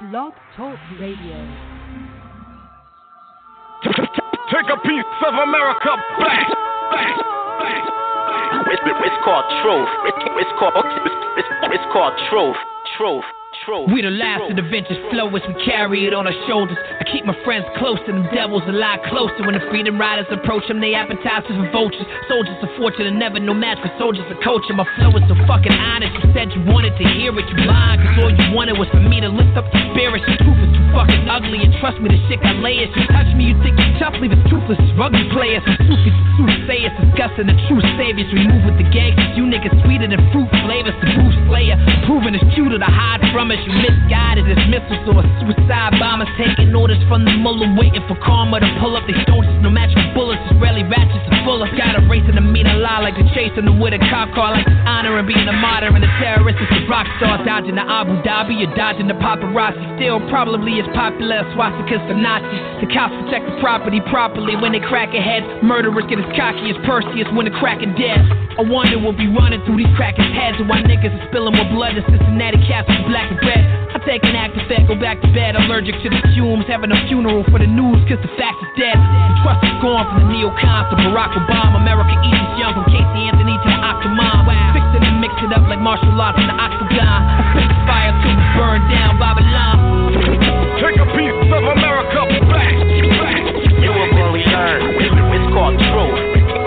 Blog Talk Radio. Take a piece of America back, back, back. It's, it's called truth. It's, it's called it's, it's, it's called truth. Truth. Truth. We the last of the vintage flow as we carry it on our shoulders. I keep my friends close to them devils a lot closer. When the freedom riders approach them, they appetizers for vultures. Soldiers of fortune and never no match for soldiers of culture. My flow is so fucking honest. You said you wanted to hear it, you lied. Cause all you wanted was for me to lift up the spirits. The truth is too fucking ugly, and trust me, the shit got layers. You touch me, you think you're tough, leave us toothless. Rugby players, some Sufis, soothsayers, discussing the true saviors. We move with the gangsters, you niggas sweeter than fruit flavors. The Bruce Slayer, proving it's true to the hide from us. You misguided as missiles or suicide bombers, taking orders from the mullah, waiting for karma to pull up. They soldiers, no match for bullets. Israeli ratchets are full of. Got a racing to mean a lie like the chasing the with a cop car, like it's honoring being a martyr and the terrorist is the rock star, dodging the Abu Dhabi, you're dodging the paparazzi. Still, probably as popular as swastikas for Nazis. The cops protect the property properly when they crack a head. Murderers get as cocky as Perseus when the cracking dead. I wonder we'll be running through these crackers' heads, and why niggas are spilling more blood than Cincinnati cats with black and red. I take an active Actifed, go back to bed, allergic to the fumes, having a funeral for the news, cause the fact is dead. The trust is gone from the neocons to Barack Obama. America eats young from Casey Anthony to the Octomom. Fix it and mix it up like martial arts in the octagon. I spit the fire till we burn down Babylon. Take a piece of America back, back. You will only learn. It's, it's called truth.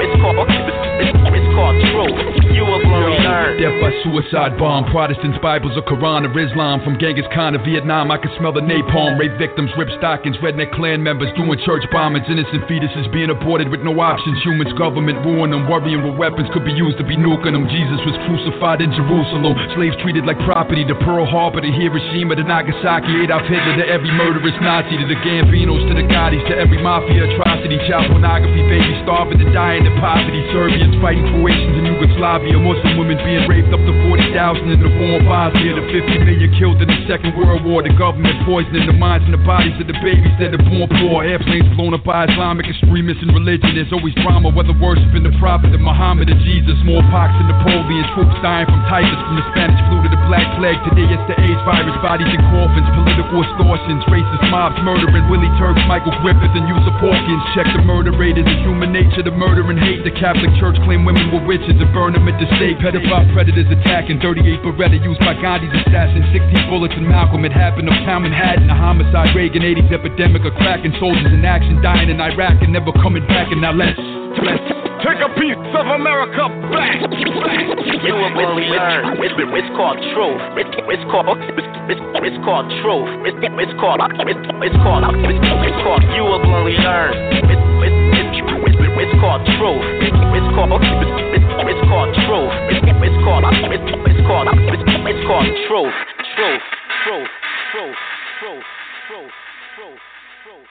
It's called it's, it's You will learn. Death by suicide bomb, Protestants, Bibles, or Quran or Islam. From Genghis Khan to Vietnam, I can smell the napalm. Rape victims, rip stockings, redneck clan members doing church bombings. Innocent fetuses being aborted with no options. Humans, government ruin them, worrying what weapons could be used to be nuking them. Jesus was crucified in Jerusalem. Slaves treated like property. To Pearl Harbor, to Hiroshima, to Nagasaki. Adolf Hitler, to every murderous Nazi. To the Gambinos, to the Gottis, to every mafia atrocity. Child pornography, babies starving and dying in poverty. Serbians fighting Croatians in Yugoslavia. Muslim women being raped up to 40,000 in the in Bosnia. The 50 million killed in the Second World War. The government poisoning the minds and the bodies of the babies that are born poor. Airplanes blown up by Islamic extremists and religion. There's always drama, whether worshiping the prophet of Muhammad or Jesus. Smallpox and Napoleon. Troops dying from typhus, from the Spanish flu to the Black Plague. Today it's the AIDS virus. Bodies in coffins. Political extortions. Racist mobs murdering Willie Turks, Michael Griffith, and Yusuf Hawkins. Check the murder rate. Is human nature to murder and hate? The Catholic Church claim women were witches and burn them at the stake. Pedophile predators attacking 38 Beretta used by Gandhi's assassin. 16 bullets in Malcolm. It happened uptown Manhattan. A homicide, Reagan 80s epidemic of cracking soldiers in action, dying in Iraq and never coming back. And now let's, let's Take a piece of America back, back. You will only learn. It's, it's called truth. It's, it's called it's, it's, it's called truth. It's, it's called it's, it's called it's, it's called you will only learn. It's, it's, it's, it's, it's called truth. It's, it's called it's, it's, called truth. It's, it's called it's, it's called it's, it's called truth. Truth. Truth. Truth. Truth. Truth. Truth. Truth.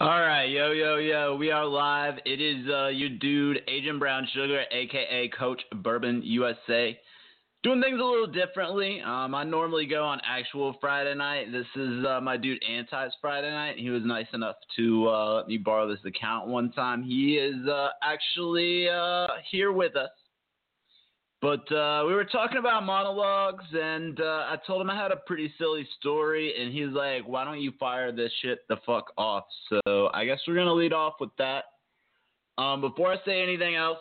All right, yo, yo, yo, we are live. It is uh, your dude, Agent Brown Sugar, aka Coach Bourbon USA. Doing things a little differently. Um, I normally go on actual Friday night. This is uh, my dude Anti's Friday night. He was nice enough to uh, let me borrow this account one time. He is uh, actually uh, here with us. But uh, we were talking about monologues, and uh, I told him I had a pretty silly story, and he's like, "Why don't you fire this shit the fuck off?" So I guess we're gonna lead off with that. Um, before I say anything else,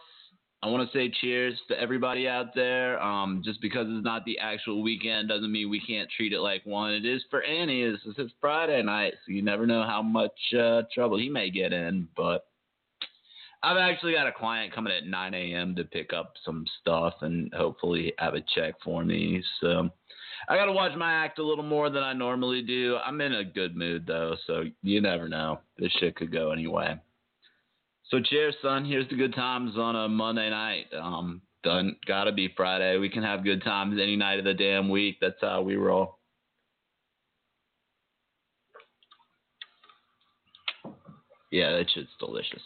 I want to say cheers to everybody out there. Um, just because it's not the actual weekend doesn't mean we can't treat it like one. It is for Annie. This is his Friday night, so you never know how much uh, trouble he may get in, but. I've actually got a client coming at 9 a.m. to pick up some stuff and hopefully have a check for me. So I got to watch my act a little more than I normally do. I'm in a good mood though, so you never know. This shit could go anyway. So cheers, son. Here's the good times on a Monday night. Um, done. Gotta be Friday. We can have good times any night of the damn week. That's how we roll. Yeah, that shit's delicious.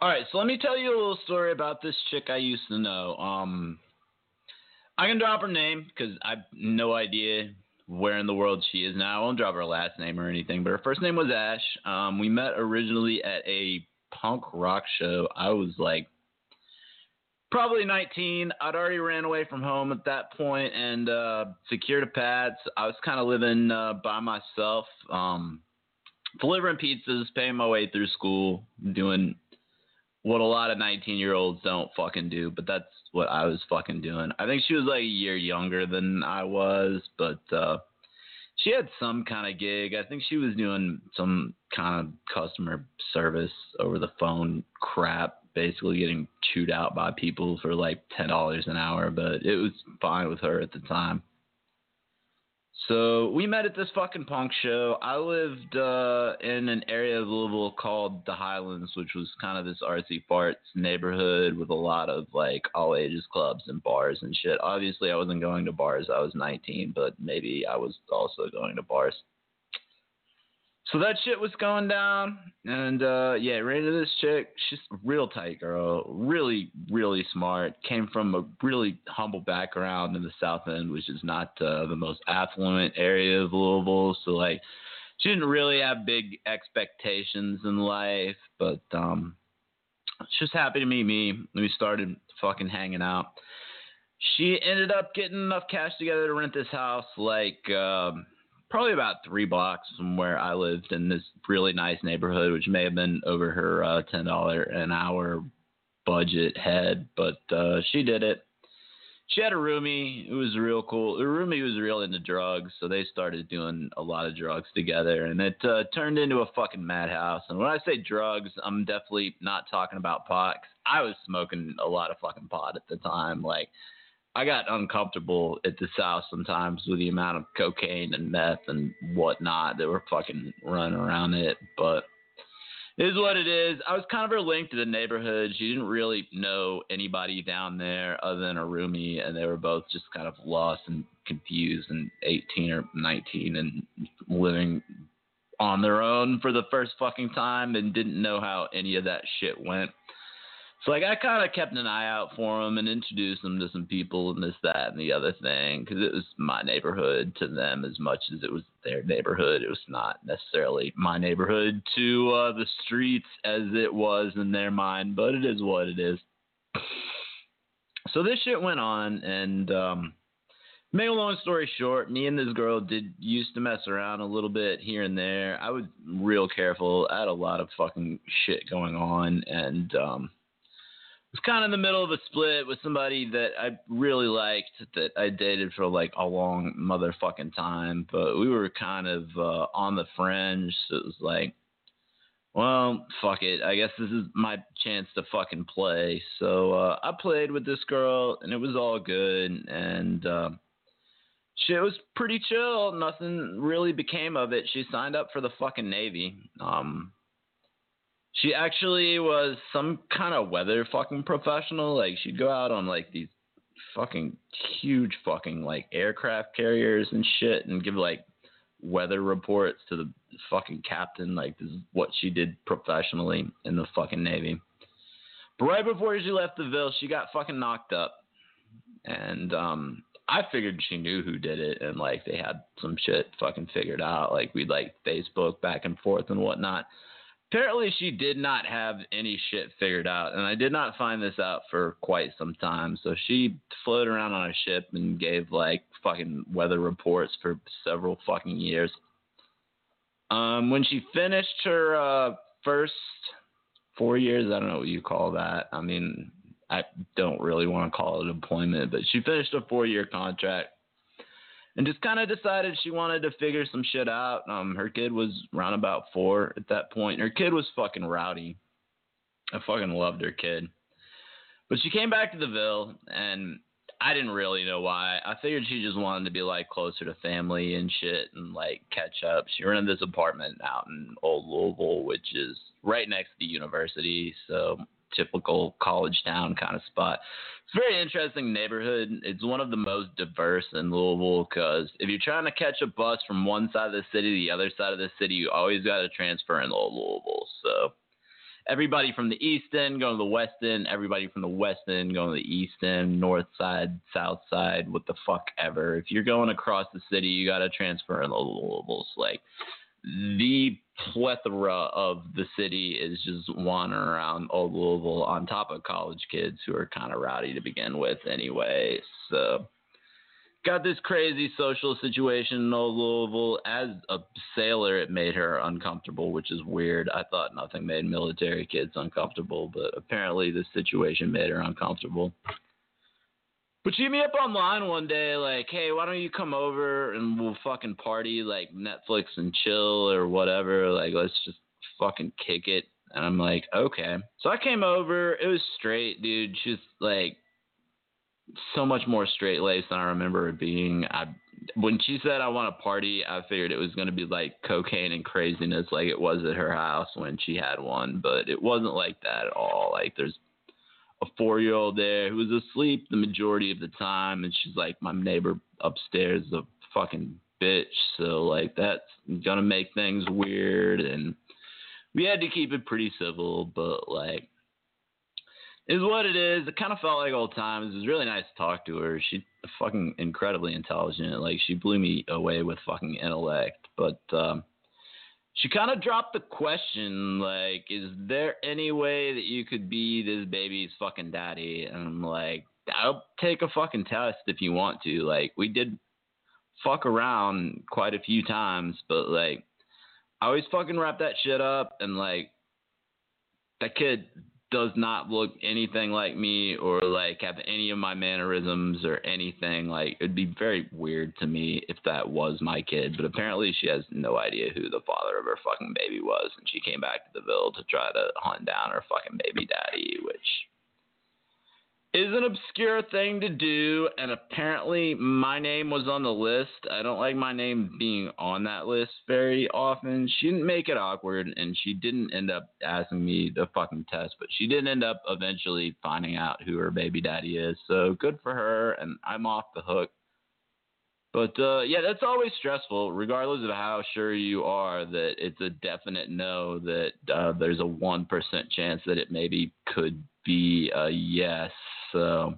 All right, so let me tell you a little story about this chick I used to know. Um, I can drop her name because I have no idea where in the world she is now. I won't drop her last name or anything, but her first name was Ash. Um, we met originally at a punk rock show. I was like probably 19. I'd already ran away from home at that point and uh, secured a pad. I was kind of living uh, by myself, um, delivering pizzas, paying my way through school, doing what a lot of 19 year olds don't fucking do, but that's what I was fucking doing. I think she was like a year younger than I was, but uh, she had some kind of gig. I think she was doing some kind of customer service over the phone crap, basically getting chewed out by people for like ten dollars an hour, but it was fine with her at the time. So we met at this fucking punk show. I lived uh, in an area of Louisville called the Highlands, which was kind of this artsy farts neighborhood with a lot of like all ages clubs and bars and shit. Obviously, I wasn't going to bars. I was 19, but maybe I was also going to bars. So that shit was going down, and uh, yeah, ran into this chick. She's real tight girl, really, really smart. Came from a really humble background in the South End, which is not uh, the most affluent area of Louisville. So like, she didn't really have big expectations in life, but um, she was happy to meet me. We started fucking hanging out. She ended up getting enough cash together to rent this house, like. Um, probably about three blocks from where I lived in this really nice neighborhood, which may have been over her uh, ten dollar an hour budget head, but uh, she did it. She had a roomie who was real cool. The roomie was real into drugs, so they started doing a lot of drugs together, and it uh, turned into a fucking madhouse. And when I say drugs, I'm definitely not talking about pot. I was smoking a lot of fucking pot at the time, like I got uncomfortable at the South sometimes with the amount of cocaine and meth and whatnot that were fucking running around it. But it is what it is. I was kind of her link to the neighborhood. She didn't really know anybody down there other than a roomie, and they were both just kind of lost and confused and 18 or 19 and living on their own for the first fucking time and didn't know how any of that shit went. So like I kind of kept an eye out for them and introduced them to some people and this, that, and the other thing because it was my neighborhood to them as much as it was their neighborhood. It was not necessarily my neighborhood to uh, the streets as it was in their mind, but it is what it is. So this shit went on, and um, make a long story short, me and this girl did used to mess around a little bit here and there. I was real careful. I had a lot of fucking shit going on, and um, was kind of in the middle of a split with somebody that I really liked that I dated for like a long motherfucking time, but we were kind of uh, on the fringe. So it was like, well, fuck it. I guess this is my chance to fucking play. So uh, I played with this girl, and it was all good, and uh, shit was pretty chill. Nothing really became of it. She signed up for the fucking Navy. Um, she actually was some kind of weather fucking professional. Like she'd go out on like these fucking huge fucking like aircraft carriers and shit and give like weather reports to the fucking captain. Like this is what she did professionally in the fucking Navy. But right before she left the Ville, she got fucking knocked up. And um I figured she knew who did it and like they had some shit fucking figured out. Like we'd like Facebook back and forth and whatnot apparently she did not have any shit figured out and i did not find this out for quite some time. So she floated around on a ship and gave like fucking weather reports for several fucking years. Um when she finished her uh first four years i don't know what you call that. I mean i don't really want to call it employment but she finished a four year contract and just kind of decided she wanted to figure some shit out. Um, her kid was around about four at that point. Her kid was fucking rowdy. I fucking loved her kid. But she came back to the Ville, and I didn't really know why. I figured she just wanted to be like closer to family and shit, and like catch up. She rented this apartment out in Old Louisville, which is right next to the university, so typical college town kind of spot. It's a very interesting neighborhood. It's one of the most diverse in Louisville because if you're trying to catch a bus from one side of the city to the other side of the city, you always got to transfer in Louisville. So everybody from the east end going to the west end, everybody from the west end going to the east end, north side, south side, what the fuck ever. If you're going across the city, you got to transfer in Louisville. Like the plethora of the city is just wandering around old Louisville on top of college kids who are kind of rowdy to begin with anyway. So got this crazy social situation in old Louisville. As a sailor, it made her uncomfortable, which is weird. I thought nothing made military kids uncomfortable, but apparently this situation made her uncomfortable. But she hit me up online one day, like, hey, why don't you come over and we'll fucking party, like Netflix and chill or whatever. Like, let's just fucking kick it. And I'm like, okay. So I came over. It was straight, dude. She's like so much more straight laced than I remember it being. I when she said I want to party, I figured it was gonna be like cocaine and craziness, like it was at her house when she had one. But it wasn't like that at all. Like there's a four year old there who was asleep the majority of the time, and she's like, my neighbor upstairs is a fucking bitch, so like that's gonna make things weird, and we had to keep it pretty civil, but like. Is what it is. It kind of felt like old times. It was really nice to talk to her. She's fucking incredibly intelligent. Like she blew me away with fucking intellect. But um, she kind of dropped the question like is there any way that you could be this baby's fucking daddy? And i'm like i'll take a fucking test if you want to. Like we did fuck around quite a few times but like i always fucking wrap that shit up and like that kid does not look anything like me or like have any of my mannerisms or anything. Like it'd be very weird to me if that was my kid, but apparently she has no idea who the father of her fucking baby was, and she came back to the Ville to try to hunt down her fucking baby daddy, which is an obscure thing to do, and apparently my name was on the list. I don't like my name being on that list very often. She didn't make it awkward, and she didn't end up asking me the fucking test, but she did end up eventually finding out who her baby daddy is. So good for her, and I'm off the hook. But uh, yeah, that's always stressful, regardless of how sure you are that it's a definite no. That uh, there's a one percent chance that it maybe could be a yes. So,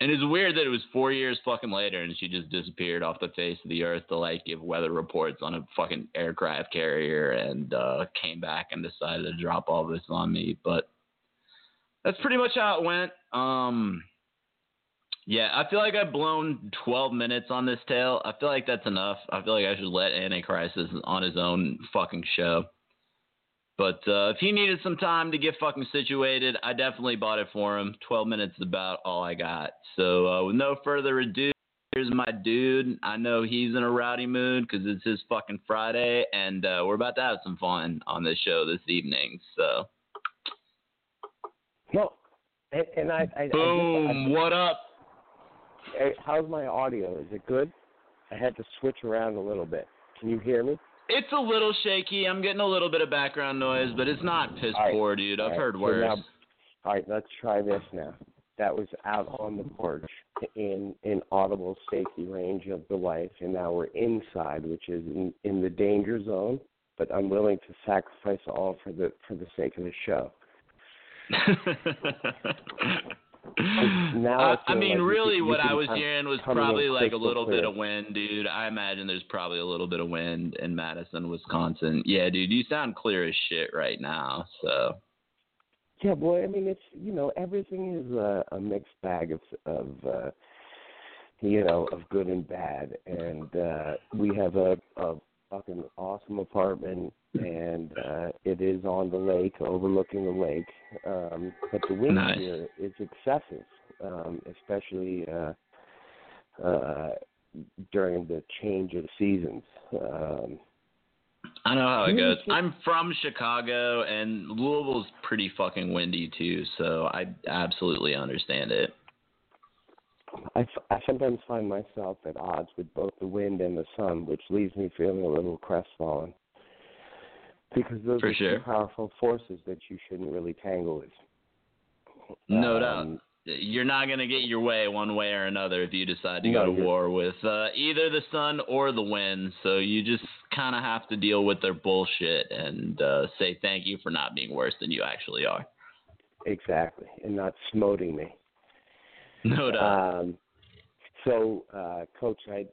and it's weird that it was four years fucking later, and she just disappeared off the face of the earth to like give weather reports on a fucking aircraft carrier, and uh, came back and decided to drop all this on me. But that's pretty much how it went. Um, yeah, I feel like I've blown 12 minutes on this tale. I feel like that's enough. I feel like I should let Anticrisis on his own fucking show. But uh, if he needed some time to get fucking situated, I definitely bought it for him. 12 minutes is about all I got. So uh, with no further ado, here's my dude. I know he's in a rowdy mood because it's his fucking Friday, and uh, we're about to have some fun on this show this evening. So. No, and, and I, I boom. I, what up? How's my audio? Is it good? I had to switch around a little bit. Can you hear me? It's a little shaky. I'm getting a little bit of background noise, but it's not piss right. poor, dude. I've right. heard so worse. Now, all right, let's try this now. That was out on the porch in in audible safety range of the wife, and now we're inside, which is in, in the danger zone. But I'm willing to sacrifice all for the for the sake of the show. now I, I, mean, like really, can, what I was hearing was probably like a little clear. bit of wind, dude. I imagine there's probably a little bit of wind in Madison, Wisconsin. Yeah, dude, you sound clear as shit right now. So. Yeah, boy. I mean, it's you know everything is a, a mixed bag of of uh, you know of good and bad, and uh, we have a, a fucking awesome apartment, and uh, it is on the lake, overlooking the lake. Um, but the wind nice. here is excessive, um, especially uh, uh, during the change of seasons. Um, I know how it goes. I'm from Chicago, and Louisville's pretty fucking windy too, so I absolutely understand it. I, f- I sometimes find myself at odds with both the wind and the sun, which leaves me feeling a little crestfallen. Because those For are sure. two powerful forces that you shouldn't really tangle with. No Um, doubt. You're not going to get your way one way or another if you decide to No, go to war with uh, either the sun or the wind. So you just kind of have to deal with their bullshit and uh, say thank you for not being worse than you actually are. Exactly, and not smoting me. No doubt. Um, so, uh, Coach, I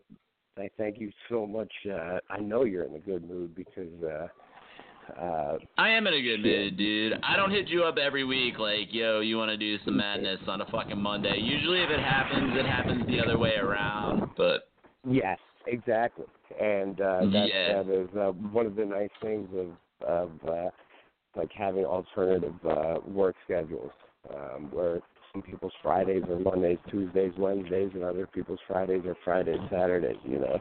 I thank you so much. Uh, I know you're in a good mood because uh, uh, I am in a good mood, dude. I don't hit you up every week like, yo, you want to do some madness on a fucking Monday. Usually, if it happens, it happens the other way around. But yes, exactly, and uh, that, Yeah. that is uh, one of the nice things of of uh, like having alternative uh, work schedules, um, where some people's Fridays are Mondays, Tuesdays, Wednesdays, and other people's Fridays are Fridays, Saturdays. You know.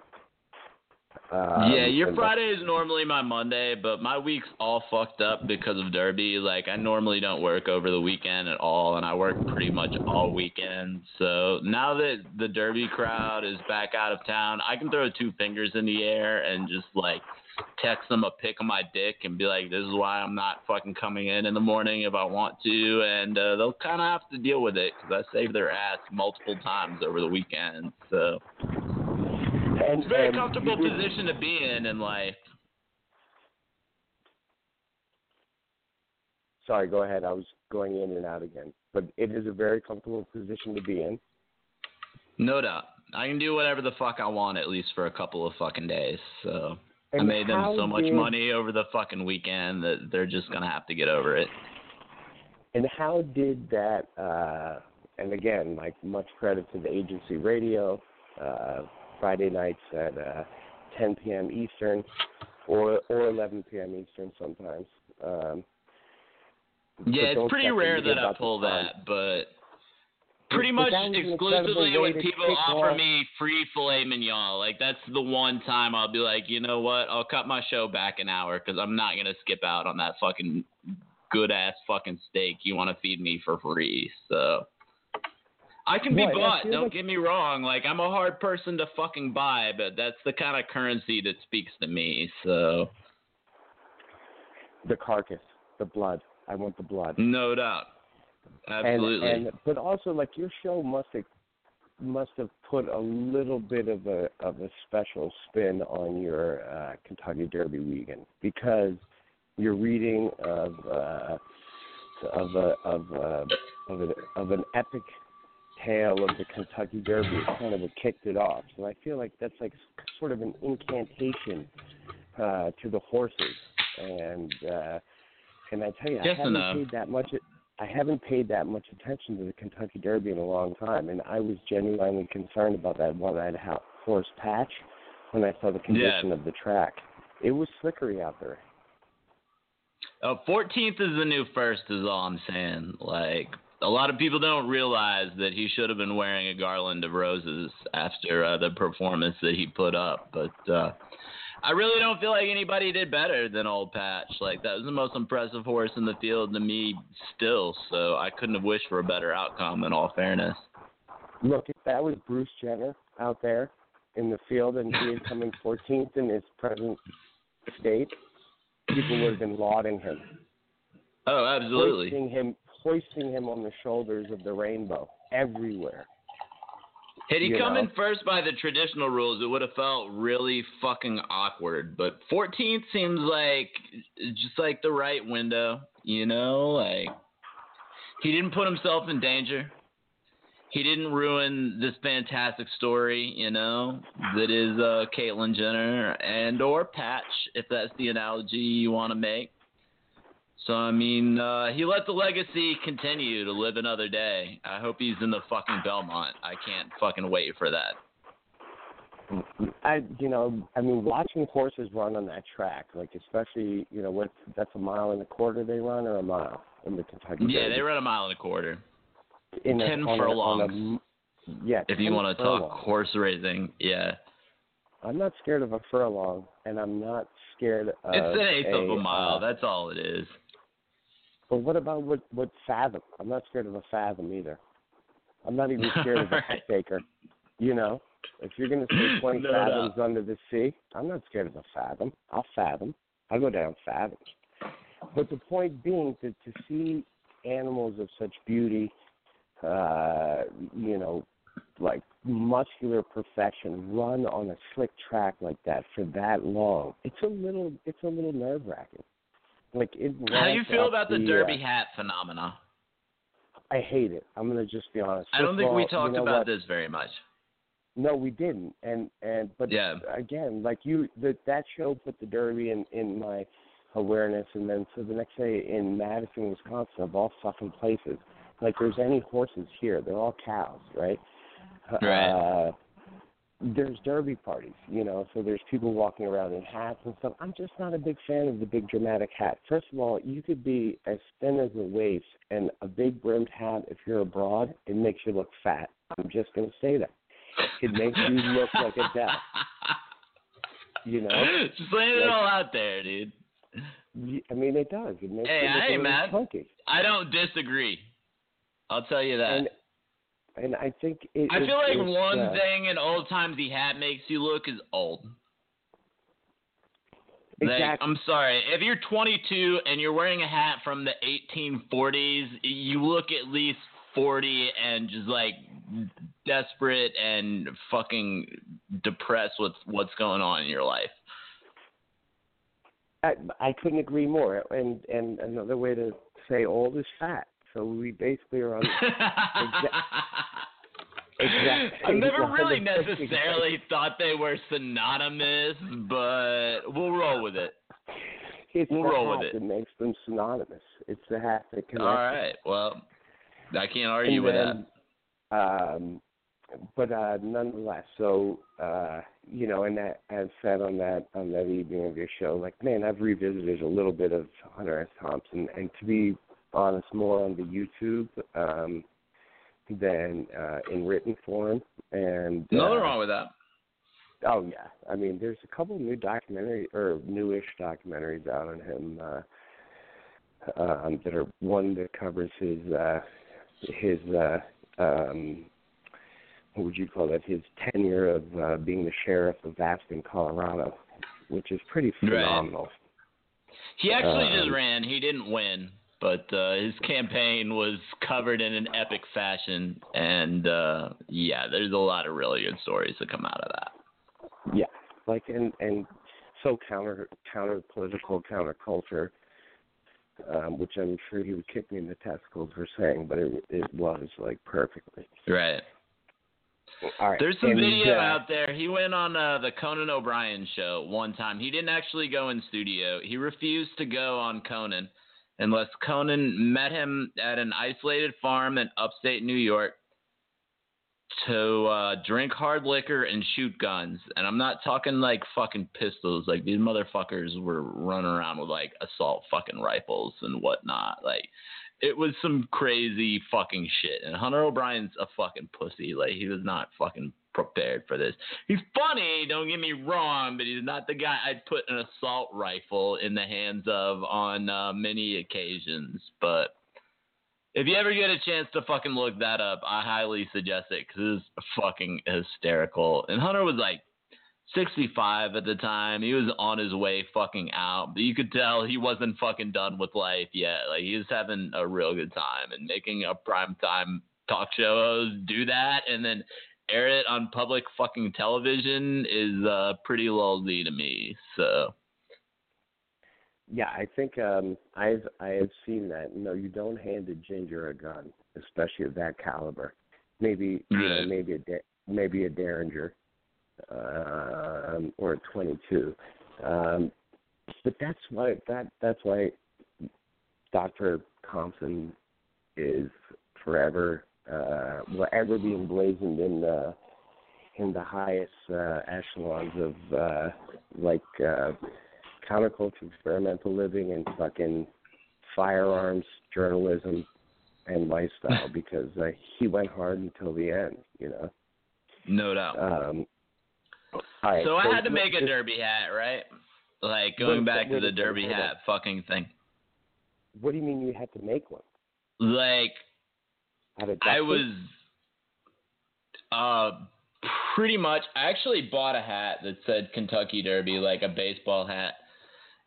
Um, yeah, your Friday is normally my Monday, but my week's all fucked up because of Derby. Like I normally don't work over the weekend at all, and I work pretty much all weekend. So now that the Derby crowd is back out of town, I can throw two fingers in the air and just like text them a pic of my dick and be like, "This is why I'm not fucking coming in in the morning if I want to," and uh, they'll kind of have to deal with it because I saved their ass multiple times over the weekend. So and, it's a very comfortable you- position to be in in life. Sorry, go ahead. I was going in and out again, but it is a very comfortable position to be in. No doubt. I can do whatever the fuck I want at least for a couple of fucking days. So I made them so much did- money over the fucking weekend that they're just gonna have to get over it. And how did that? Uh, and again, like much credit to the agency radio, uh, Friday nights at uh, 10 p.m. Eastern, or or 11 p.m. Eastern sometimes. Um, Yeah, it's pretty rare that I pull that, but pretty much that was an exclusively when people offer off- me free filet mignon. Like that's the one time I'll be like, you know what? I'll cut my show back an hour because I'm not gonna skip out on that fucking good ass fucking steak you want to feed me for free. So. I can be I bought. Don't like- get me wrong. Like I'm a hard person to fucking buy, but that's the kind of currency that speaks to me. So The carcass, the blood. I want the blood. no doubt, absolutely. And, and but also like your show must have must have put a little bit of a of a special spin on your uh, Kentucky Derby weekend because your reading of uh, of a of a, of, a, of an epic tale of the Kentucky Derby kind of what kicked it off. So I feel like that's like sort of an incantation uh, to the horses, and uh, and I tell you, I haven't no. paid that much. I haven't paid that much attention to the Kentucky Derby in a long time, and I was genuinely concerned about that one-eyed horse patch when I saw the condition of the track. It was slickery out there. Uh, 14th is the new first, is all I'm saying. Like, a lot of people don't realize that he should have been wearing a garland of roses after uh, the performance that he put up. But uh, I really don't feel like anybody did better than Old Patch. Like, that was the most impressive horse in the field to me still. So I couldn't have wished for a better outcome, in all fairness. Look, if that was Bruce Jenner out there in the field and he had coming 14th in his present state, people would have been lauding him, Oh, absolutely. hoisting him, hoisting him on the shoulders of the rainbow everywhere. Had he come know. in first by the traditional rules, it would have felt really fucking awkward. But 14th seems like just like the right window, you know? Like, he didn't put himself in danger. He didn't ruin this fantastic story, you know, that is uh, Caitlyn Jenner and or Patch, if that's the analogy you want to make. So I mean, uh, he let the legacy continue to live another day. I hope he's in the fucking Belmont. I can't fucking wait for that. I, you know, I mean, watching horses run on that track, like especially, you know, what that's a mile and a quarter they run or a mile in the Kentucky. Yeah, Derby. they run a mile and a quarter. in 10 a- on a furlongs. yeah, If you want to talk furlongs. horse racing, yeah, I'm not scared of a furlong, and I'm not scared of. it's an eighth of a mile. uh, That's all it is. But what about what what fathom? I'm not scared of a fathom either. I'm not even scared of a Right. hectacre. You know, if you're going to say 20 No fathoms under the sea, I'm not scared of a fathom. I'll fathom. I'll go down fathoms. But the point being that to see animals of such beauty, uh, you know, like muscular perfection, run on a slick track like that for that long, it's a little, it's a little nerve wracking. Like it. How do you feel about the uh, derby hat phenomena? I hate it. I'm gonna just be honest. I don't First think of we talked you know about what? this very much. No, we didn't. And and but Yeah. again, like you, that that show put the Derby in in my awareness, and then so the next day in Madison, Wisconsin, of all fucking places, like there's any horses here, they're all cows, right? Right. Uh, there's derby parties, you know, so there's people walking around in hats and stuff. I'm just not a big fan of the big dramatic hat. First of all, you could be as thin as a waist, and a big brimmed hat, if you're abroad, it makes you look fat. I'm just going to say that. It makes you look like a death, you know? Just laying it all out there, dude. I mean, it does. It makes Hey, you look I a ain't little mad. chunky. I don't disagree. I'll tell you that. And and I think it, I it- feel like one uh, thing an old timey hat makes you look is old. Like, Exactly. I'm sorry. If you're 22 and you're wearing a hat from the 1840s, you look at least 40 and just like desperate and fucking depressed with what's going on in your life. I, I couldn't agree more. And and another way to say old is fat. So we basically are on. exactly. I've never really 100% necessarily thought they were synonymous, but we'll roll with it. It's We'll roll with it. that makes them synonymous. It's the hat that connects. All right. Well, I can't argue with that. Um, but uh, nonetheless, so uh, you know, and that as said on that on that evening of your show, like man, I've revisited a little bit of Hunter S. Thompson, and to be honest, more on the YouTube um, than uh, in written form. And Nothing uh, wrong with that. Oh yeah, I mean, there's a couple new documentary or newish documentaries out on him uh, um, that are one that covers his uh, his uh, um, what would you call that? His tenure of uh, being the sheriff of Aspen, Colorado, which is pretty Right. phenomenal. He actually just um, ran. He didn't win, but uh, his campaign was covered in an epic fashion. And uh, yeah, there's a lot of really good stories that come out of that. Yeah, like and and so counter counter political counter culture, um, which I'm sure he would kick me in the testicles for saying, but it it was like perfectly. Right. All right. There's some and, video uh, out there. He went on uh, the Conan O'Brien show one time. He didn't actually go in studio. He refused to go on Conan unless Conan met him at an isolated farm in upstate New York to uh, drink hard liquor and shoot guns. And I'm not talking like fucking pistols. Like these motherfuckers were running around with like assault fucking rifles and whatnot. Like it was some crazy fucking shit. And Hunter O'Brien's a fucking pussy. Like he was not fucking prepared for this. He's funny, don't get me wrong, but he's not the guy I'd put an assault rifle in the hands of on uh, many occasions. But if you ever get a chance to fucking look that up, I highly suggest it because it's fucking hysterical. And Hunter was like 65 at the time. He was on his way fucking out, but you could tell he wasn't fucking done with life yet. Like he was having a real good time and making a prime time talk show do that and then air it on public fucking television is uh pretty lowly to me. So Yeah, I think um I've I have seen that. No, you don't hand a ginger a gun, especially of that caliber. Maybe you know, maybe a Da- maybe a Derringer, um, or a 22. Um, but that's why that that's why Dr. Thompson is forever uh, will ever be emblazoned in the in the highest uh, echelons of uh, like uh, counterculture, experimental living, and fucking firearms journalism and lifestyle because uh, he went hard until the end, you know. no doubt. Um, right, so I had to make a derby hat, right? Like going back to the derby hat fucking thing. What do you mean you had to make one? Like I was uh pretty much I actually bought a hat that said Kentucky Derby, like a baseball hat.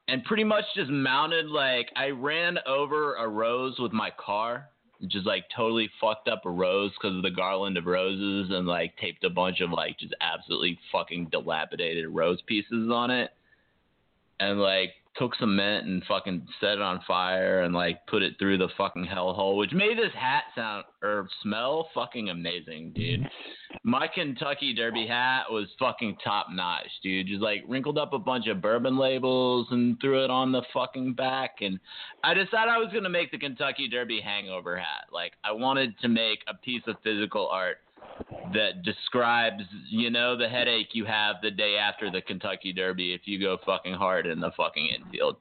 And pretty much just mounted like I ran over a rose with my car, just like totally fucked up a rose because of the garland of roses and like taped a bunch of like just absolutely fucking dilapidated rose pieces on it. And like took cement and fucking set it on fire and like put it through the fucking hellhole, which made this hat sound or smell fucking amazing, dude. My Kentucky Derby hat was fucking top notch, dude. Just like wrinkled up a bunch of bourbon labels and threw it on the fucking back. And I decided I was gonna make the Kentucky Derby hangover hat. Like I wanted to make a piece of physical art that describes, you know, the headache you have the day after the Kentucky Derby if you go fucking hard in the fucking infield.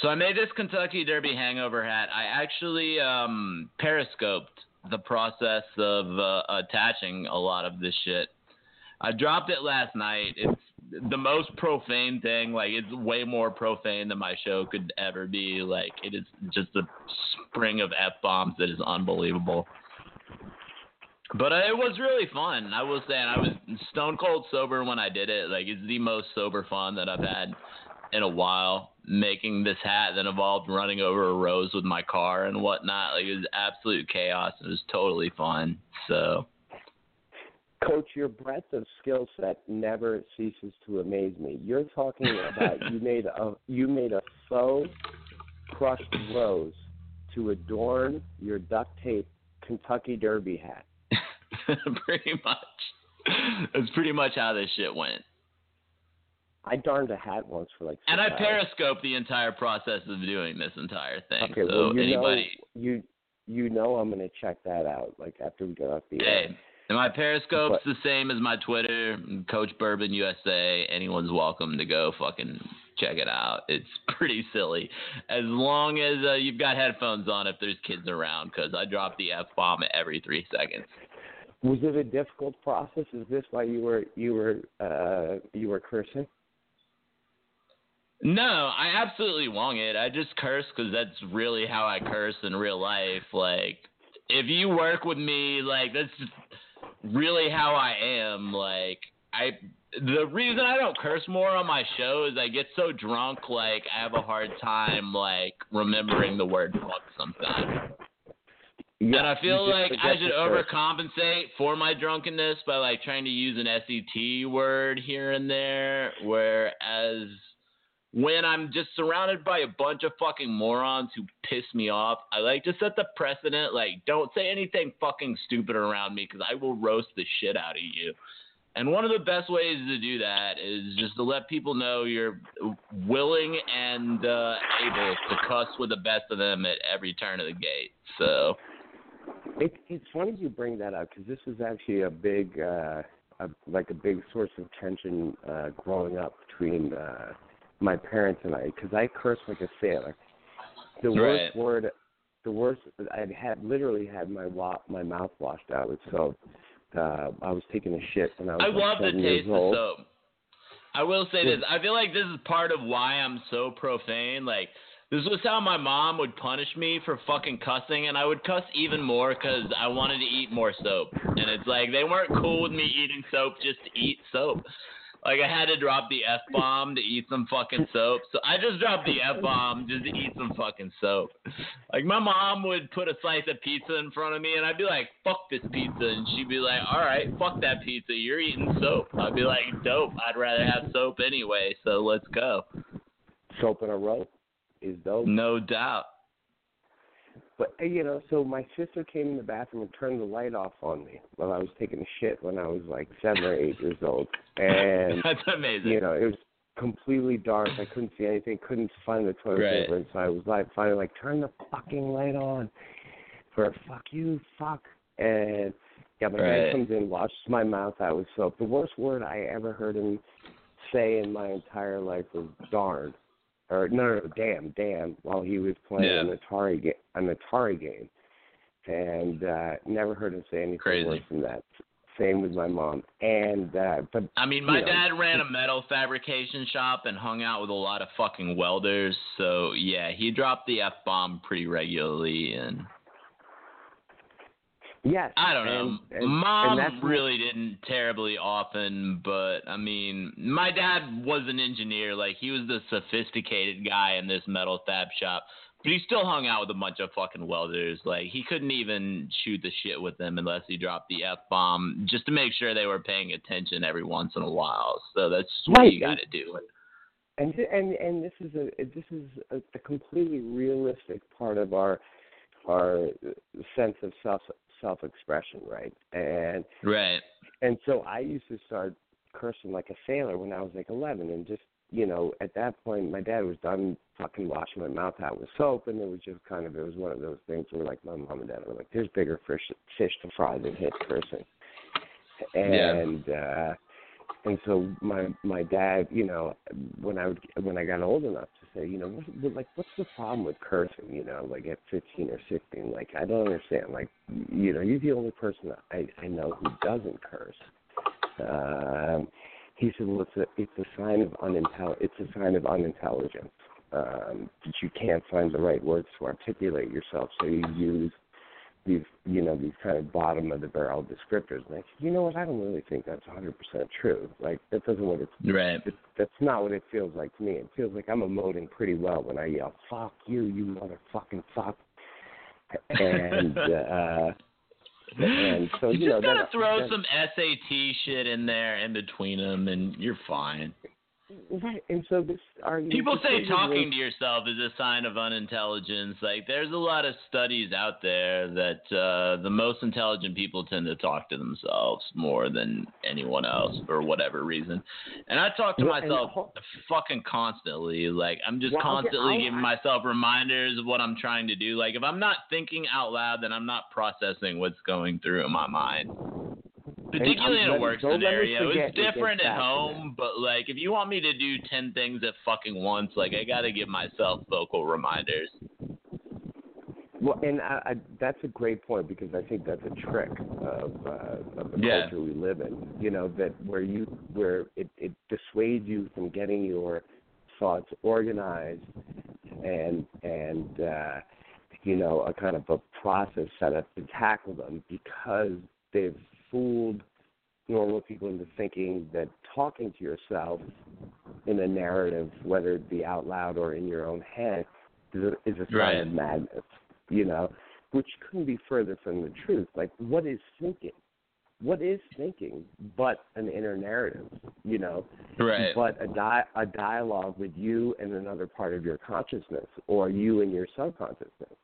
So I made this Kentucky Derby hangover hat. I actually um, periscoped the process of uh, attaching a lot of this shit. I dropped it last night. It's the most profane thing. Like it's way more profane than my show could ever be. Like it is just a spring of f bombs that is unbelievable. But uh, it was really fun. I was saying I was stone cold sober when I did it. Like it's the most sober fun that I've had in a while. Making this hat that involved running over a rose with my car and whatnot. Like it was absolute chaos. It was totally fun. So. Coach, your breadth of skill set never ceases to amaze me. You're talking about you made a you made a faux crushed rose to adorn your duct tape Kentucky Derby hat. pretty much. That's pretty much how this shit went. I darned a hat once for like. And I hours. periscoped the entire process of doing this entire thing. Okay, so well, you anybody, know, you you know I'm gonna check that out. Like after we get off the air. hey, and my periscope's But- the same as my Twitter, Coach Bourbon USA. Anyone's welcome to go fucking check it out. It's pretty silly, as long as uh, you've got headphones on if there's kids around, because I drop the f bomb every three seconds. Was it a difficult process? Is this why you were you were uh you were cursing? No, I absolutely wrong it. I just curse because that's really how I curse in real life. Like, if you work with me, like that's really how I am. Like, I the reason I don't curse more on my show is I get so drunk, like I have a hard time like remembering the word fuck sometimes. Yeah, and I feel like I should overcompensate for my drunkenness by like trying to use an SET word here and there, whereas when I'm just surrounded by a bunch of fucking morons who piss me off, I like to set the precedent like don't say anything fucking stupid around me because I will roast the shit out of you. And one of the best ways to do that is just to let people know you're willing and uh, able to cuss with the best of them at every turn of the gate. So. It, it's funny you bring that up because this was actually a big, uh, a, like a big source of tension uh, growing up between uh, my parents and I because I curse like a sailor. The worst word, the worst. I had literally had my wa- my mouth washed out with soap. Uh, I was taking a shit when I was I like love the seven years taste of soap. I will say this. I feel like this is part of why I'm so profane. Like, this was how my mom would punish me for fucking cussing, and I would cuss even more because I wanted to eat more soap. And it's like, they weren't cool with me eating soap just to eat soap. Like, I had to drop the F bomb to eat some fucking soap. So I just dropped the F bomb just to eat some fucking soap. Like, my mom would put a slice of pizza in front of me, and I'd be like, fuck this pizza. And she'd be like, all right, fuck that pizza. You're eating soap. I'd be like, dope. I'd rather have soap anyway, so let's go. Soap in a row is dope. No doubt. But uh, you know, so my sister came in the bathroom and turned the light off on me while I was taking a shit when I was like seven or eight years old, and That's amazing. you know it was completely dark. I couldn't see anything. Couldn't find the toilet Right. paper, and so I was like finally like turn the fucking light on, for fuck you, fuck. And yeah, my Right. dad comes in, washes my mouth out with soap. The worst word I ever heard him say in my entire life was darn. Or no, no, damn, damn, while he was playing Yeah. an Atari game, an Atari game, and uh never heard him say anything Crazy. worse than that. Same with my mom, and uh but I mean, my you know, dad ran a metal fabrication shop and hung out with a lot of fucking welders. So yeah, he dropped the f bomb pretty regularly, and yes, I don't know. and, and, Mom and really didn't terribly often, but I mean, my dad was an engineer. Like he was the sophisticated guy in this metal fab shop. But he still hung out with a bunch of fucking welders. Like he couldn't even shoot the shit with them unless he dropped the f bomb, just to make sure they were paying attention every once in a while. So that's what Right, you got to do. and and and this is a this is a, a completely realistic part of our our sense of self self expression, right? And Right. and so I used to start cursing like a sailor when I was like 11, and just you know, at that point, my dad was done fucking washing my mouth out with soap, and it was just kind of it was one of those things where like my mom and dad were like, "There's bigger fish fish to fry than his cursing," and uh, and so my my dad, you know, when I would when I got old enough to say, you know, what, like what's the problem with cursing? You know, like at 15 or 16, like I don't understand. Like, you know, you're the only person I I know who doesn't curse. Um, he said, well, it's a it's a sign of unintel it's a sign of unintelligence. Um, that you can't find the right words to articulate yourself, so you use these you know these kind of bottom of the barrel descriptors. And I said, you know what? I don't really think that's 100% true. Like that doesn't what it's Right. it, that's not what it feels like to me. It feels like I'm emoting pretty well when I yell "fuck you, you motherfucking fuck," and uh, and so you, you, know just gotta that, throw some SAT shit in there in between them, and you're fine. Right. And so this argument. People say talking to yourself is a sign of unintelligence. Like, there's a lot of studies out there that uh, the most intelligent people tend to talk to themselves more than anyone else for whatever reason. And I talk to myself fucking constantly. Like, I'm just Well, constantly I'll- giving myself reminders of what I'm trying to do. Like, if I'm not thinking out loud, then I'm not processing what's going through in my mind. Particularly in a work don't let me scenario. It's it different at home, but like if you want me to do ten things at fucking once, like I gotta give myself vocal reminders. Well, and I, I, that's a great point because I think that's a trick of, uh, of the Yeah. culture we live in. You know that where you where it, it dissuades you from getting your thoughts organized and and uh, you know a kind of a process set up to tackle them because they've fooled normal people into thinking that talking to yourself in a narrative, whether it be out loud or in your own head, is a, is a sign Right. of madness. You know, which couldn't be further from the truth. Like, what is thinking? What is thinking but an inner narrative? You know, Right. but a di- a dialogue with you and another part of your consciousness, or you and your subconsciousness.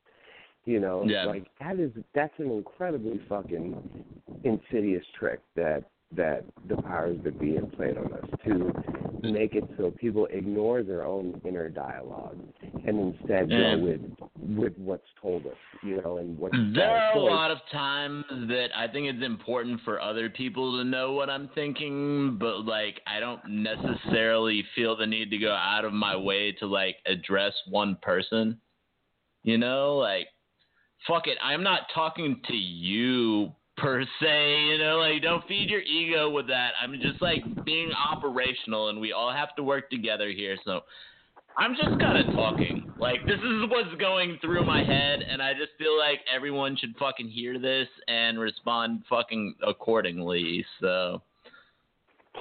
You know, Yeah. like that is that's an incredibly fucking insidious trick that that the powers that be have played on us to mm. make it so people ignore their own inner dialogue and instead Yeah. go with with what's told us, you know, and what. There are a lot of times that I think it's important for other people to know what I'm thinking, but like I don't necessarily feel the need to go out of my way to like address one person. You know, like fuck it, I'm not talking to you per se, you know, like don't feed your ego with that. I'm just like being operational and we all have to work together here. So I'm just kind of talking. Like this is what's going through my head, and I just feel like everyone should fucking hear this and respond fucking accordingly. So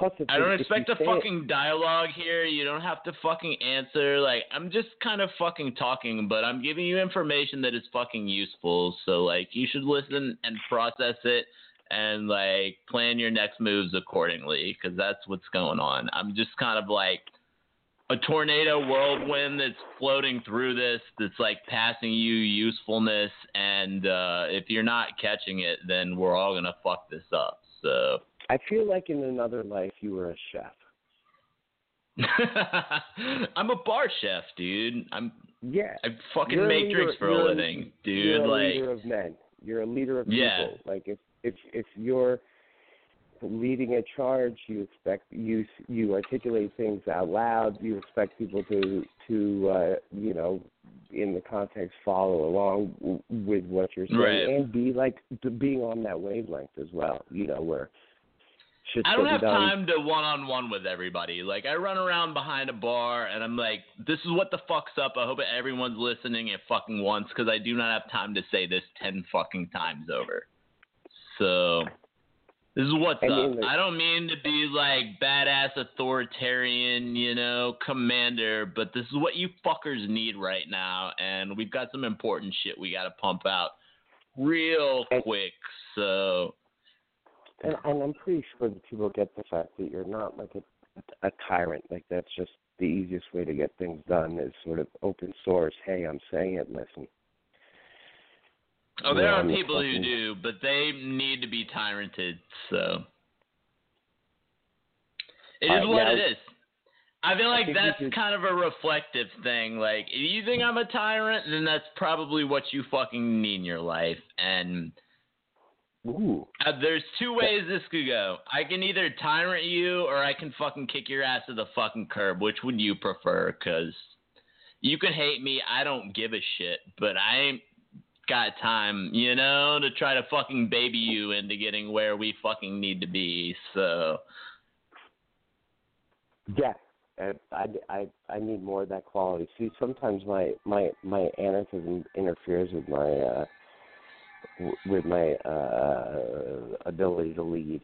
Plus, I don't expect a say it- fucking dialogue here. You don't have to fucking answer. Like I'm just kind of fucking talking, but I'm giving you information that is fucking useful. So like you should listen and process it. And like plan your next moves accordingly, because that's what's going on. I'm just kind of like a tornado whirlwind that's floating through this that's like passing you usefulness and uh if you're not catching it then we're all gonna fuck this up so I feel like in another life you were a chef. i'm a bar chef dude i'm Yeah. i fucking You're make leader- drinks for a living You're a like leader of men. You're a leader of Yeah. people. Like if if if you're leading a charge, you expect you you articulate things out loud. You expect people to to uh, you know in the context follow along w- with what you're saying Right. and be like being on that wavelength as well. You know where. Shit's I don't have done. time to one on one with everybody. Like I run around behind a bar and I'm like, this is what the fuck's up. I hope everyone's listening at fucking once because I do not have time to say this ten fucking times over. So this is what's I up. mean, like- I don't mean to be like badass authoritarian, you know, commander, but this is what you fuckers need right now, and we've got some important shit we got to pump out real quick. So And, and I'm pretty sure that people get the fact that you're not like a, a tyrant. Like that's just the easiest way to get things done is sort of open source. Hey, I'm saying it. Listen. Oh, there Yeah, are I'm people who do, but they need to be tyranted. So it is Alright, what now- it is. I feel like we that's should- kind of a reflective thing. Like, if you think I'm a tyrant, then that's probably what you fucking need in your life. And Ooh. uh, there's two ways this could go. I can either tyrant you, or I can fucking kick your ass to the fucking curb. Which would you prefer? Because you can hate me. I don't give a shit. But I ain't got time, you know, to try to fucking baby you into getting where we fucking need to be. So Yeah, I, I I need more of that quality. See, sometimes my my my anarchism interferes with my uh w- with my uh ability to lead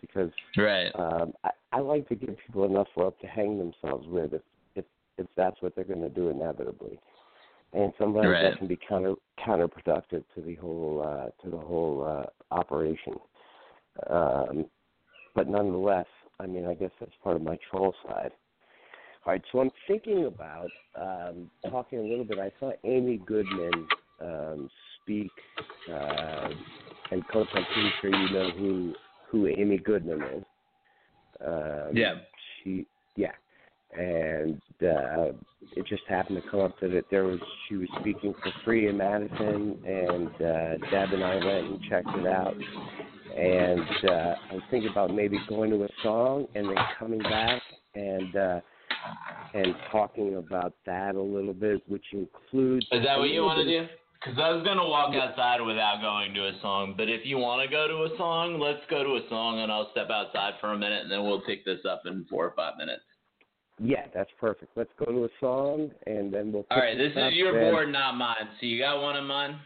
because right. um I, I like to give people enough rope to hang themselves with if if if that's what they're going to do inevitably. And sometimes Right. that can be counter counterproductive to the whole uh to the whole uh operation. Um but nonetheless, I mean, I guess that's part of my troll side. All right, so I'm thinking about um, talking a little bit. I saw Amy Goodman um, speak, uh, and Coach, I'm pretty sure you know who who Amy Goodman is. Um, Yeah. She, yeah, and uh, it just happened to come up that there was she was speaking for free in Madison, and uh, Deb and I went and checked it out and uh, I was thinking about maybe going to a song and then coming back and uh, and talking about that a little bit, which includes. Is that what you want to do? Because I was gonna walk outside without going to a song, but if you want to go to a song, let's go to a song, and I'll step outside for a minute, and then we'll pick this up in four or five minutes. Yeah, that's perfect. Let's go to a song and then we'll. All right, this is your and- board, not mine. So you got one of mine.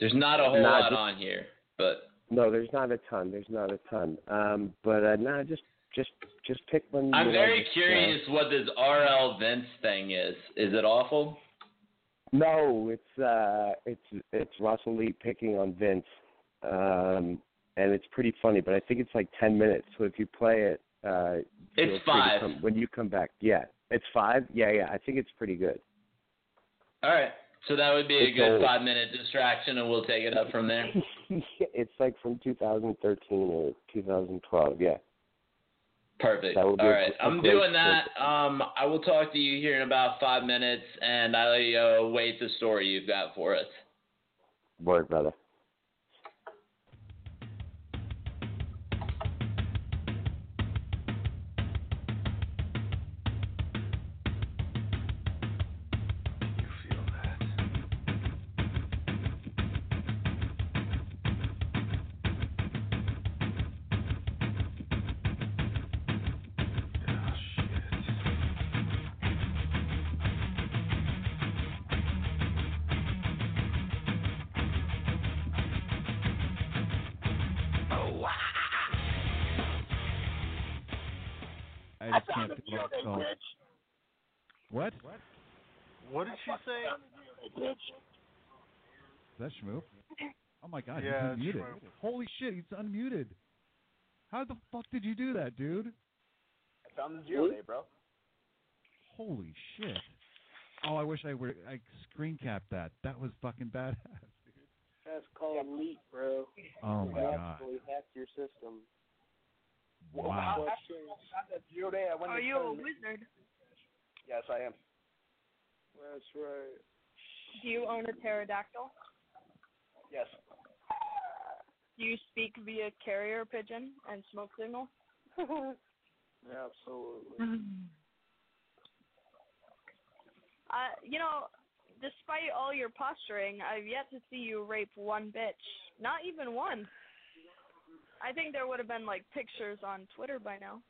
There's not a whole Nah, lot just- on here, but No, there's not a ton. There's not a ton. Um, but uh, no, just just just pick one. I'm you know, very uh, curious what this RL Vince thing is. Is it awful? No, it's uh it's it's Russell Lee picking on Vince. Um and it's pretty funny, but I think it's like ten minutes. So if you play it uh It's five. come- when you come back. Yeah. It's five? Yeah, yeah. I think it's pretty good. All right, so that would be a It's good old. five minute distraction, and we'll take it up from there. it's like from two thousand thirteen or two thousand twelve, yeah. Perfect. That would be All right, I'm doing that. Um, I will talk to you here in about five minutes, and I uh, wait the story you've got for us. Word, brother. That Schmoop? Oh my god, Yeah, he's unmuted. Schmoop. Holy shit, he's unmuted. How the fuck did you do that, dude? I Found the zero day, bro. Holy shit. Oh, I wish I were I screen capped that. That was fucking badass. That's called leak, bro. Oh my god. hacked your system. Wow. That zero day, I went Are you a wizard? Yes, I am. That's right. Do you own a pterodactyl? Yes. Do you speak via carrier pigeon and smoke signal? Absolutely. Uh, you know, despite all your posturing, I've yet to see you rape one bitch. Not even one. I think there would have been like pictures on Twitter by now.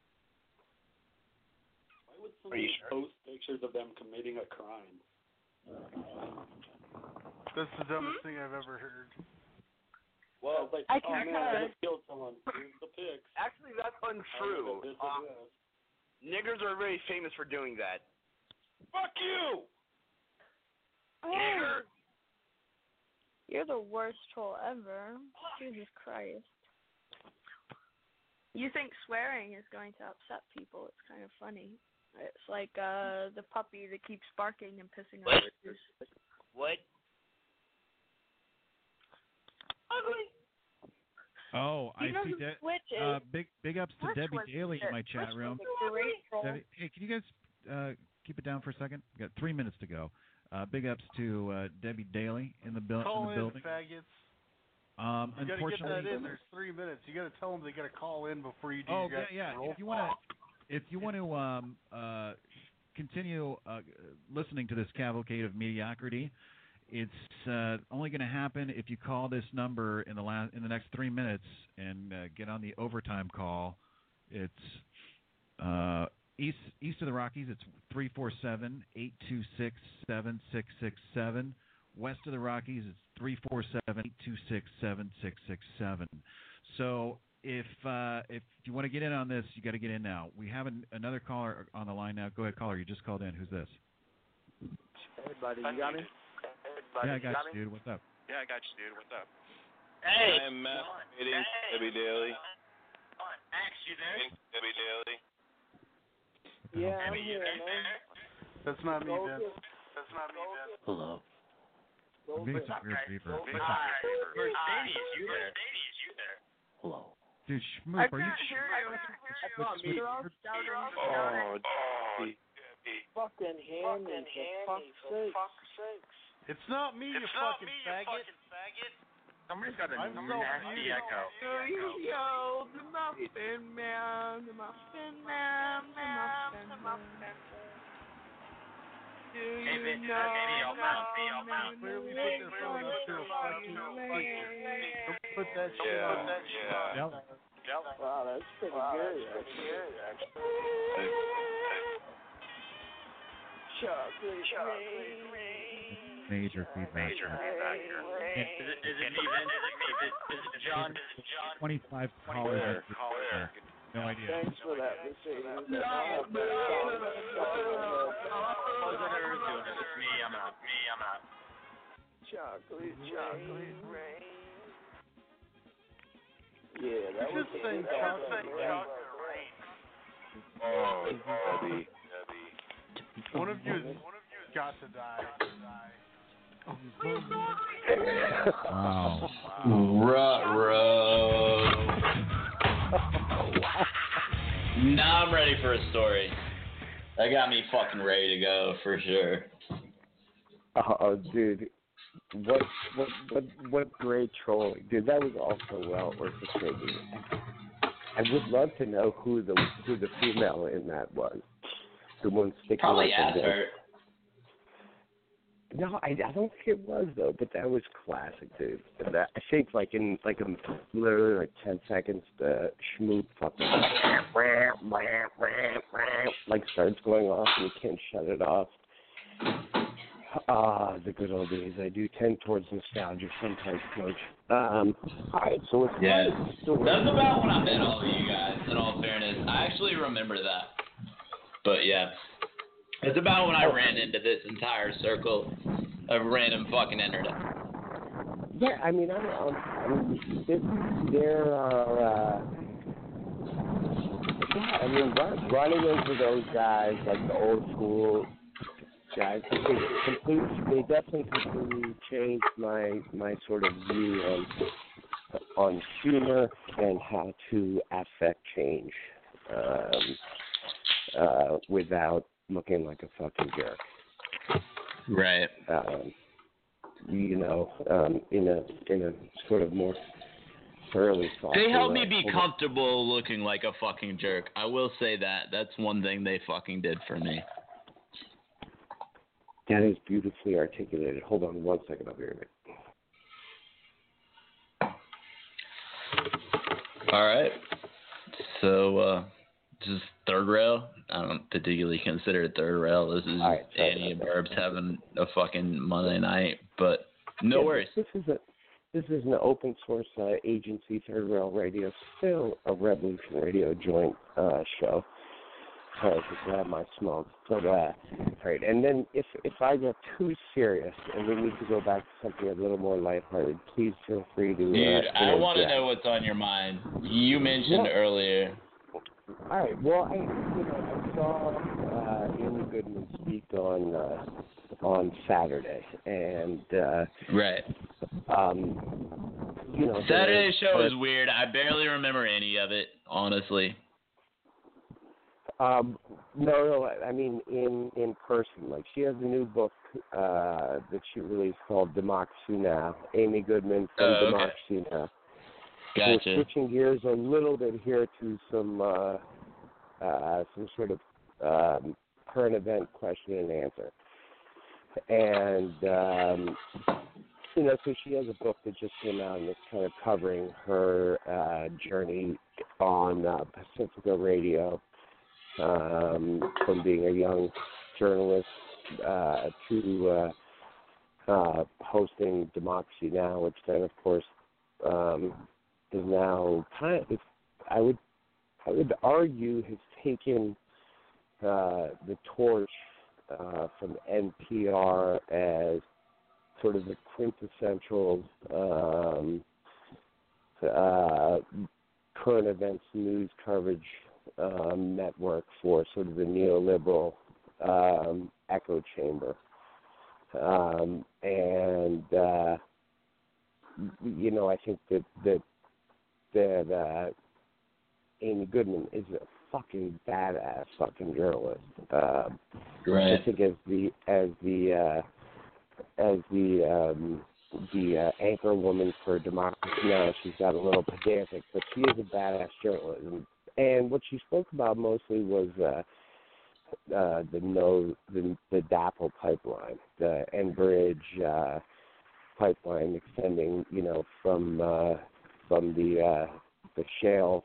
Why would Are you somebody sure? post pictures of them committing a crime? That's the dumbest thing I've ever heard. Well, like, I oh can man, I kinda- just killed someone. Here's the pics. Actually, that's untrue. This is this. niggers are very famous for doing that. Fuck you! Oh, you're the worst troll ever. Jesus Christ. You think swearing is going to upset people? It's kind of funny. It's like uh the puppy that keeps barking and pissing on the What? Oh, He I see. doesn't De- uh, big big ups to Switch Debbie was Daly in my chat Switch room. was the great troll. Debbie, hey, can you guys uh, keep it down for a second? We got three minutes to go. Uh, big ups to uh, Debbie Daly in the, buil- Call in the in, building. faggots. Um, You gotta get unfortunately, that in. There's three minutes. You gotta tell them they gotta call in before you do Oh your yeah, yeah. If you wanna, if you want to um, uh, continue uh, listening to this cavalcade of mediocrity, it's uh, only going to happen if you call this number in the last in the next three minutes and uh, get on the overtime call. It's uh, east east of the Rockies. It's three four seven eight two six seven six six seven. West of the Rockies, it's three four seven eight two six seven six six seven. So if uh, if you want to get in on this, you got to get in now. We have an, another caller on the line now. Go ahead, caller. You just called in. Who's this? Hey, buddy, you got me? Yeah, I got you, dude. What's up? Yeah, I got you, dude. What's up? Hey. I am masturbating Debbie Daly. Debbie Daly. Yeah, I'm here, man. That's not me, Vince. That's not me, Vince. Hello. I'm getting some weird reverb. What's up? Mercedes, you there? Hello. Dude, I Schmoop, are can't you? hear you. What's What's with They're all your- shouting. Oh, Debbie. Fucking hand me, for fuck's sakes. It's not me, you fucking faggot. Somebody's got a I'm so nasty mute. echo. Yo, the muffin man, the muffin man, the muffin man. Do Hey, you Vince, know that's me, I'll bounce, me, I'll the bounce. Clearly put this on up to a fucking Don't put that shit Yeah, on that yeah. Yep. Wow, that's pretty good. Chocolate rain. Major feedback. Is it, is it me, Is it me, Is it John? Is it John? Twenty-five callers. Caller. No idea. Thanks for that, Mercedes. Close it or it's doing it. It's me, I'm out. Me, I'm out. Chocolate, chocolate rain. Yeah, that was Just a saying chocolate album, rain. man. Oh, Debbie. Oh. Debbie. One of you, one of you got to die. Wow. Ruh-roh. now I'm ready for a story. That got me fucking ready to go for sure. Oh, dude, what what what what great trolling, dude! That was also well orchestrated. I would love to know who the who the female in that was, the one sticking Probably up and ass down. hurt. No, I, I don't think it was though, but that was classic, dude. And that, I think like in like in literally like ten seconds, the schmoop fucking like starts going off and you can't shut it off. Ah, the good old days. I do tend towards nostalgia sometimes, Coach. Um, all right, so it's Yeah. story. That's about when I met all of you guys, in all fairness. I actually remember that. But yeah. It's about when I ran into this entire circle of random fucking internet. Yeah, I mean, I'm, I'm, I'm there, there are, uh, yeah, I mean, run, running into those guys, like the old school guys, think completely, they definitely completely changed my, my sort of view on, on humor and how to affect change, um, uh, without looking like a fucking jerk. Right. um, you know, um, in a in a sort of more thoroughly. They helped me be comfortable looking like a fucking jerk. I will say that. That's one thing they fucking did for me. That is beautifully articulated. Hold on one second, I'll be right back. All right. So, uh, this is third rail. I don't particularly consider it third rail. This is right, Annie and Burbs having a fucking Monday night, but no Yeah, worries. This is a this is an open source uh, agency, Third Rail Radio, still a Revolution Radio joint uh, show. Sorry to grab my smoke, but uh, right. And then if if I get too serious and we need to go back to something a little more lighthearted, please feel free to. Dude, uh, I want to know what's on your mind. You mentioned Yeah. earlier All right. Well, I you know I saw uh, Amy Goodman speak on uh, on Saturday, and uh, Right. um, you know Saturday there- show was weird. I barely remember any of it, honestly. Um, no, no. I- I mean, in in person. Like she has a new book uh, that she released called Democracy Now. Amy Goodman from Oh, okay. Democracy Now. Gotcha. We're switching gears a little bit here to some uh, uh, some sort of um, current event question and answer. And um, you know, so she has a book that just came out and it's kind of covering her uh, journey on uh, Pacifica Radio um, from being a young journalist uh, to uh, uh, hosting Democracy Now, which then, of course, um, is now kind of, I would, I would argue, has taken uh, the torch uh, from NPR as sort of the quintessential um, uh, current events news coverage um, network for sort of the neoliberal um, echo chamber. Um, and uh, you know, I think that that that uh, Amy Goodman is a fucking badass fucking journalist. Um, Right. I think as the as the uh, as the um, the uh, anchor woman for Democracy Now, she's got a little pedantic, but she is a badass journalist. And, and what she spoke about mostly was uh, uh, the no the the DAPL pipeline, the Enbridge uh, pipeline extending, you know, from uh, from the uh, the shale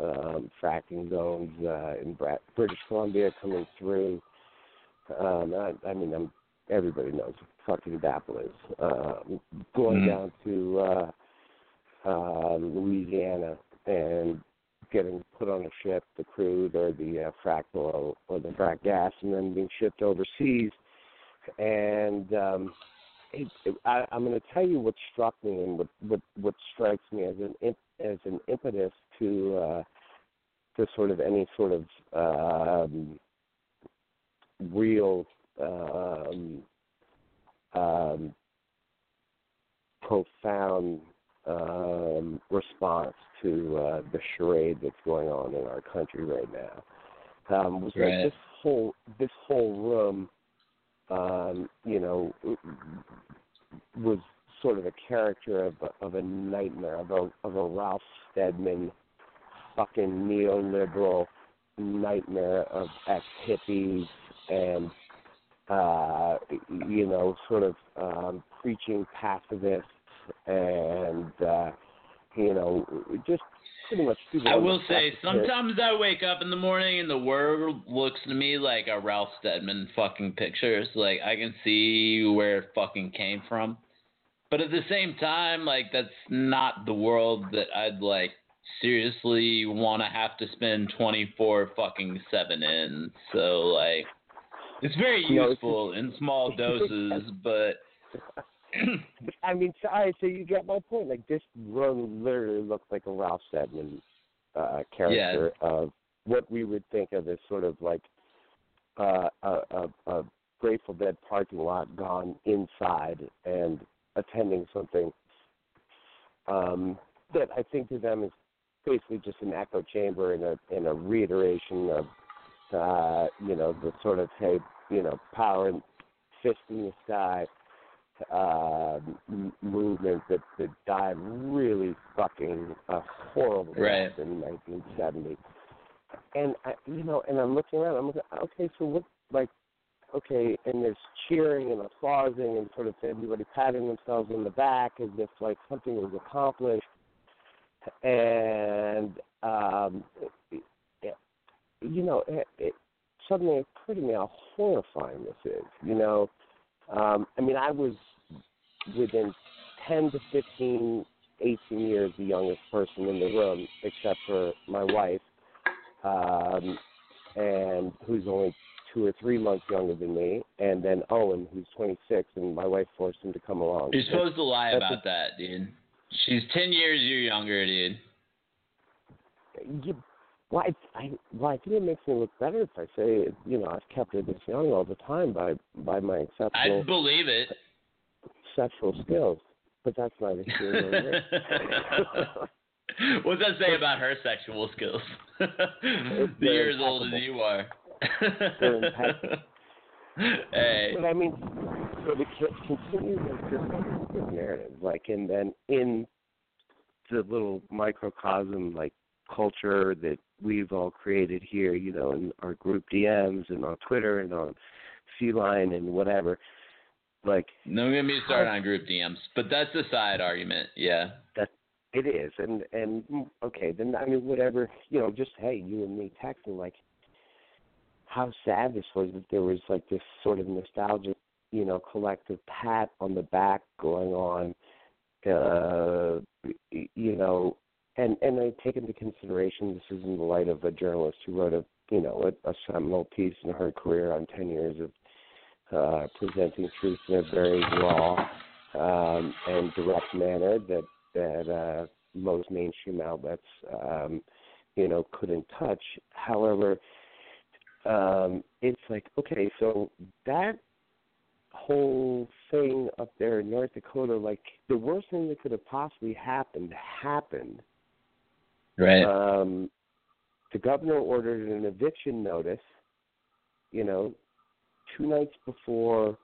um, fracking zones uh, in British Columbia coming through. Um, I, I mean, I'm, everybody knows what fucking DAPL is. Um, going Mhm. down to uh, uh, Louisiana and getting put on a ship, the crude or the uh, frack oil or the frack gas, and then being shipped overseas. And um, it, it, I, I'm going to tell you what struck me and what what, what strikes me as an imp, as an impetus to uh, to sort of any sort of um, real um, um, profound um, response to uh, the charade that's going on in our country right now. Um, was Right. like this whole this whole room, um, you know, was sort of a character of a, of a nightmare of a of a Ralph Steadman fucking neoliberal nightmare of ex hippies and uh you know sort of um preaching pacifists and uh you know just pretty much I will say, sometimes I wake up in the morning and the world looks to me like a Ralph Steadman fucking picture. So, like, I can see where it fucking came from. But at the same time, like, that's not the world that I'd, like, seriously want to have to spend 24 fucking 7 in. So, like, it's very No, it's useful in small doses, but. I mean, so, all right, so you get my point. Like this room literally looked like a Ralph Steadman uh, character of what we would think of as sort of like uh, a, a, a Grateful Dead parking lot gone inside and attending something um, that I think to them is basically just an echo chamber and a and a reiteration of uh, you know the sort of hey you know power and fist in the sky uh, movement that, that died really fucking a horrible Right. death in 1970. And I, you know, and I'm looking around. I'm looking. Okay, so what? Like, okay, and there's cheering and applauding and sort of everybody patting themselves on the back as if like something was accomplished. And um, it, it, you know, it, it suddenly occurred to me how horrifying this is. You know, um, I mean, I was within 10 to 15, 18 years the youngest person in the room, except for my wife, um, and who's only two or three months younger than me, and then Owen, who's 26, and my wife forced him to come along. You're supposed to lie That's about that, dude. She's 10 years you're younger, dude. Yeah, Well, I, I, well, I think it makes me look better if I say, you know, I've kept it this young all the time by by my exceptional I believe it. sexual skills. But that's neither here nor there. What's that say about her sexual skills? the year as old as you are. Hey. But I mean, so to co- continue like this narrative, like, and then in the little microcosm, like culture that we've all created here, you know, in our group DMs and on Twitter and on Feline and whatever, like No get me started on group DMs, but that's a side argument. Yeah. that it is, and and okay, then I mean, whatever, you know, just hey, you and me texting, like, how sad this was that there was like this sort of nostalgic, you know, collective pat on the back going on, uh, you know, and and I take into consideration this is in the light of a journalist who wrote a, you know, a, a seminal piece in her career on ten years of uh, presenting truth in a very raw um, and direct manner that that uh, most mainstream outlets, um, you know, couldn't touch. However, um, it's like okay, so that whole thing up there in North Dakota, like the worst thing that could have possibly happened happened. Right. Um, the governor ordered an eviction notice, you know, two nights before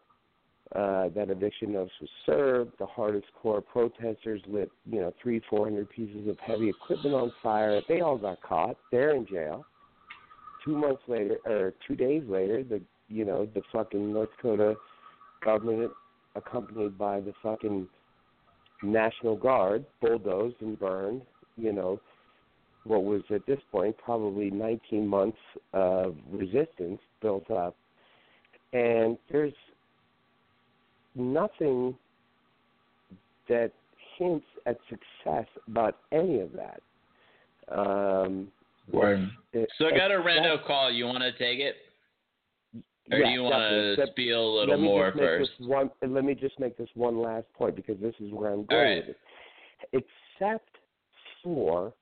uh, that eviction notice was served. The hardest core protesters lit, you know, three, four hundred pieces of heavy equipment on fire. They all got caught. They're in jail. Two months later, or two days later, the you know the fucking North Dakota government, accompanied by the fucking National Guard, bulldozed and burned. You know, what was at this point probably 19 months of resistance built up. And there's nothing that hints at success about any of that. Um, Word. it- So I got a except- rando call. You want to take it? Or yeah, do you want to Except- spiel a little let me more just make first? This one, let me just make this one last point because this is where I'm going right. with it. Except for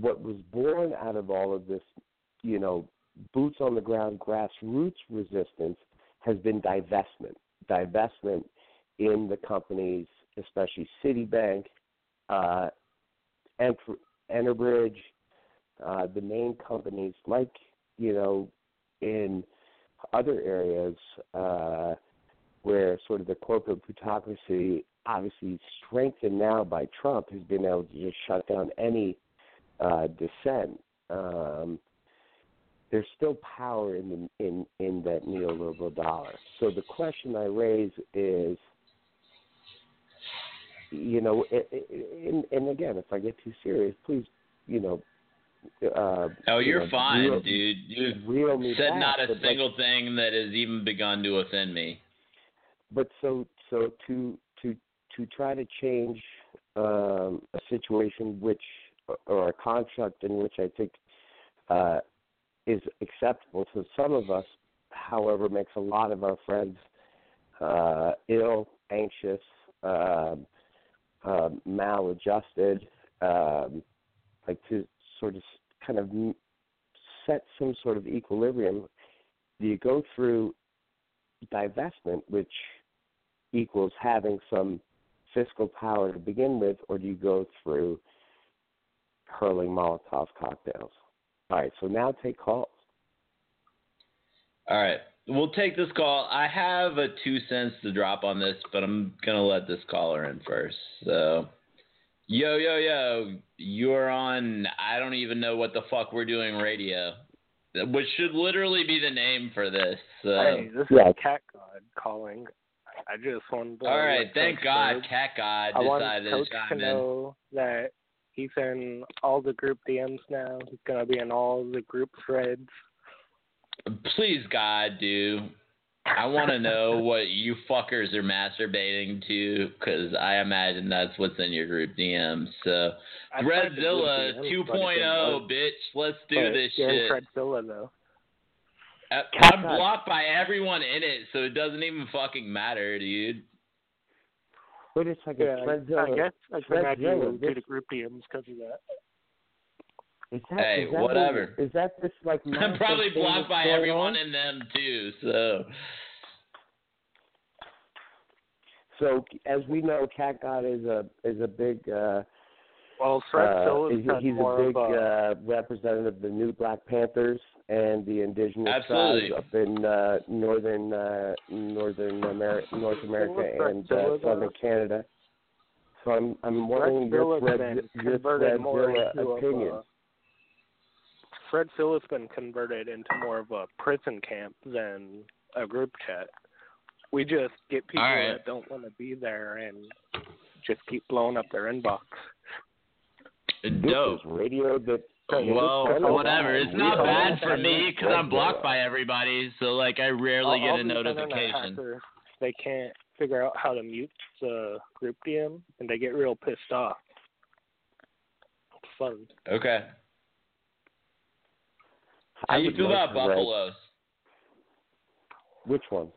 what was born out of all of this, you know, boots on the ground grassroots resistance has been divestment. Divestment in the companies, especially Citibank, uh, Ent- Enterbridge, uh, the main companies like, you know, in other areas uh, where sort of the corporate plutocracy, obviously strengthened now by Trump, has been able to just shut down any uh, dissent. Um, there's still power in the in in that neoliberal dollar. So the question I raise is, you know, and, and again, if I get too serious, please, you know. Uh, Oh, you you're know, fine, reel- dude. You reel me said back, not a but, like, single thing that has even begun to offend me. but so so to to to try to change um, a situation which or a construct in which I think uh, is acceptable to some of us, however, makes a lot of our friends uh, ill, anxious, um, um, maladjusted, um, like to sort of kind of set some sort of equilibrium. Do you go through divestment, which equals having some fiscal power to begin with, or do you go through hurling Molotov cocktails? All right, so now take calls. All right. We'll take this call. I have a two cents to drop on this, but I'm gonna let this caller in first. So, yo, yo, yo, you're on. I don't even know what the fuck we're doing radio, which should literally be the name for this. So. Hey, this Yeah. is Cat God calling. I just wanted to. All right. Thank God, Cat God I decided Coach to chime to in. know that he's in all the group DMs now. He's gonna be in all the group threads. Please, God, do. I want to know what you fuckers are masturbating to, because I imagine that's what's in your group DMs. So, I tried the group Threadzilla DMs, but it 2.0, didn't bitch. Let's do But this shit. Threadzilla though. Uh, I'm blocked by everyone in it, so it doesn't even fucking matter, dude. Wait a second, Yeah, Threadzilla. I guess I can imagine you Threadzilla, would do this- the group DMs because of that. Is that, Hey, is that whatever. Is that this like? I'm probably blocked by everyone on? in them too. So So as we know, Cat God is a is a big. uh Well, Fred uh, Phillips he's, he's a big of a uh, representative of the new Black Panthers and the indigenous Absolutely. tribes up in uh, northern uh, northern Ameri- North America and uh, uh, southern Canada. So I'm I'm wondering your Fred, been your converted Fred more Villa into a- opinion. Fred Phillips been converted into more of a prison camp than a group chat. We just get people All right. that don't want to be there and just keep blowing up their inbox. Dope. radio that Well, This is whatever. It's not bad for me because I'm blocked by everybody. So like I rarely get a notification. They can't figure out how to mute the group DM, and they get real pissed off. It's fun. Okay. How I you would feel like about buffaloes? Which one?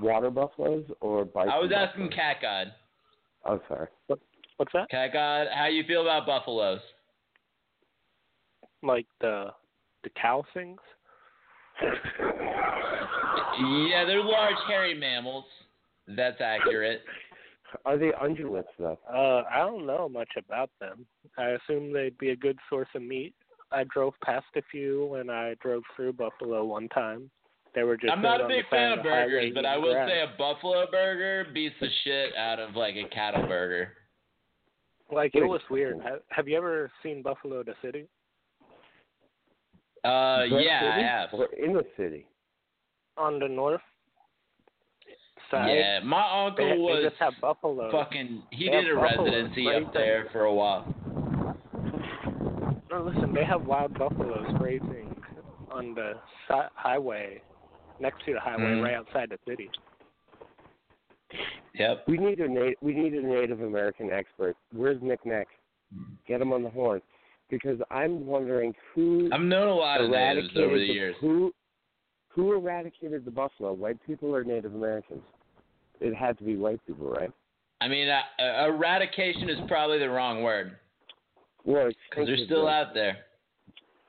Water buffaloes or bison? I was asking? Cat God. Oh, sorry. What's that? Cat God, how you feel about buffaloes? Like the the cow things? Yeah, they're large hairy mammals. That's accurate. Are they ungulates though? Uh, I don't know much about them. I assume they'd be a good source of meat. I drove past a few when I drove through Buffalo one time. They were just. I'm not a big fan of burgers, but I will grass. say a buffalo burger beats the shit out of like a cattle burger. Like it was weird. Have, have you ever seen Buffalo the city? Uh, The yeah, I have. Or in the city? On the north side. Yeah, my uncle they was just have buffalo. fucking. He They did a buffaloes residency up there for a while. No, listen, they have wild buffaloes grazing on the si- highway, next to the highway, Mhm. right outside the city. Yep. We need a na- we need a Native American expert. Where's Nick Neck? Get him on the horn, because I'm wondering who I've known a lot of natives over the the- years. Who who eradicated the buffalo? White people or Native Americans? It had to be white people, right? I mean, uh, uh, eradication is probably the wrong word Well, because they're still out there.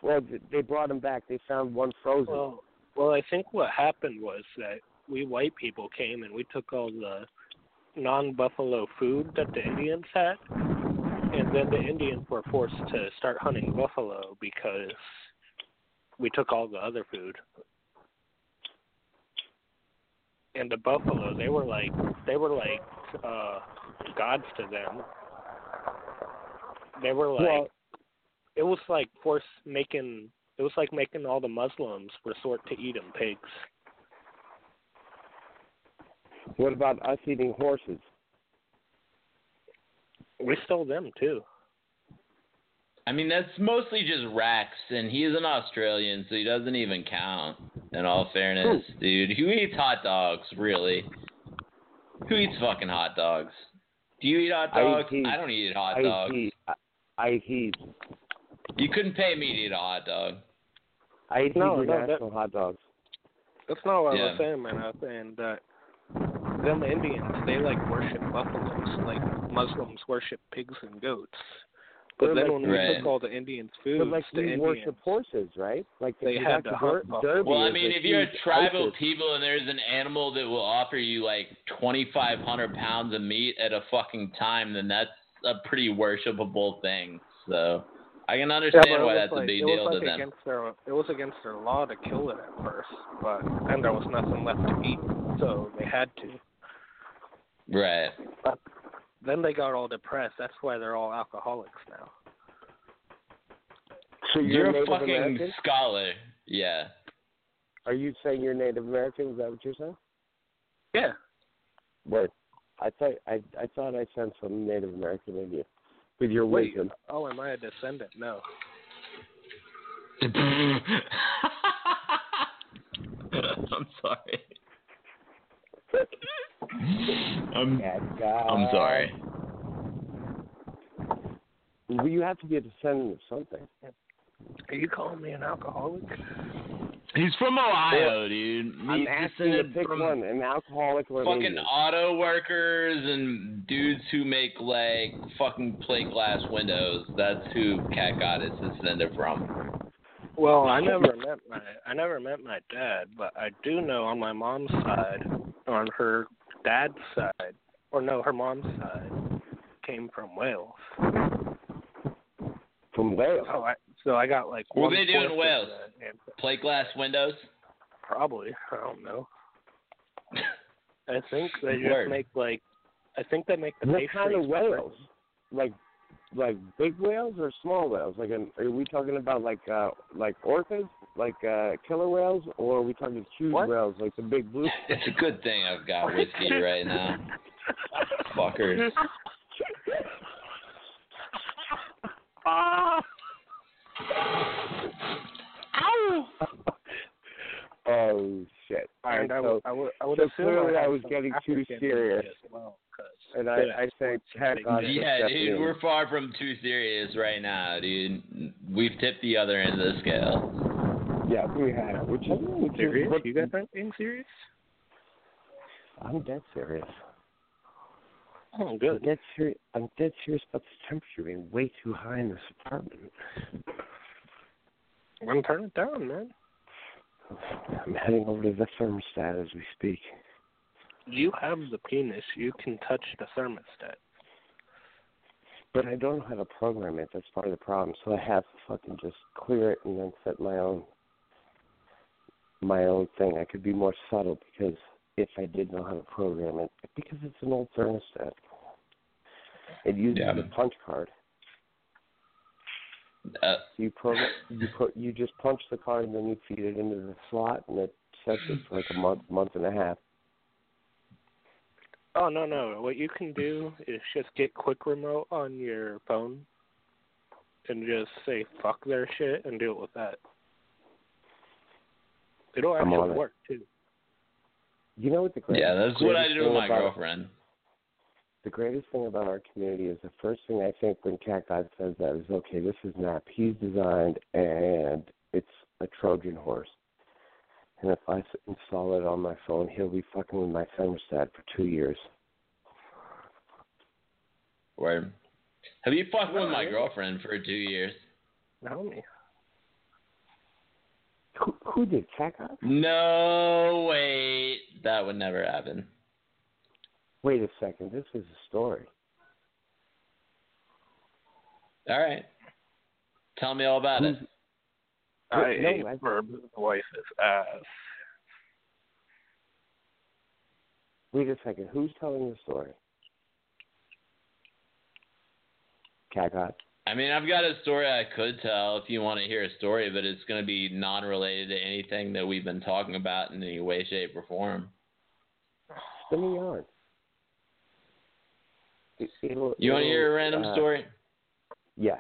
Well, they brought them back. They found one frozen. Well, well, I think what happened was that we white people came and we took all the non-buffalo food that the Indians had, and then the Indians were forced to start hunting buffalo because we took all the other food. And the buffalo, they were like they were like uh gods to them. They were like Well- it was like force making it was like making all the Muslims resort to eating pigs. What about us eating horses? We stole them too. I mean, that's mostly just Rex, and he's an Australian, so he doesn't even count. In all fairness, hmm. dude, who eats hot dogs? Really? Who eats fucking hot dogs? Do you eat hot I eat dogs? heat. I don't eat hot I dogs. eat. I, I eat. You couldn't pay me to eat a hot dog. I eat No, no, that- hot dogs. That's not what I Yeah. was saying, man. I was saying that them Indians, they like worship buffaloes, like Muslims worship pigs and goats. But They're then like- when we Right. took all the Indians' But food, like the we Indians, worship horses, right? Like They you had got to hunt Der- Derby Well, I mean, if you're a tribal ISIS. people and there's an animal that will offer you like 2,500 pounds of meat at a fucking time, then that's a pretty worshipable thing. So I can understand but it why that's like, a big deal was to like them. against their it was against their law to kill it at first, but then there was nothing left to eat, so they had to. Right. But then they got all depressed. That's why they're all alcoholics now. So You're, you're, a Native fucking American? scholar. Yeah. Are you saying you're Native American? Is that what you're saying? Yeah. Wait, I thought I I thought I sensed some Native American in you with your Wait. wisdom. Oh, am I a descendant? No. I'm sorry. Um, I'm Bad guy. I'm sorry. Well, you have to be a descendant of something. Are you calling me an alcoholic? He's from Ohio, dude. I'm He's asking to descended pick from one, an alcoholic or an fucking Indian. auto workers and dudes who make like fucking plate glass windows. That's who Cat got his descended from. Well, I never met my I never met my dad, but I do know on my mom's side, on her dad's side, or no, her mom's side, came from Wales. From Wales. So I so I got like What one they do in Wales? the. Plate glass windows. Probably. I don't know. I think they just make like I think they make the What pastries. kind of separate. whales? Like, like big whales or small whales? Like, an, are we talking about like, uh, like orcas, like uh, killer whales, or are we talking huge What? whales, like the big blue? It's a good thing I've got whiskey right now. Fuckers. oh shit! All right, And I so, I would, I would so clearly I, I was some getting too serious. as well, 'cause and I, good I think exports heck on. Yeah, dude, in. we're far from too serious right now, dude. We've tipped the other end of the scale. Yeah, we have. Which is, which is serious? what- You guys aren't being serious? I'm dead serious. Oh, I'm good. dead serious. I'm dead serious about the temperature being way too high in this apartment. Well, turn it down, man. I'm heading over to the thermostat as we speak. You have the penis. You can touch the thermostat. But I don't know how to program it. That's part of the problem. So I have to fucking just clear it and then set my own my own thing. I could be more subtle because if I did know how to program it, because it's an old thermostat, it uses Yeah. a punch card. Uh, you program, you put, you just punch the card and then you feed it into the slot, and it sets it for like a month, month and a half. Oh no no! What you can do is just get quick remote on your phone, and just say fuck their shit and deal with that. It'll actually on it. work too. You know what the greatest, yeah, that's what I greatest do with my about- girlfriend. The greatest thing about our community is the first thing I think when Cat God says that is, okay, this is not He's designed and it's a Trojan horse. And if I install it on my phone, he'll be fucking with my thermostat for two years. Word. Have you fucked with my girlfriend for two years? Naomi. Who, who did Cat God? No, wait. That would never happen. Wait a second, this is a story. All right. Tell me all about it. I no, hate I- Burb's wife is ass. Wait a second, who's telling the story? Cat God. I mean, I've got a story I could tell if you want to hear a story, but it's going to be non-related to anything that we've been talking about in any way, shape, or form. Spin a yarn. It, it'll, You want to hear a random uh, story? Yeah,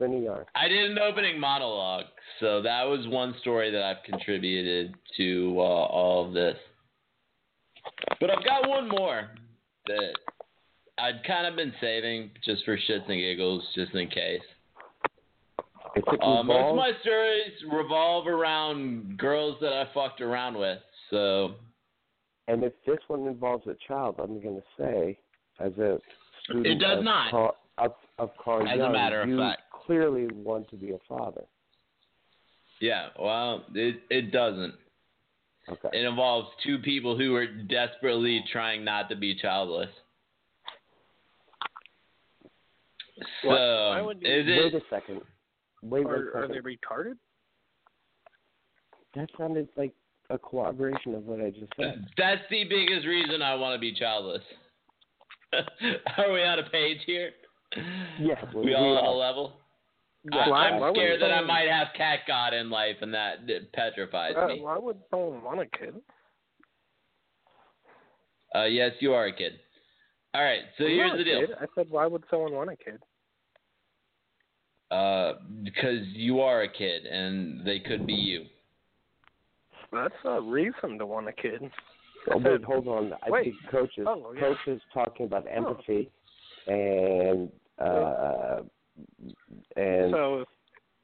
a yarn. I did an opening monologue, so that was one story that I've contributed to uh, all of this. But I've got one more that I'd kind of been saving just for shits and giggles, just in case. Uh, most of my stories revolve around girls that I fucked around with, so And if this one involves a child, I'm going to say, as a It does of not. Carl, of, of Carl As a matter of you fact. clearly want to be a father. yeah. Well, it it doesn't. Okay. It involves two people who are desperately trying not to be childless. So, What? Why would you- is Wait it? a second. Wait one Are, are second. they retarded? That sounded like a corroboration of what I just said. That's the biggest reason I want to be childless. are we on a page here? Yeah, We we all on a level? Yeah, I, I'm why scared that I might have cat god in life, and that, that petrifies Uh, me. why would someone want a kid? Uh, yes, you are a kid. All right, so I'm here's the deal. kid. I said, why would someone want a kid? Uh, because you are a kid, and they could be you. That's a reason to want a kid. Oh, wait, hold on. I Wait. think coach is, Oh, yeah. coach is talking about empathy and uh, and So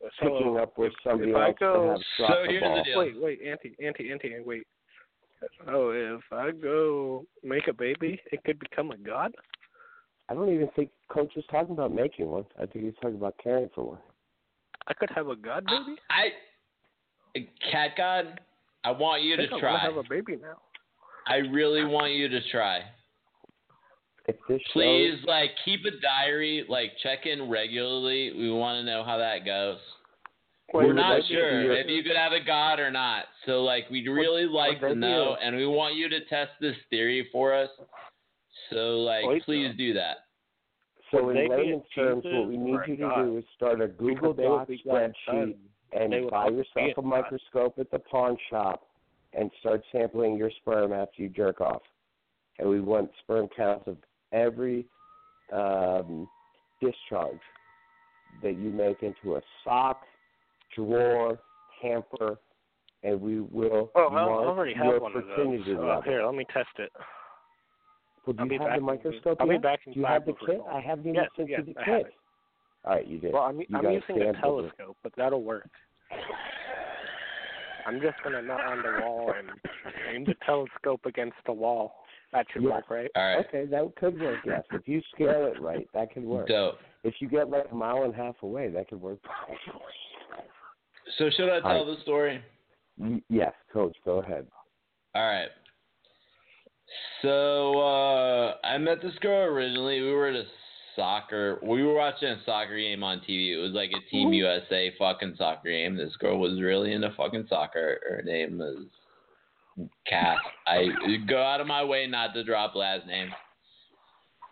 if, picking up where somebody if I else go, has dropped the ball. Wait, wait, Auntie, Auntie, Auntie, wait. Oh, if I go make a baby, it could become a god. I don't even think Coach is talking about making one. I think he's talking about caring for one. I could have a god baby. I, cat god, I want you I to think I try. want to have a baby now. I really want you to try. If this Please, like, keep a diary. Like, check in regularly. We want to know how that goes. Wait, We're not sure your- if you could have a god or not. So, like, we'd really like that to know, a- and we want you to test this theory for us. So, like, Wait, please do that. So Would in layman's terms, what we need you to god? do is start a Google Because Docs spreadsheet and buy yourself a a god. microscope at the pawn shop and start sampling your sperm after you jerk off. And we want sperm counts of every um, discharge that you make into a sock, drawer, hamper, and we will Oh, I already have one of those. Oh, here, let me test it. Well, do I'll you have the in- microscope I'll be back in Do you have the kit? I haven't even Yes, sent yes, you the kit. All right, you did. Well, I'm, I'm using a it. telescope, but that'll work. I'm just gonna nut on the wall and aim the telescope against the wall. That should Yes. work, right? All right. Okay, that could work. Yes, if you scale it right, that could work. Dope. If you get like a mile and a half away, that could work. So, should I tell All right. the story? Yes, Coach, go ahead. All right. So uh, I met this girl originally. We were at a soccer. We were watching a soccer game on TV. It was like a Team USA fucking soccer game. This girl was really into fucking soccer. Her name was Cass. I go out of my way not to drop last names.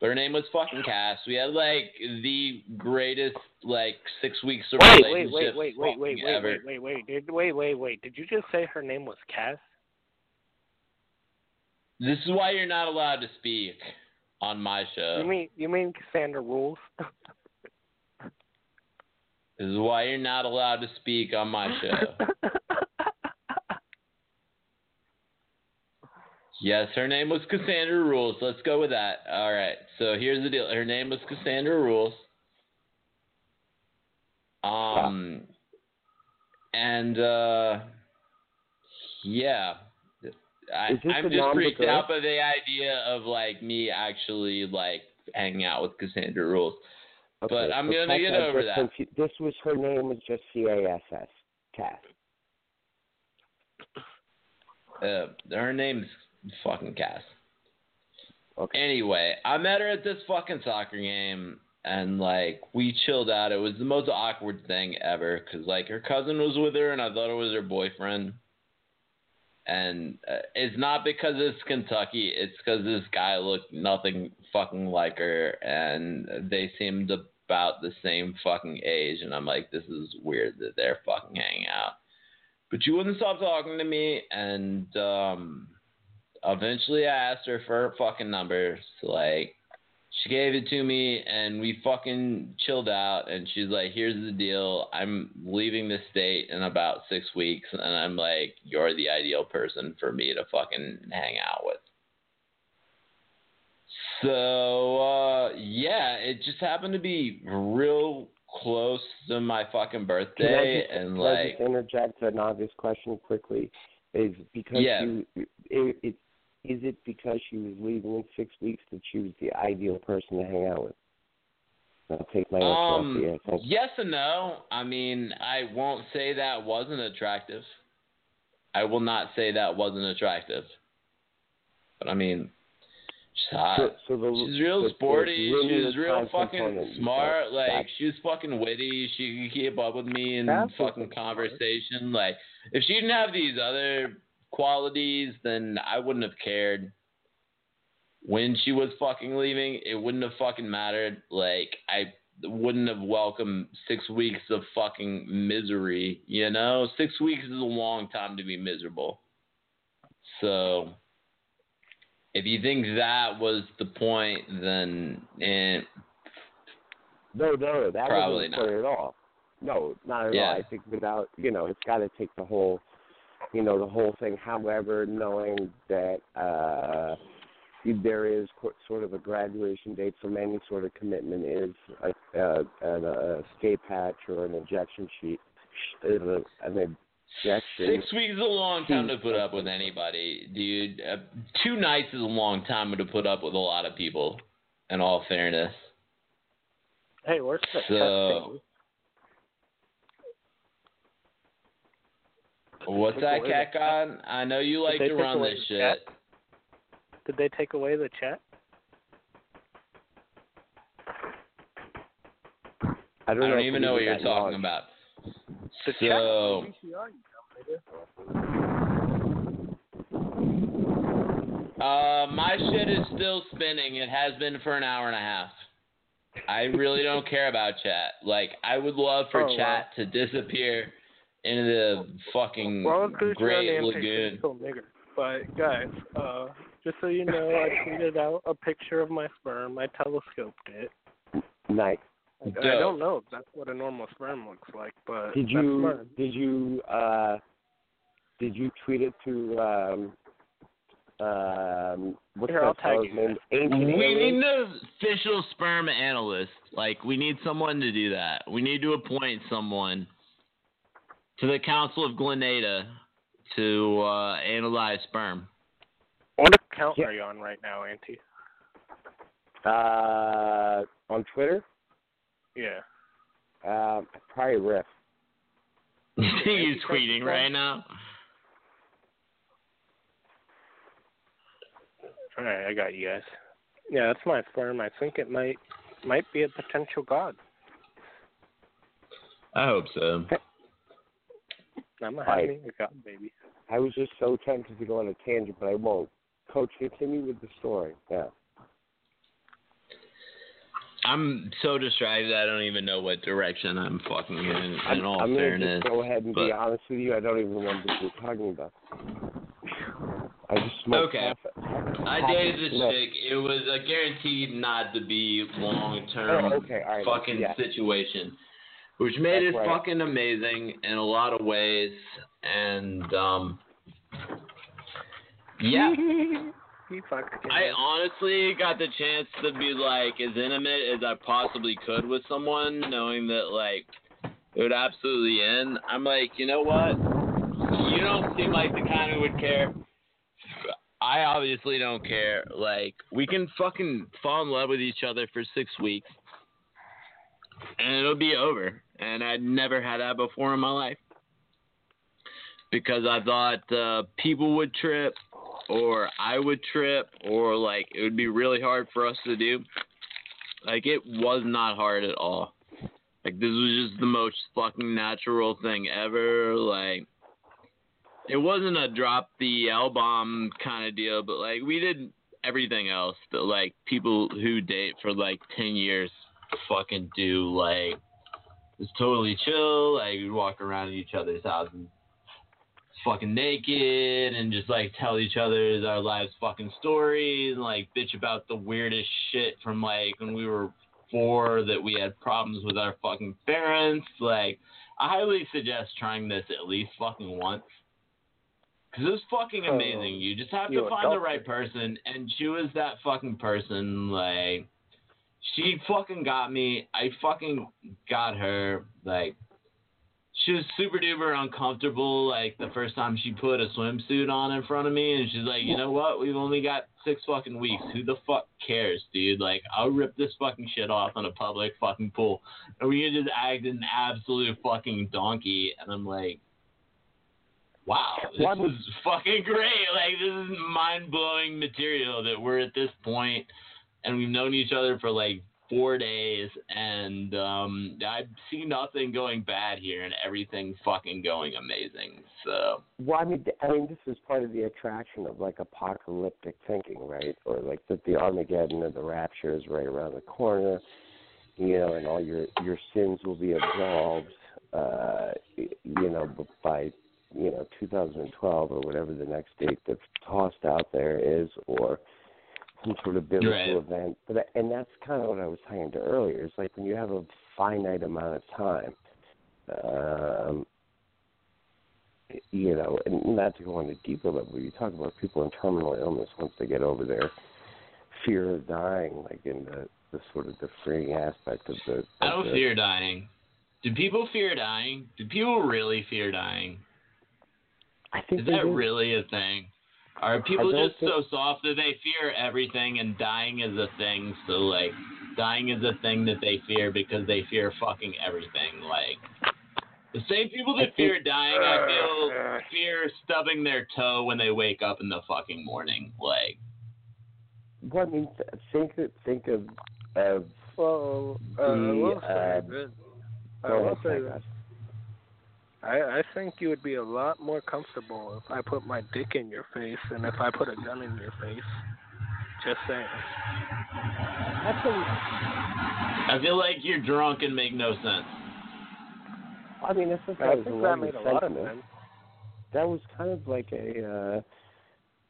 But her name was fucking Cass. We had like the greatest like six weeks of Wait, wait, relationship wait, wait, wait, wait, wait, ever. wait, wait, wait. Did wait, wait, wait. Did you just say her name was Cass? This is why you're not allowed to speak on my show. You mean you mean Cassandra rules? This is why you're not allowed to speak on my show. yes, her name was Cassandra Rules. Let's go with that. All right. So here's the deal. Her name was Cassandra Rules. Um, and uh, yeah, I, I'm just freaked out by the idea of like me actually like hanging out with Cassandra Rules. Okay, But I'm so gonna get over that. confu- This was her name was just C A S S. Cass. Uh, her name's fucking Cass. Okay. Anyway, I met her at this fucking soccer game, and like we chilled out. It was the most awkward thing ever, cause like her cousin was with her, and I thought it was her boyfriend. And uh, it's not because it's Kentucky. It's because this guy looked nothing fucking like her, and they seemed about the same fucking age. And I'm like, this is weird that they're fucking hanging out. But she wouldn't stop talking to me, and um, eventually I asked her for her fucking number. So like, she gave it to me, and we fucking chilled out. And she's like, "Here's the deal. I'm leaving the state in about six weeks." And I'm like, "You're the ideal person for me to fucking hang out with." So uh, yeah, it just happened to be real close to my fucking birthday, just, and like. just interject an obvious question quickly? Is because Yeah. you it, it is it because she was leaving in six weeks that she was the ideal person to hang out with? I'll take my answer off Um, the. Yes and no. I mean, I won't say that wasn't attractive. I will not say that wasn't attractive. But I mean, she's hot. So, so the, she's real the- the sporty. She limited was real fucking smart. Like Gotcha. she was fucking witty. She could keep up with me in That's fucking conversation. Like if she didn't have these other qualities, then I wouldn't have cared. When she was fucking leaving, it wouldn't have fucking mattered. Like I wouldn't have welcomed six weeks of fucking misery. You know, six weeks is a long time to be miserable. So if you think that was the point, then eh, No, no, that Probably wasn't the point at all. No, not at Yeah. all. I think without, you know, it's got to take the whole, you know, the whole thing. However, knowing that uh, there is qu- sort of a graduation date from any sort of commitment is a, uh, an uh, escape hatch or an ejection sheet. is a, an objection. Six weeks is a long time to put up with anybody, dude. Uh, two nights is a long time to put up with a lot of people. In all fairness, Hey, where's the So- what's that, away cat the- I know you like to run this shit. chat? Did they take away the chat? I I don't, know don't if even know what you're got talking launched. about. The So- chat on VCR, you Uh, my shit is still spinning. It has been for an hour and a half. I really don't care about chat. Like, I would love for Oh, wow. chat to disappear into the fucking Well, it's 'cause you're Great an Lagoon. nigger. But guys, uh, just so you know, I tweeted out a picture of my sperm. I telescoped it. Nice. I, I don't know if that's what a normal sperm looks like, but Did that's you mine. did you uh did you tweet it to um um what's Here, I'll that tag you. name? We need an official sperm analyst. Like, we need someone to do that. We need to appoint someone to the Council of Glenada to uh, analyze sperm. What account are you on right now, Auntie? Uh on Twitter? Yeah. Um probably Riff. you tweeting right now. All right, I got you guys. Yeah, that's my sperm. I think it might might be a potential god. I hope so. I'm a Right. having a god baby. I was just so tempted to go on a tangent, but I won't. Coach, continue with the story. Yeah. I'm so distracted. I don't even know what direction I'm fucking in. In I'm, all I'm gonna fairness, just go ahead and be honest with you. I don't even remember what you're talking about. I just smoked Okay. half a- I half a dated this chick. It was a guaranteed not to be long term Oh, okay, all right, fucking yeah. situation, which made That's it right. fucking amazing in a lot of ways. And um, yeah. I honestly got the chance to be like as intimate as I possibly could with someone, knowing that like it would absolutely end. I'm like, you know what? You don't seem like the kind who would care. I obviously don't care. Like, we can fucking fall in love with each other for six weeks, and it'll be over. And I'd never had that before in my life because I thought uh, people would trip, or I would trip, or like it would be really hard for us to do. Like, it was not hard at all. Like, this was just the most fucking natural thing ever. Like, it wasn't a drop the L bomb kind of deal, but like we did everything else that like people who date for like ten years fucking do. Like it's totally chill. Like we'd walk around each other's houses fucking naked and just like tell each other our lives fucking stories and like bitch about the weirdest shit from like when we were four that we had problems with our fucking parents. Like I highly suggest trying this at least fucking once. Cause it was fucking So, amazing. You just have to find the right person, and she was that fucking person. Like, she fucking got me. I fucking got her. Like, she was super duper uncomfortable. Like the first time she put a swimsuit on in front of me, and she's like, "You know what? We've only got six fucking weeks. Who the fuck cares, dude? Like, I'll rip this fucking shit off in a public fucking pool, and we just act an absolute fucking donkey." And I'm like, wow, this is fucking great. Like this is mind blowing material that we're at this point and we've known each other for like four days and um I see nothing going bad here and everything fucking going amazing. So Well, I mean, I mean, this is part of the attraction of like apocalyptic thinking, right? Or like that the Armageddon or the rapture is right around the corner, you know, and all your your sins will be absolved, uh, you know, by you know 2012 or whatever the next date that's tossed out there is, or some sort of biblical Right. event. But that- and that's kind of what I was saying to earlier. It's like when you have a finite amount of time. Um, you know, and not to go on a deeper level, you talk about people in terminal illness once they get over their fear of dying, like in the, the sort of the freeing aspect of the. Of I don't the, fear dying. Do people fear dying? Do people really fear dying? I think Is that do. really a thing? Are people don't just think- so soft that they fear everything and dying is a thing? So like, dying is a thing that they fear because they fear fucking everything. Like, the same people that fear dying, I feel fear stubbing their toe when they wake up in the fucking morning. Like, Well, I mean, think think of of Well, uh, I the will say uh, that. I will ahead, say Frank. That. I, I think you would be a lot more comfortable if I put my dick in your face than if I put a gun in your face. Just saying. That's a, I feel like you're drunk and make no sense. I mean, that's just I that was think that made a lot of sense. That was kind of like a uh,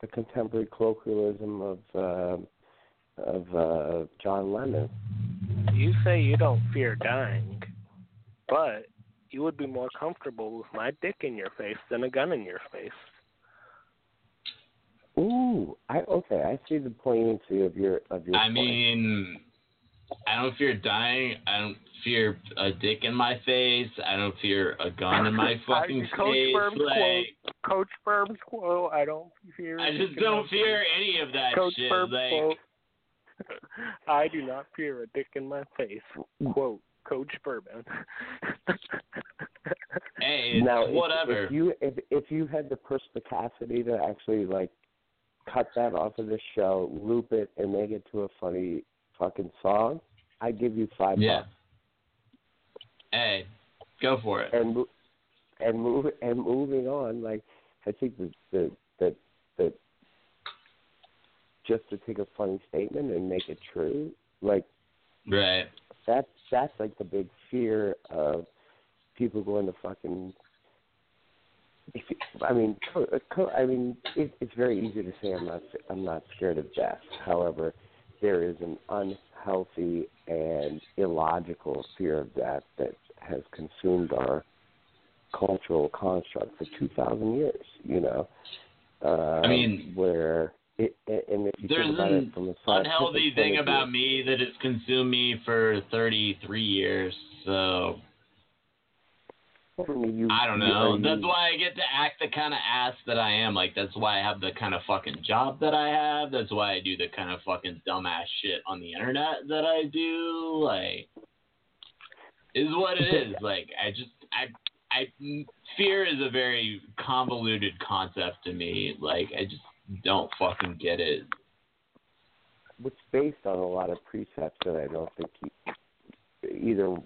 a contemporary colloquialism of uh, of uh, John Lennon. You say you don't fear dying, but you would be more comfortable with my dick in your face than a gun in your face. Ooh, I okay. I see the poignancy of your of your. I point. mean, I don't fear dying. I don't fear a dick in my face. I don't fear a gun in my fucking Coach face. Firm's Like, quote. Coach Firm's quote. I don't fear. I a just don't fear face. any of that Coach shit. Firm's Like, quote. I do not fear a dick in my face. Quote. Coach Bourbon. hey, now, whatever. If, you if if you had the perspicacity to actually like cut that off of the show, loop it, and make it to a funny fucking song, I'd give you five Yeah. bucks. hey, go for it. And and move and moving on, like I think the the the the just to take a funny statement and make it true, like Right. that's that's like the big fear of people going to fucking. If, I mean, I mean, it, it's very easy to say I'm not I'm not scared of death. However, there is an unhealthy and illogical fear of death that has consumed our cultural construct for two thousand years. You know, uh, I mean- where it, and if you There's think about an it from a unhealthy thing point of view- about me that it's consumed me for 33 years. So you, I don't know. you- That's why I get to act the kind of ass that I am. Like that's why I have the kind of fucking job that I have. That's why I do the kind of fucking dumbass shit on the internet that I do. Like is what it is. Like I just I I fear is a very convoluted concept to me. Like I just don't fucking get it. It's based on a lot of precepts that I don't think he, either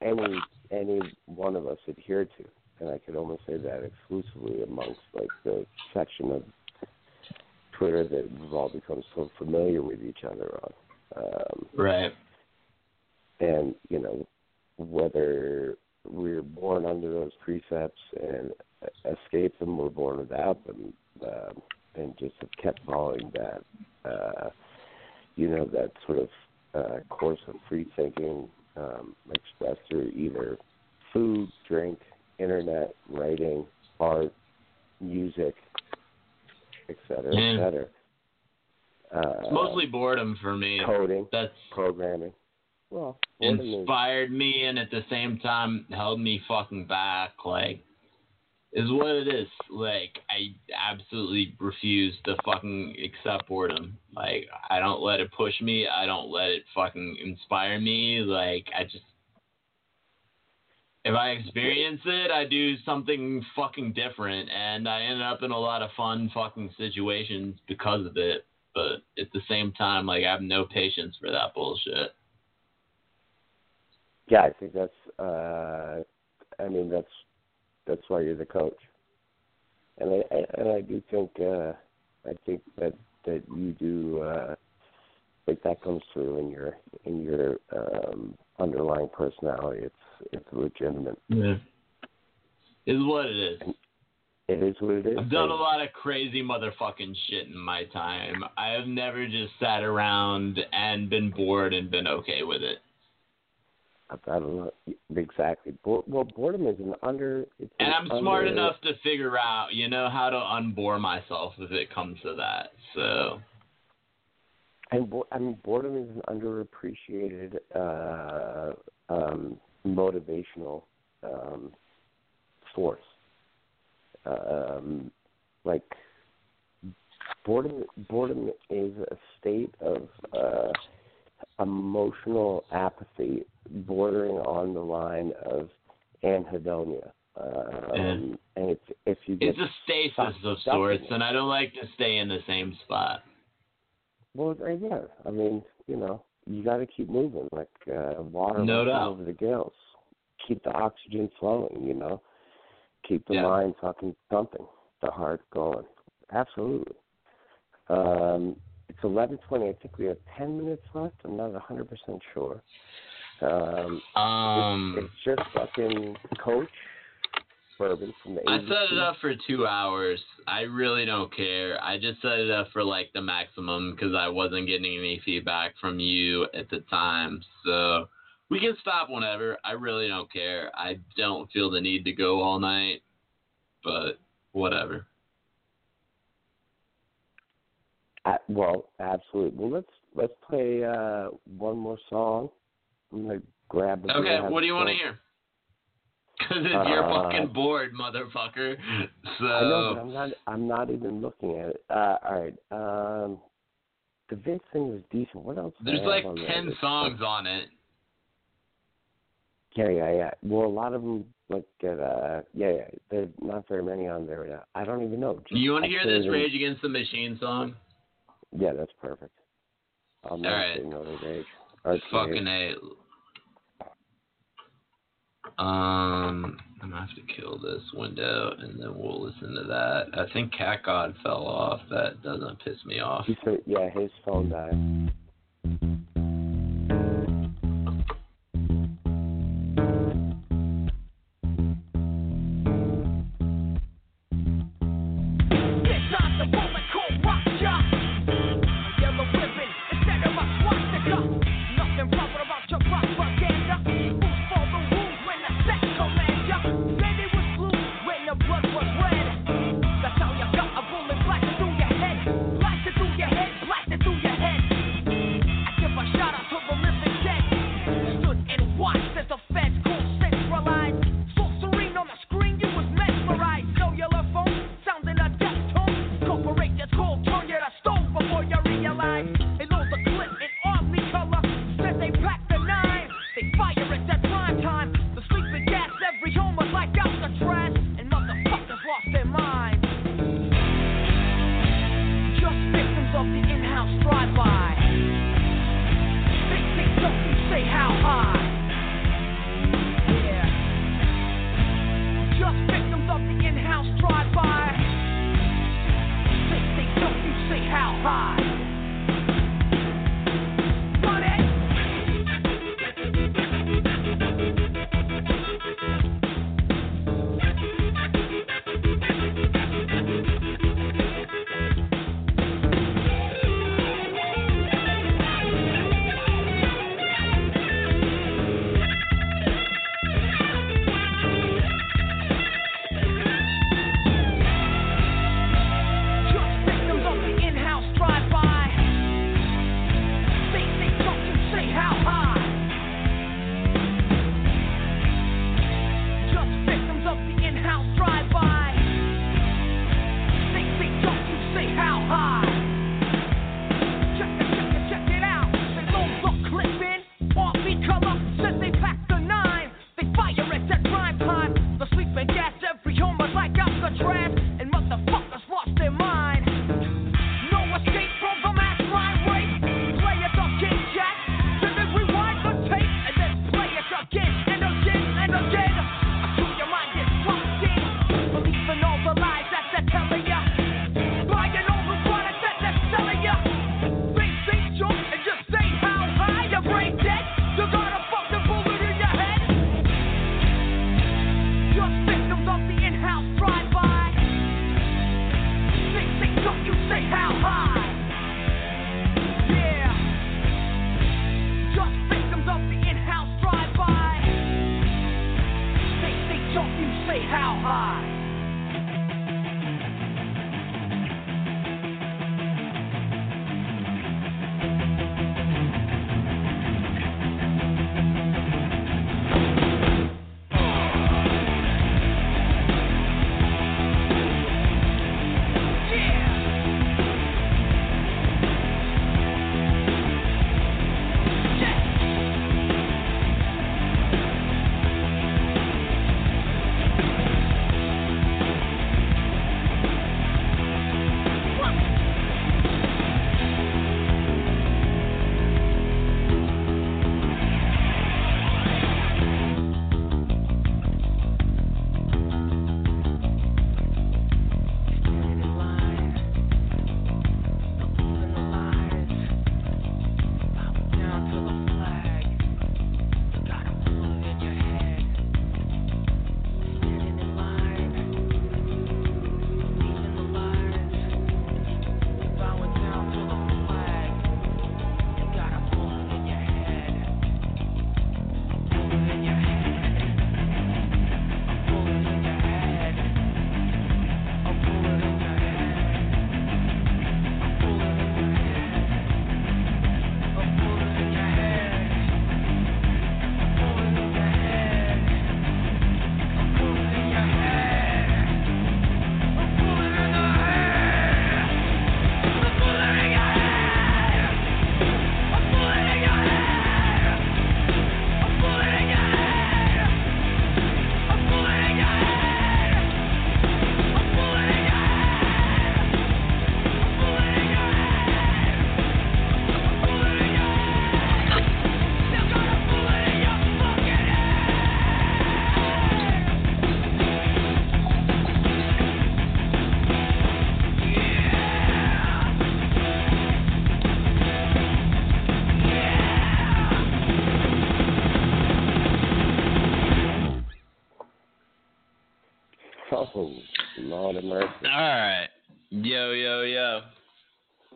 any any one of us adhere to, and I could almost say that exclusively amongst like the section of Twitter that we've all become so familiar with each other on. Um, Right. and you know whether we're born under those precepts and escape them, we're born without them, um, and just have kept following that, uh, you know, that sort of uh, course of free thinking um, expressed through either food, drink, internet, writing, art, music, et cetera, Yeah. et cetera. Uh, It's mostly boredom for me. coding, That's programming. Well, is- inspired me and at the same time held me fucking back. Like, is what it is. Like, absolutely refuse to fucking accept boredom. Like, I don't let it push me. I don't let it fucking inspire me. Like, I just. If I experience it, I do something fucking different, and I end up in a lot of fun fucking situations because of it. But at the same time, like, I have no patience for that bullshit. Yeah, I think that's. Uh, I mean, that's that's why you're the coach, and I, I and I do think uh, I think that that you do. Uh, like that comes through in your in your um, underlying personality. It's it's legitimate. Yeah. Is what it is. It is what it is. I've done a lot of crazy motherfucking shit in my time. I have never just sat around and been bored and been okay with it. I don't know exactly. Well, boredom is an under. It's And an I'm smart under- enough to figure out, you know, how to unbore myself if it comes to that. So, And bo- I mean, boredom is an underappreciated uh, um, motivational um, force. Um, like boredom, boredom is a state of uh, emotional apathy, bordering on the line of anhedonia. Um, and if if you It's a stasis of sorts, and I don't like to stay in the same spot. Well, yeah. I mean, you know, you got to keep moving, like uh, water No doubt. over the gills. Keep the oxygen flowing. You know, keep the Yeah. mind fucking pumping, the heart going. Absolutely. Um, it's eleven twenty. I think we have ten minutes left. I'm not a hundred percent sure. Um, Um, it's, it's just fucking coach bourbon from the. I set it up for two hours. I really don't care. I just set it up for like the maximum because I wasn't getting any feedback from you at the time. So we can stop whenever. I really don't care. I don't feel the need to go all night, but whatever. Uh, well, absolutely. Well, let's let's play uh, one more song. I'm gonna grab. Okay, what do you want to hear? Because you're Uh, fucking bored, motherfucker. So I know, but I'm not. I'm not even looking at it. Uh, all right. Um, the Vince thing was decent. What else? do there's like there? ten There's- songs on it. Yeah, yeah, yeah. Well, a lot of them like. Uh, yeah, yeah. There's not very many on there. Yeah. I don't even know. You want to hear this Rage Against the Machine song? Yeah, that's perfect. I'll never right. to Rage. Fucking a. Um, I'm gonna have to kill this window and then we'll listen to that. I think Cat God fell off. That doesn't piss me off. He yeah, his phone died.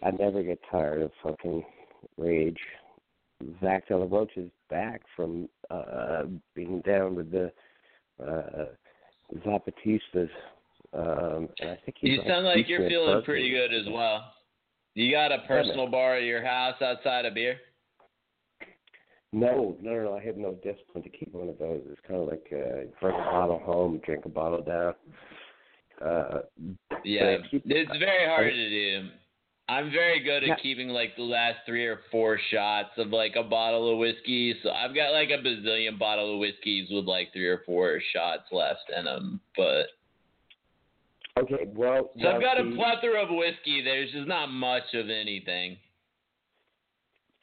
I never get tired of fucking rage. Zack de la Rocha is back from uh being down with the uh Zapatistas. Um and I think he's You sound like you're feeling Berkeley. pretty good as well. You got a personal bar at your house outside of beer? No, no, no, I have no discipline to keep one of those. It's kind of like uh, bring a bottle home, drink a bottle down. Uh, Yeah, it's very hard I- to do. I'm very good at Yeah. keeping like the last three or four shots of like a bottle of whiskey. So I've got like a bazillion bottle of whiskeys with like three or four shots left in them. But Okay, well, so I've got a plethora of whiskey. There's just not much of anything.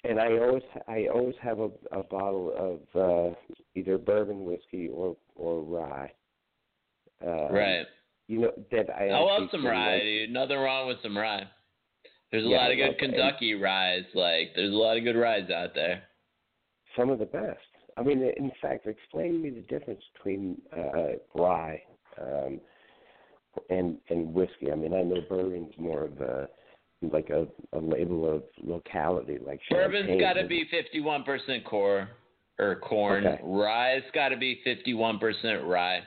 and I always I always have a, a bottle of uh, either bourbon whiskey or or rye. Um, right. You know that I. I love some rye, like- dude. Nothing wrong with some rye. There's a Yeah, lot of good. Kentucky ryes. Like there's a lot of good ryes out there. Some of the best. I mean, in fact, explain to me the difference between uh, rye um, and and whiskey. I mean, I know bourbon's more of a like a, a label of locality, like bourbon's got to be 51% core or corn. Okay. Rye's got to be 51% rye.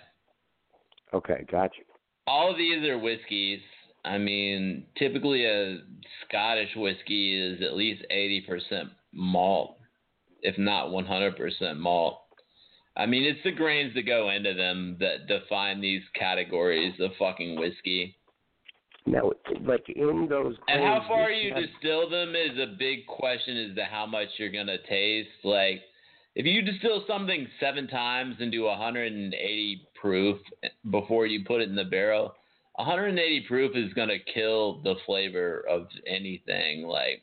Okay, got you. All of these are whiskeys. I mean, typically a Scottish whiskey is at least 80% malt, if not 100% malt. I mean, it's the grains that go into them that define these categories of fucking whiskey. Now, like in those. And how far you have- distill them is a big question as to how much you're gonna taste. Like, if you distill something seven times and do 180 proof before you put it in the barrel, 180 proof is gonna kill the flavor of anything. Like,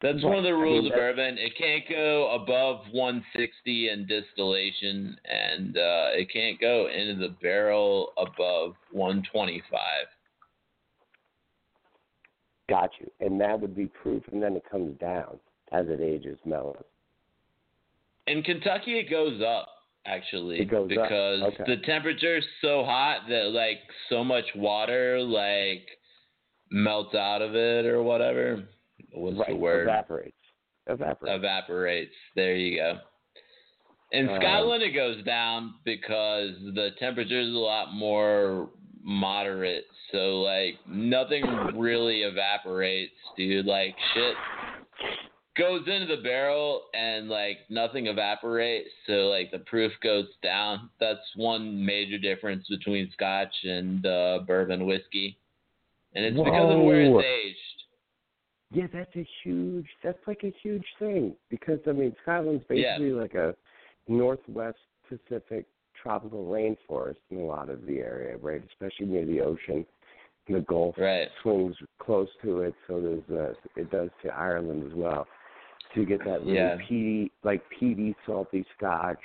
that's one of the Right. I mean, rules of bourbon. It can't go above 160 in distillation, and uh, it can't go into the barrel above 125. Got you. And that would be proof, and then it comes down as it ages, mellows. In Kentucky, it goes up actually It goes up. because Okay. the is so hot that like so much water like melts out of it or whatever. What's right. the word? Evaporates. Evaporates. Evaporates. There you go. In Um, Scotland, it goes down because the temperature is a lot more moderate. So like nothing really evaporates, dude. Like shit goes into the barrel and like nothing evaporates. So like the proof goes down. That's one major difference between Scotch and uh, bourbon whiskey, and it's because of where Whoa. it's aged. Yeah, that's a huge. That's like a huge thing because I mean Scotland's Yeah. basically like a northwest Pacific tropical rainforest in a lot of the area, right? Especially near the ocean. The Gulf Right. swings close to it, so there's uh, it does to Ireland as well. You get that really Yeah. peaty, like peaty, salty Scotch,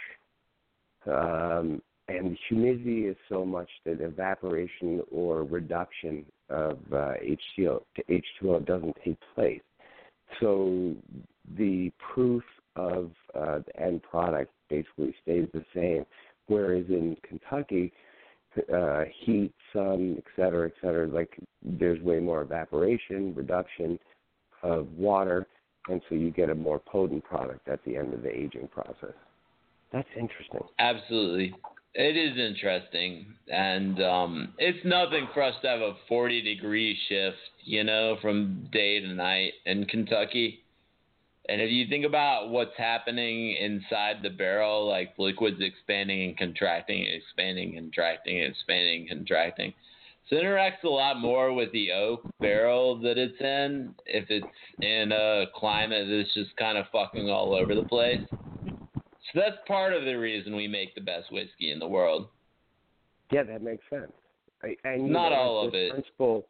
um, and the humidity is so much that evaporation or reduction of uh, HCO to H2O doesn't take place. So the proof of uh, the end product basically stays the same. Whereas in Kentucky, uh, heat, sun, et cetera, et cetera, like there's way more evaporation, reduction of water, and so you get a more potent product at the end of the aging process. That's interesting. Absolutely. It is interesting. And um it's nothing for us to have a 40 degree shift, you know, from day to night in Kentucky. And if you think about what's happening inside the barrel, like liquids expanding and contracting, expanding, contracting, expanding, contracting. So it interacts a lot more with the oak barrel that it's in if it's in a climate that's just kind of fucking all over the place. So that's part of the reason we make the best whiskey in the world. Yeah, that makes sense. I, and Not know, all of it. Principle,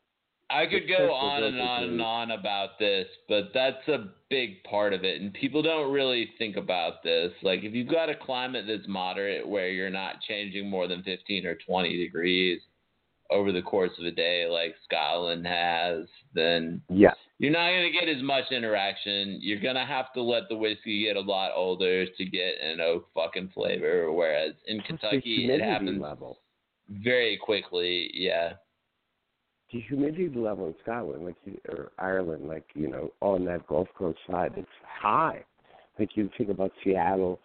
I could go on and on and on about this, but that's a big part of it. And people don't really think about this. Like, if you've got a climate that's moderate where you're not changing more than 15 or 20 degrees over the course of a day, like Scotland has, then yeah, you're not going to get as much interaction. You're going to have to let the whiskey get a lot older to get an oak fucking flavor. Whereas in Kentucky, it happens level. very quickly. Yeah. the humidity level in Scotland, like or Ireland, like you know, on that Gulf Coast side, it's high. Like you think about Seattle,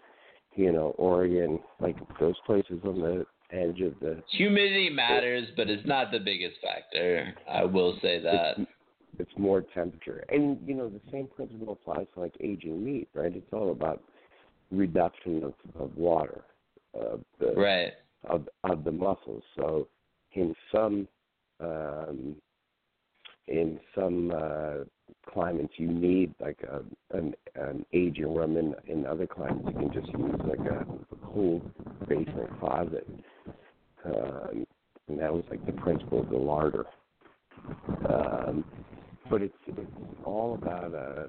you know, Oregon, like those places on the edge of the. Humidity matters, but it's not the biggest factor. I will say that. It's, it's more temperature, and you know the same principle applies to like aging meat, right? It's all about reduction of, of water, of the Right. of of the muscles. So in some um, in some uh, climates you need like a an, an aging room. In in other climates you can just use like a, a cool basement closet. Um, and that was like the principle of the larder. Um, but it's it's all about uh,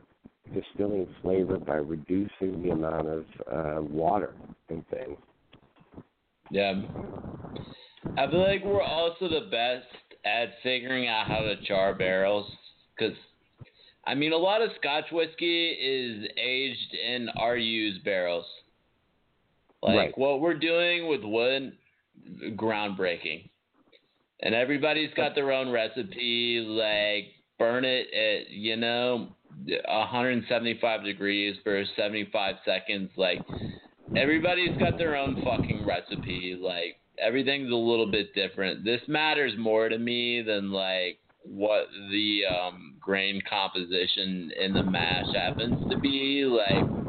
distilling flavor by reducing the amount of uh, water in things. Yeah. I feel like we're also the best at figuring out how to char barrels because, I mean, a lot of Scotch whiskey is aged in used barrels. Like Right. what we're doing with wood, groundbreaking. And everybody's got their own recipe. Like burn it at you know 175 degrees for 75 seconds. Like everybody's got their own fucking recipe. Like everything's a little bit different. This matters more to me than like what the um grain composition in the mash happens to be. Like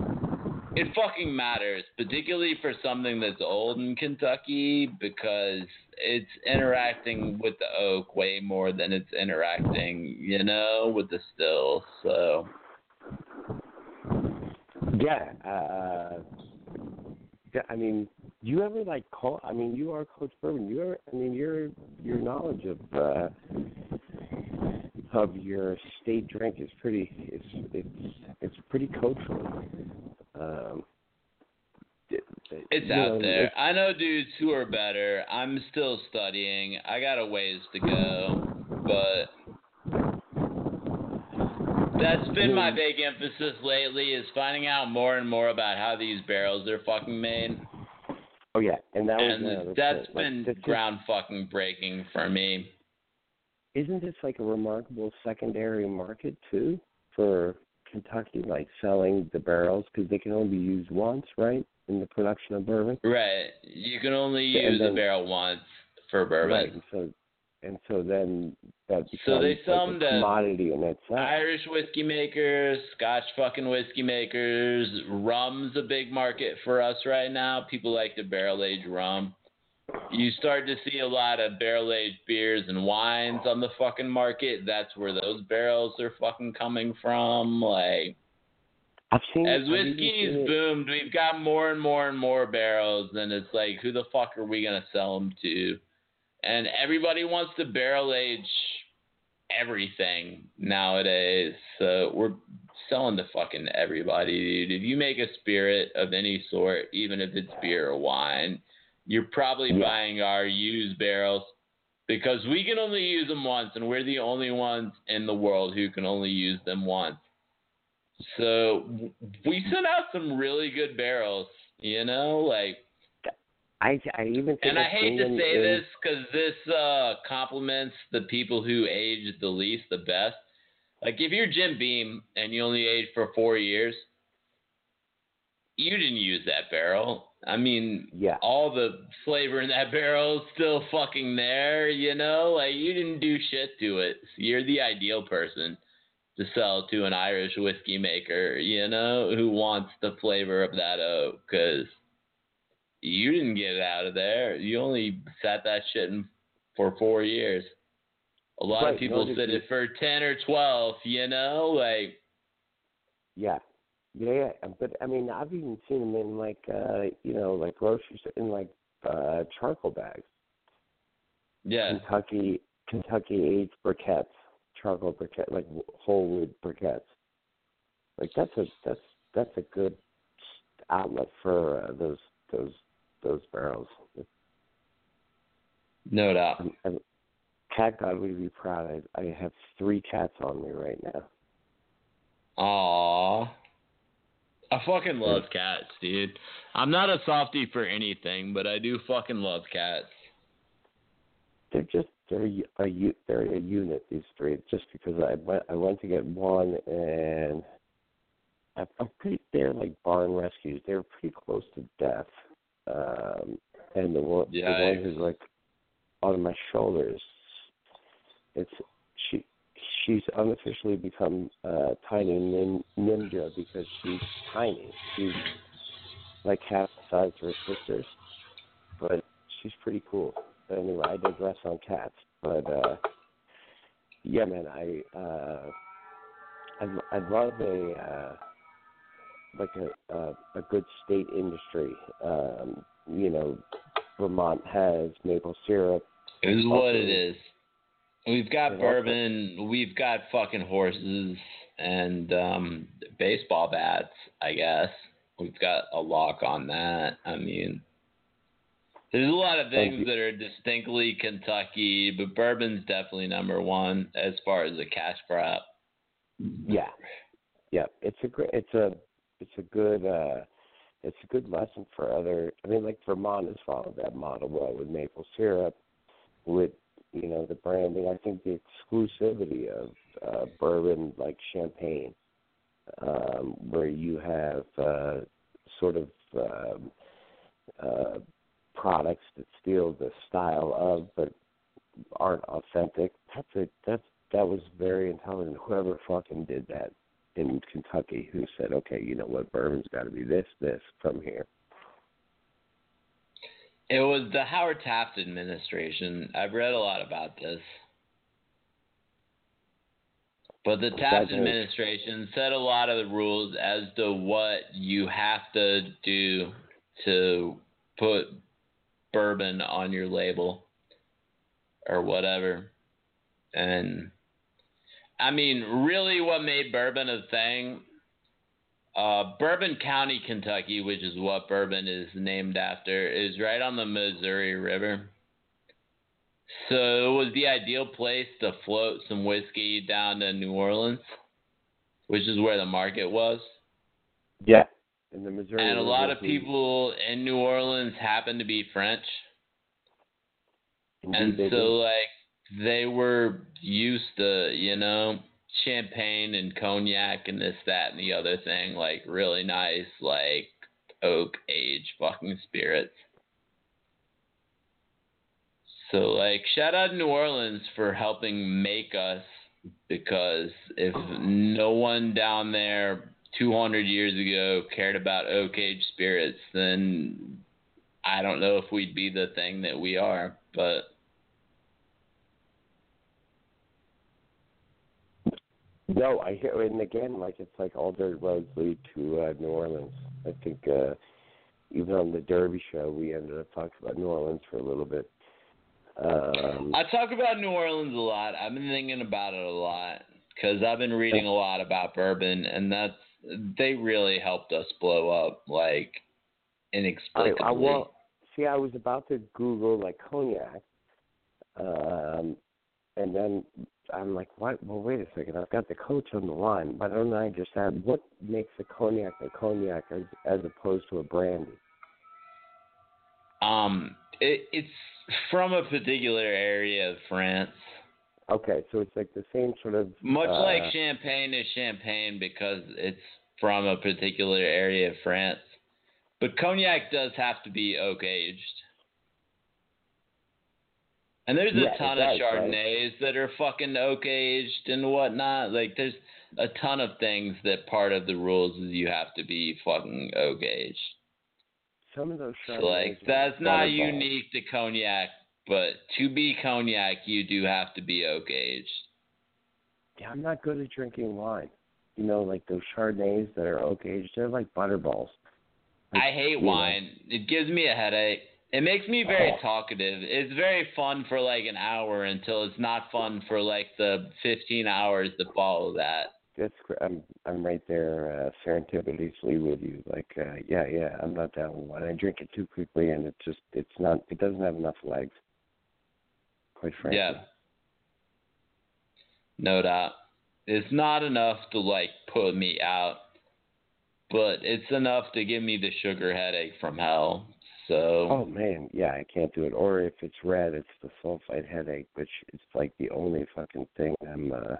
it fucking matters, particularly for something that's old in Kentucky because it's interacting with the oak way more than it's interacting, you know, with the still. So Yeah. Uh, yeah. I mean, you ever like call? I mean, you are Coach Bourbon. You ever? I mean, your your knowledge of uh, of your state drink is pretty. It's it's it's pretty coachable. Um, it- it- it's out know, there. it's- I know dudes who are better. I'm still studying. I got a ways to go, but that's been my big emphasis lately is finding out more and more about how these barrels are fucking made. Oh yeah, and that was And another that's point. Like, been is- ground fucking breaking for me. isn't this like a remarkable secondary market too for Kentucky, like selling the barrels because they can only be used once, right, in the production of bourbon. Right. You can only use a barrel once for bourbon. Right, and so and so then that becomes So they like sell a 'em to commodity in itself. Irish whiskey makers, Scotch fucking whiskey makers, rum's a big market for us right now. People like to barrel age rum. You start to see a lot of barrel aged beers and wines on the fucking market. That's where those barrels are fucking coming from. Like I've seen as whiskey's boomed, we've got more and more and more barrels, and it's like, who the fuck are we gonna sell them to? And everybody wants to barrel age everything nowadays. So we're selling to fucking everybody, dude. If you make a spirit of any sort, even if it's beer or wine, you're probably buying our used barrels because we can only use them once, and we're the only ones in the world who can only use them once. So we sent out some really good barrels, you know, like I I even think and I hate to say in- this because this uh, compliments the people who age the least the best. Like if you're Jim Beam and you only aged for four years, you didn't use that barrel. I mean, yeah. all the flavor in that barrel is still fucking there, you know? Like you didn't do shit to it. You're the ideal person to sell to an Irish whiskey maker, you know, who wants the flavor of that oak because you didn't get it out of there. You only sat that shit in for four years. A lot Right, of people no, sit it for ten or twelve, you know, like Yeah. Yeah, but I mean, I've even seen them in like, uh, you know, like groceries in like uh charcoal bags. yeah. Kentucky, Kentucky aged briquettes, charcoal briquette, like whole wood briquettes. Like that's a that's that's a good outlet for uh, those those those barrels. No doubt. I'm, I'm, Cat God would be proud. I, I have three cats on me right now. Aww. I fucking love cats, dude. I'm not a softie for anything, but I do fucking love cats. They're just they're a, they're a unit. These three, just because I went I went to get one and I- I'm pretty. They're like barn rescues. They're pretty close to death. Um, and the one the one who's like on my shoulders. It's she. She's unofficially become uh, tiny nin, ninja because she's tiny. She's like half the size of her sisters, but she's pretty cool. But anyway, I digress on cats. But uh, yeah, man, I uh, I I love a uh, like a, a a good state industry. Um, you know, Vermont has maple syrup. It is what it is. We've got bourbon, we've got fucking horses and um baseball bats, I guess. We've got a lock on that. I mean there's a lot of things that are distinctly Kentucky, but bourbon's definitely number one as far as a cash crop. Yeah, yeah. It's a great. It's a. It's a good. uh It's a good lesson for other. I mean, like Vermont has followed that model well with maple syrup, with you know the branding. I think the exclusivity of uh, bourbon, like champagne, um, where you have uh, sort of um, uh, products that steal the style of, but aren't authentic. That's a that's that was very intelligent. Whoever fucking did that in Kentucky, who said, okay, you know what, bourbon's got to be this, this from here. It was the Howard Taft administration. I've read a lot about this. But the Taft administration set a lot of the rules as to what you have to do to put bourbon on your label or whatever. And I mean, really what made bourbon a thing uh, Bourbon County, Kentucky, which is what bourbon is named after, is right on the Missouri River. So it was the ideal place to float some whiskey down to New Orleans, which is where the market was. Yeah. In the Missouri. And a lot of people in New Orleans happen to be French. Indeed and so do. like they were used to, you know, champagne and cognac and this, that, and the other thing, like really nice, like oak age fucking spirits. So like shout out New Orleans for helping make us because if no one down there 200 years ago cared about oak age spirits, then I don't know if we'd be the thing that we are, but No, I hear, and again, like it's like all dirt roads lead to uh, New Orleans. I think uh, even on the Derby show, we ended up talking about New Orleans for a little bit. Um, I talk about New Orleans a lot. I've been thinking about it a lot because I've been reading a lot about bourbon, and that's they really helped us blow up like I, inexplicably. I well, see, I was about to Google like cognac, um, and then I'm like, what? Well, wait a second. I've got the coach on the line. Why don't I just add what makes a cognac a cognac as as opposed to a brandy? Um, it, it's from a particular area of France. Okay, so it's like the same sort of Much uh, like champagne is champagne because it's from a particular area of France. But cognac does have to be oak aged. And there's a Yeah, ton does, of right? Chardonnays that are fucking oak aged and whatnot. Like there's a ton of things that part of the rules is you have to be fucking oak aged. some of those So Chardonnays like that's not unique to cognac, but to be cognac you do have to be oak aged. Yeah, I'm not good at drinking wine. You know, like those Chardonnays that are oak aged, they're like butterballs. I hate you know. wine. It gives me a headache. It makes me very Oh. talkative. It's very fun for like an hour until it's not fun for like the 15 hours that follow that. That's I'm I'm right there uh, serendipitously with you. Like, uh, yeah, yeah, I'm not that one. I drink it too quickly, and it just it's not it doesn't have enough legs. Quite frankly. Yeah. No doubt. It's not enough to like put me out, but it's enough to give me the sugar headache from hell. So Oh man, yeah, I can't do it. Or if it's red, it's the sulfite headache, which is like the only fucking thing I'm uh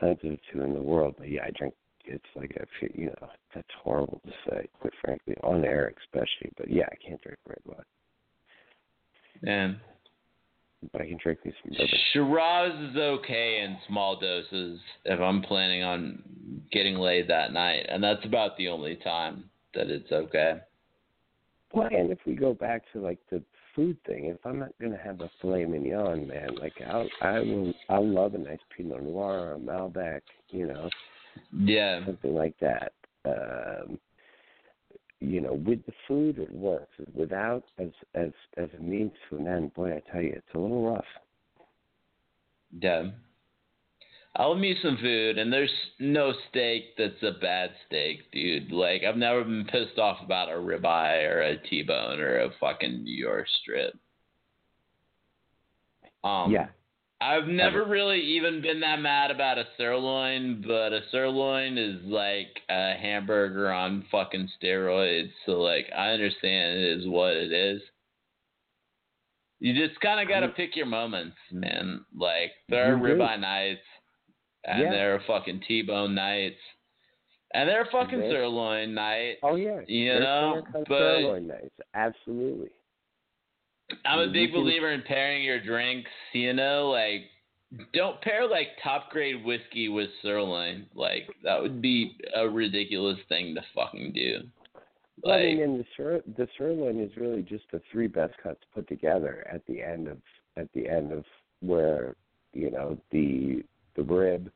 sensitive to in the world. But yeah, I drink. It's like a, you know, that's horrible to say, quite frankly, on air especially. But yeah, I can't drink red wine, and but I can drink these. Shiraz is okay in small doses if I'm planning on getting laid that night, and that's about the only time that it's okay. Well, and if we go back to like the food thing, if I'm not gonna have a filet mignon, man, like I'll I will I'll love a nice Pinot Noir or a Malbec, you know, Yeah. something like that. Um, you know, with the food it works. Without as as as a means to an end, boy, I tell you, it's a little rough. Yeah. I'll meet some food, and there's no steak that's a bad steak, dude. Like, I've never been pissed off about a ribeye or a T-bone or a fucking New York strip. Um, yeah. I've never really even been that mad about a sirloin, but a sirloin is like a hamburger on fucking steroids. So like I understand it is what it is. You just kind of got to pick your moments, man. Like there are ribeye nights, and Yeah. there are fucking T-bone nights, and there are fucking sirloin nights. Oh yeah, You There's know, but- sirloin nights, absolutely. I'm a big believer in pairing your drinks. You know, like don't pair like top grade whiskey with sirloin. Like that would be a ridiculous thing to fucking do. Well, I mean, and the sir, the sirloin is really just the three best cuts put together at the end of at the end of where you know the the rib,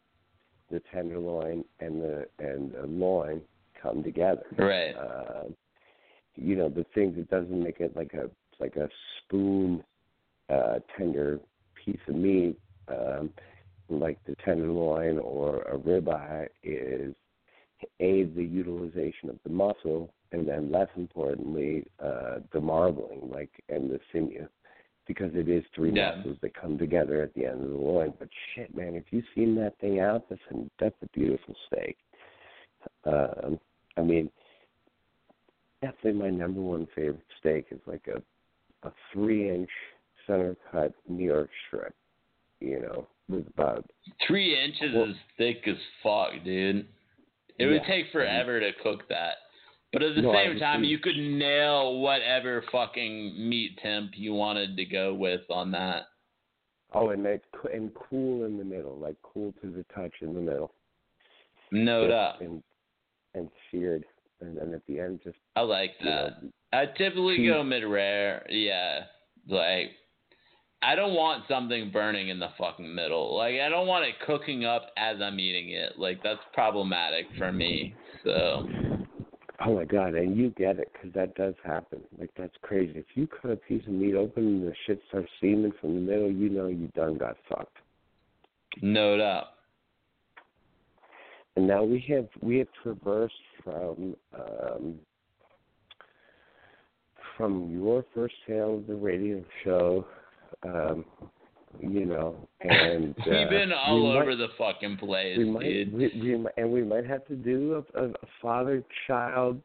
the tenderloin, and the and the loin come together. Right. Uh, you know the thing that doesn't make it like a like a spoon uh, tender piece of meat, um, like the tenderloin or a ribeye, is a the utilization of the muscle, and then less importantly, uh, the marbling, like and the sinew, because it is three Yeah. muscles that come together at the end of the loin. But shit, man, if you've seen that thing out, that's a, that's a beautiful steak. Um, I mean, definitely my number one favorite steak is like a a three inch center cut New York strip, you know, with about three inches Well- is thick as fuck, dude. It would take forever to cook that. But at the No, same time, you could nail whatever fucking meat temp you wanted to go with on that. oh, and that and cool in the middle, like cool to the touch in the middle. No doubt. And and seared, and then at the end, just I like you know, that. I typically cheese. go mid rare. Yeah. Like I don't want something burning in the fucking middle. Like I don't want it cooking up as I'm eating it. Like that's problematic for me. So Oh my god, and you get it because that does happen. Like that's crazy. If you cut a piece of meat open and the shit starts steaming from the middle, you know you done got fucked. no doubt. And now we have we have traversed from um, from your first sale of the radio show, um, you know, and uh, We've been all we might- over the fucking place, we might, dude. we, we and we might have to do a, a, father-child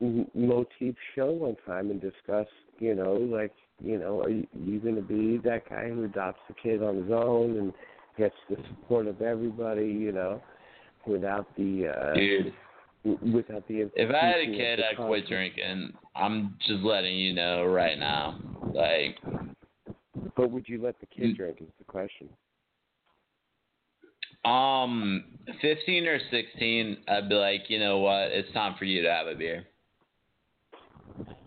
m- motif show one time and discuss, you know, like, you know, are you, you going to be that guy who adopts a kid on his own and gets the support of everybody, you know, without the, uh, Dude. without the. If I had a kid, I'd quit drinking. I'm just letting you know right now. Like, But would you let the Mm. kid drink? Is the question. um, 15 or 16, I'd be like, you know what? It's time for you to have a beer.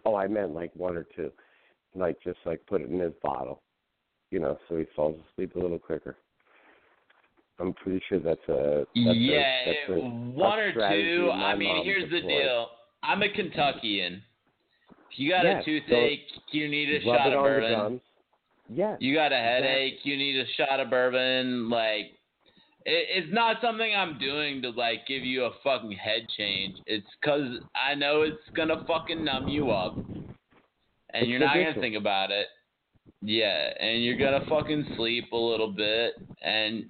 Oh, I meant like one or two, like just like put it in his bottle, you know, so he falls asleep a little quicker. I'm pretty sure that's a that's yeah, a, that's a, one or two. I mean, here's the deal. I'm a Kentuckian. If you got a so toothache, you need a shot of bourbon. Yeah. You got a exactly. headache, you need a shot of bourbon. Like, it, it's not something I'm doing to like give you a fucking head change. It's 'cause I know it's gonna fucking numb you up, and It's you're not gonna think about it. Yeah, and you're gonna fucking sleep a little bit, and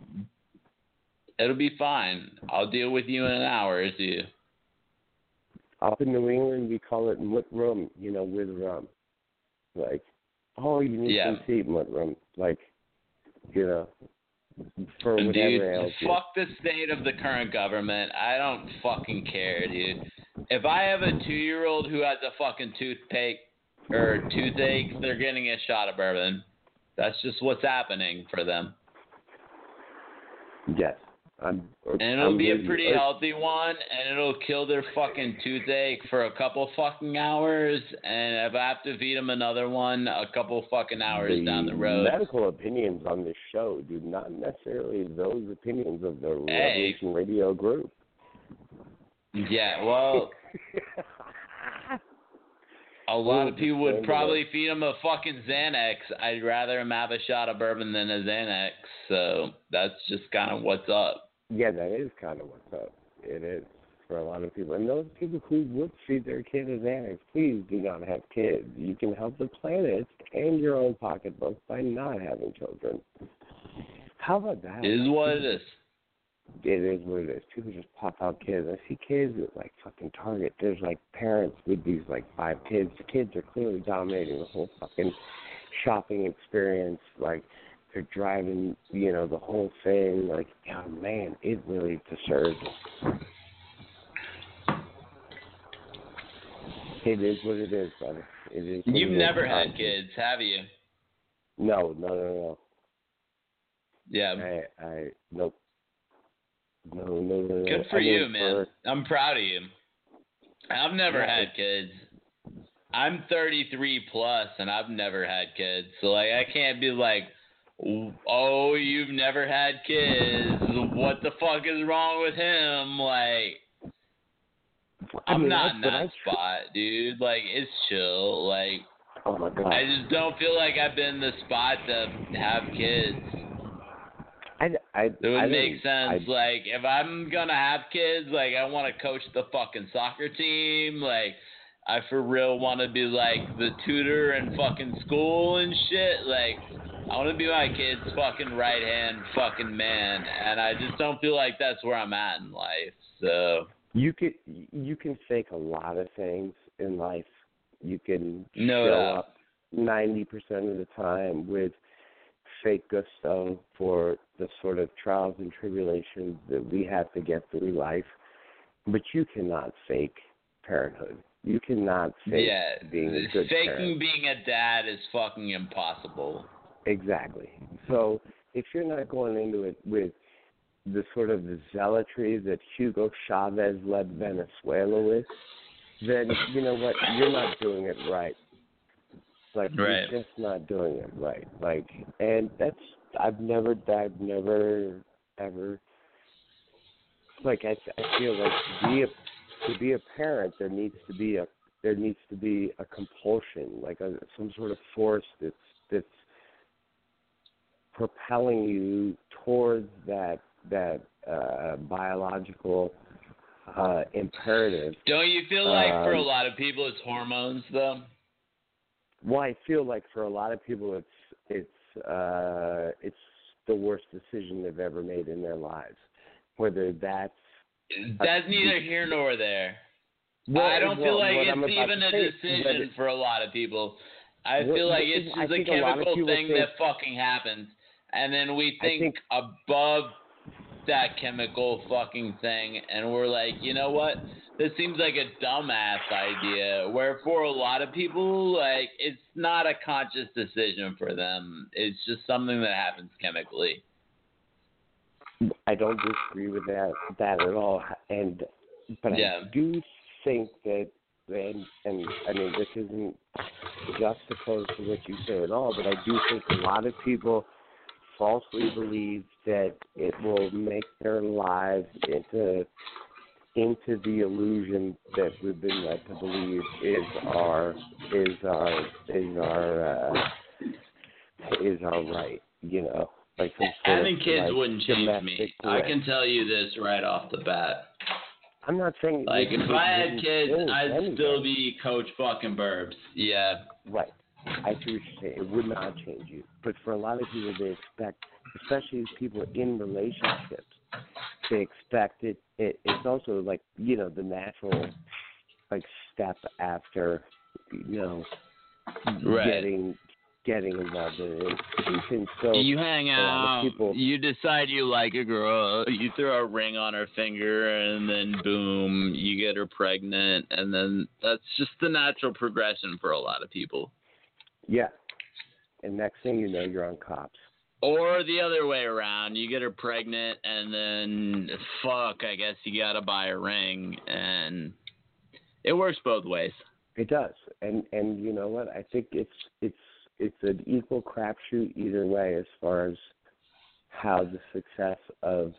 it'll be fine. I'll deal with you in an hour or two. Up in New England, we call it mut rum, you know, with rum. Like, oh, you need Yeah. some treatment. Like, you know, for whatever Dude, fuck the state of the current government. I don't fucking care, dude. If I have a two-year-old who has a fucking toothache or toothache, they're getting a shot of bourbon. That's just what's happening for them. Yes. I'm, And it'll I'm be a you. pretty Uh, healthy one, and it'll kill their fucking toothache for a couple fucking hours. And if I have to feed them another one, a couple fucking hours down the road. medical opinions on this show do not necessarily those opinions of the Hey. Revolution Radio group. Yeah, well, a lot of people would probably feed him a fucking Xanax. I'd rather him have a shot of bourbon than a Xanax. So that's just kind of what's up. Yeah, that is kind of what's up. It is for a lot of people. And those people who would feed their kid a Xanax, please do not have kids. You can help the planet and your own pocketbook by not having children. How about that? It is what it is. It is what it is. People just pop out kids. I see kids at like fucking Target. There's like parents with these like five kids. The kids are clearly dominating the whole fucking shopping experience. Like they're driving, you know, the whole thing. Like, oh man, it really disturbs. It is what it is, brother. It is. You've it is. never had Um, kids, have you? No, no, no, no. Yeah. I, I, nope. No, no, no, no. Good for I you, man. I'm proud of you. I've never Yeah, had kids. I'm 33 plus, and I've never had kids. So like, I can't be like, "Oh, you've never had kids. What the fuck is wrong with him?" Like, I I'm mean, not in that spot, dude. Like, it's chill. Like, Oh my god. I just don't feel like I've been in the spot to have kids. I, I, It would I make sense. Like, if I'm gonna have kids, like, I want to coach the fucking soccer team. Like, I for real want to be like the tutor in fucking school and shit. Like, I want to be my kid's fucking right hand fucking man, and I just don't feel like that's where I'm at in life. So you could you can fake a lot of things in life. You can No show doubt. up ninety percent of the time with fake gusto for the sort of trials and tribulations that we have to get through life. But you cannot fake parenthood. You cannot fake yeah, being a good faking parent. being a dad is fucking impossible. Exactly. So if you're not going into it with the sort of zealotry that Hugo Chavez led Venezuela with, then you know what? You're not doing it right. Like Right. you're just not doing it right. Like, and that's I've never, I've never, ever. Like I, I feel like to be a to be a parent, there needs to be a there needs to be a compulsion, like a some sort of force that's that's propelling you towards that that uh, biological uh, imperative. Don't you feel like for a Um, lot of people it's hormones though? Well, I feel like for a lot of people, it's it's uh, it's the worst decision they've ever made in their lives. Whether that's That's neither here nor there. Well, I don't feel like it's even a say decision whether- for a lot of people. I Well, feel like it's just a a chemical thing that fucking happens, and then we think, think- above that chemical fucking thing, and we're like, you know what? This seems like a dumbass idea. Where for a lot of people, like it's not a conscious decision for them. It's just something that happens chemically. I don't disagree with that that at all. And but Yeah. I do think that and and I mean this isn't juxtaposed to what you say at all, but I do think a lot of people falsely believe that it will make their lives into into the illusion that we've been led to believe is our is our is our uh, is our right, you know. Like some sort Having of, kids like, wouldn't change me. I can tell you this right off the bat. I'm not saying Like if I had kids, I'd still be Coach fucking Burbs. Yeah. Right. I see what you're saying. It would not change you. But for a lot of people, they expect, especially people in relationships, they expect it. it it's also like, you know, the natural like step after you know Right. getting getting involved in an institution. So you hang out, people you decide you like a girl, you throw a ring on her finger, and then boom, you get her pregnant, and then that's just the natural progression for a lot of people. Yeah. And next thing you know, you're on cops. Or the other way around, you get her pregnant, and then fuck, I guess you gotta buy a ring, and it works both ways. It does, and and you know what? I think it's it's it's an equal crapshoot either way as far as how the success of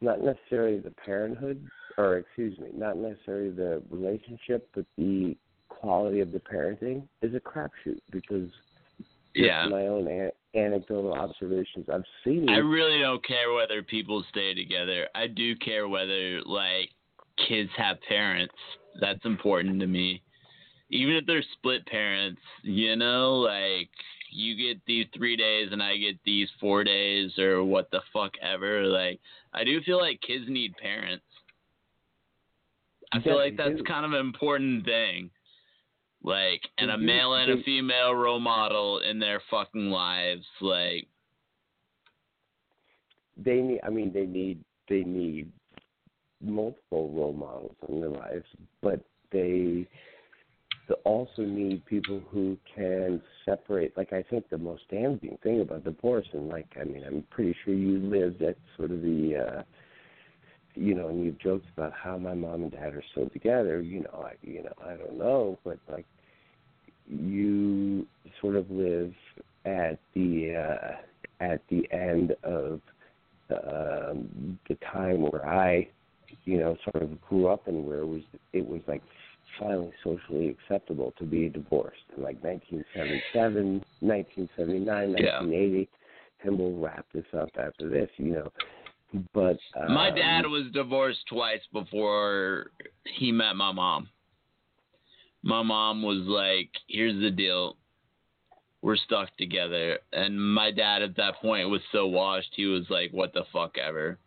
not necessarily the parenthood, or excuse me, not necessarily the relationship, but the quality of the parenting is a crapshoot because Yeah. my own an- anecdotal observations, I've seen. I really don't care whether people stay together. I do care whether like kids have parents. That's important to me. Even if they're split parents, you know, like you get these three days and I get these four days or what the fuck ever. Like I do feel like kids need parents. I feel Yeah, like that's do. kind of an important thing. Like and a male and a female role model in their fucking lives. Like they need i mean they need they need multiple role models in their lives but they they also need people who can separate like i think the most damaging thing about divorce and like i mean i'm pretty sure you lived at sort of the uh you know and you've joked about how my mom and dad are still together you know i you know i don't know but like you sort of live at the uh at the end of um, the time where I, you know, sort of grew up and where it was it was like finally socially acceptable to be divorced in like 1977, 1979, Yeah. 1980, and we'll wrap this up after this, you know. But um, My dad was divorced twice before he met my mom. My mom was like, "Here's the deal. We're stuck together." And my dad at that point was so washed, he was like, "What the fuck ever."